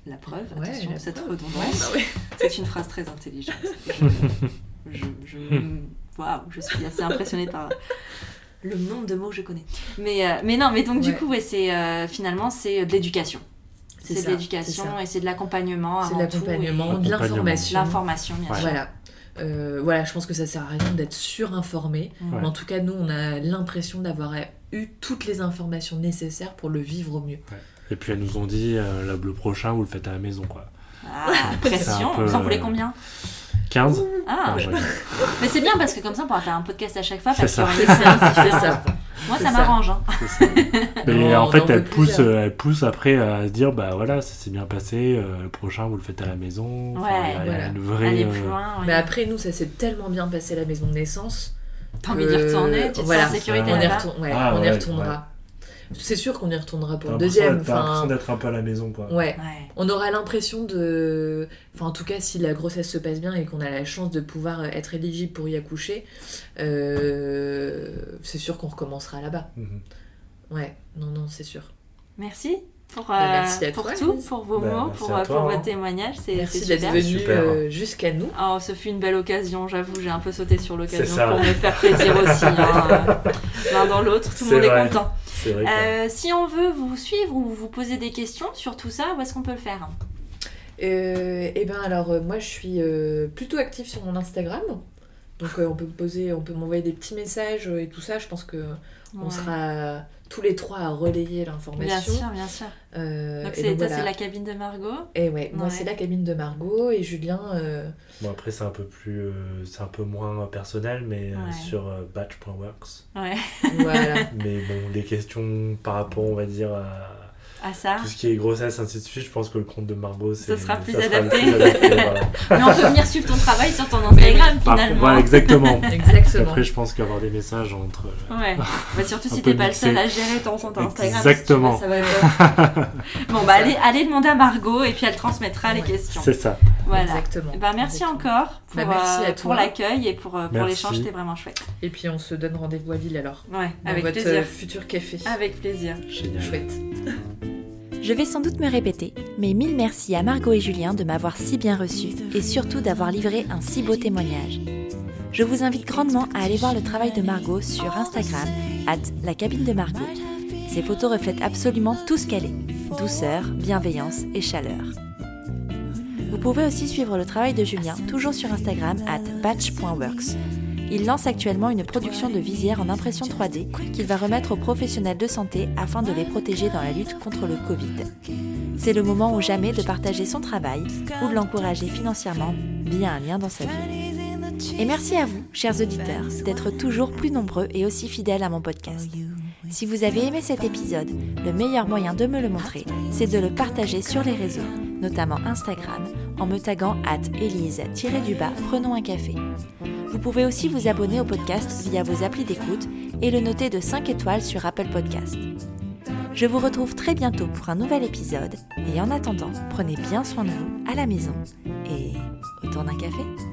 la, preuve. Attention, cette redondance. Bah c'est une phrase très intelligente. [LAUGHS] je, je, waouh, je suis assez impressionnée par [LAUGHS] le nombre de mots que je connais. Mais, euh, mais non, mais donc du coup, ouais, c'est euh, finalement c'est de l'éducation. C'est de l'éducation et c'est de l'accompagnement. C'est de l'accompagnement, de l'information. L'information, bien sûr. Voilà. Euh, voilà, je pense que ça sert à rien d'être surinformé. Mais en tout cas, nous, on a l'impression d'avoir eu toutes les informations nécessaires pour le vivre au mieux. Et puis, elles nous ont dit, le prochain, vous le faites à la maison, quoi. Ah, pression. Vous en voulez combien? 15 Ah, mais c'est bien parce que comme ça on pourra faire un podcast à chaque fois parce y ça. [LAUGHS] Moi ça m'arrange. Hein. Mais en fait elle pousse, elle pousse après à se dire bah voilà ça s'est bien passé, euh, le prochain vous le faites à la maison. Ouais, voilà. une vraie. Euh, mais après nous ça s'est tellement bien passé à la maison de naissance. T'as envie d'y retourner, tu te voilà. sens en sécurité on, y, ah, on y retournera. C'est sûr qu'on y retournera pour le deuxième. T'as l'impression d'être un peu à la maison, quoi. Ouais. On aura l'impression de. Enfin, en tout cas, si la grossesse se passe bien et qu'on a la chance de pouvoir être éligible pour y accoucher, euh, c'est sûr qu'on recommencera là-bas. Mhm. Ouais, non, non, c'est sûr. Merci pour, bah, euh, pour tout, pour vos bah, mots, pour, euh, pour votre hein. témoinage. Merci d'être venu jusqu'à nous. Oh, ce fut une belle occasion, j'avoue, j'ai un peu sauté sur l'occasion pour me faire plaisir aussi. Hein, [LAUGHS] L'un dans l'autre, tout le monde est content. Euh, si on veut vous suivre ou vous poser des questions sur tout ça, où est-ce qu'on peut le faire? Euh, Eh bien alors euh, moi je suis plutôt active sur mon Instagram. Donc on peut poser, on peut m'envoyer des petits messages et tout ça. Je pense que on sera tous les trois à relayer l'information. Bien sûr, bien sûr. Euh, donc c'est la cabine de Margot. Et ouais, moi c'est la cabine de Margot et Julien. Euh, bon après c'est un peu plus, euh, c'est un peu moins personnel, mais sur batch.works. Ouais. voilà. [LAUGHS] mais bon, des questions par rapport, on va dire à ça. Tout ce qui est grossesse, ainsi de suite, je pense que le compte de Margot, ça sera plus adapté. [LAUGHS] Mais on peut venir suivre ton travail sur ton Instagram finalement. Voilà, exactement. [LAUGHS] exactement. Après, je pense qu'avoir des messages entre. Ouais. [LAUGHS] bah, surtout si t'es pas le seul à gérer ton compte Instagram. Exactement. ça va bon, bah allez, allez demander à Margot et puis elle transmettra les questions. C'est ça. Voilà. Exactement. Bah, merci encore pour, bah, merci euh, pour l'accueil et pour, euh, pour l'échange, c'était vraiment chouette. Et puis on se donne rendez-vous à Ville alors. Ouais, avec votre plaisir. futur café. Avec plaisir. Génial. Chouette. Je vais sans doute me répéter, mais mille merci à Margot et Julien de m'avoir si bien reçu et surtout d'avoir livré un si beau témoignage. Je vous invite grandement à aller voir le travail de Margot sur Instagram, at la cabine de Margot. Ces photos reflètent absolument tout ce qu'elle est douceur, bienveillance et chaleur. Vous pouvez aussi suivre le travail de Julien, toujours sur Instagram, at batch.works. Il lance actuellement une production de visières en impression 3D qu'il va remettre aux professionnels de santé afin de les protéger dans la lutte contre le Covid. C'est le moment ou jamais de partager son travail ou de l'encourager financièrement via un lien dans sa vie. Et merci à vous, chers auditeurs, d'être toujours plus nombreux et aussi fidèles à mon podcast. Si vous avez aimé cet épisode, le meilleur moyen de me le montrer, c'est de le partager sur les réseaux, notamment Instagram, en me taguant at Elise-du-bas, prenons un café. Vous pouvez aussi vous abonner au podcast via vos applis d'écoute et le noter de 5 étoiles sur Apple Podcast. Je vous retrouve très bientôt pour un nouvel épisode et en attendant, prenez bien soin de vous à la maison et autour d'un café.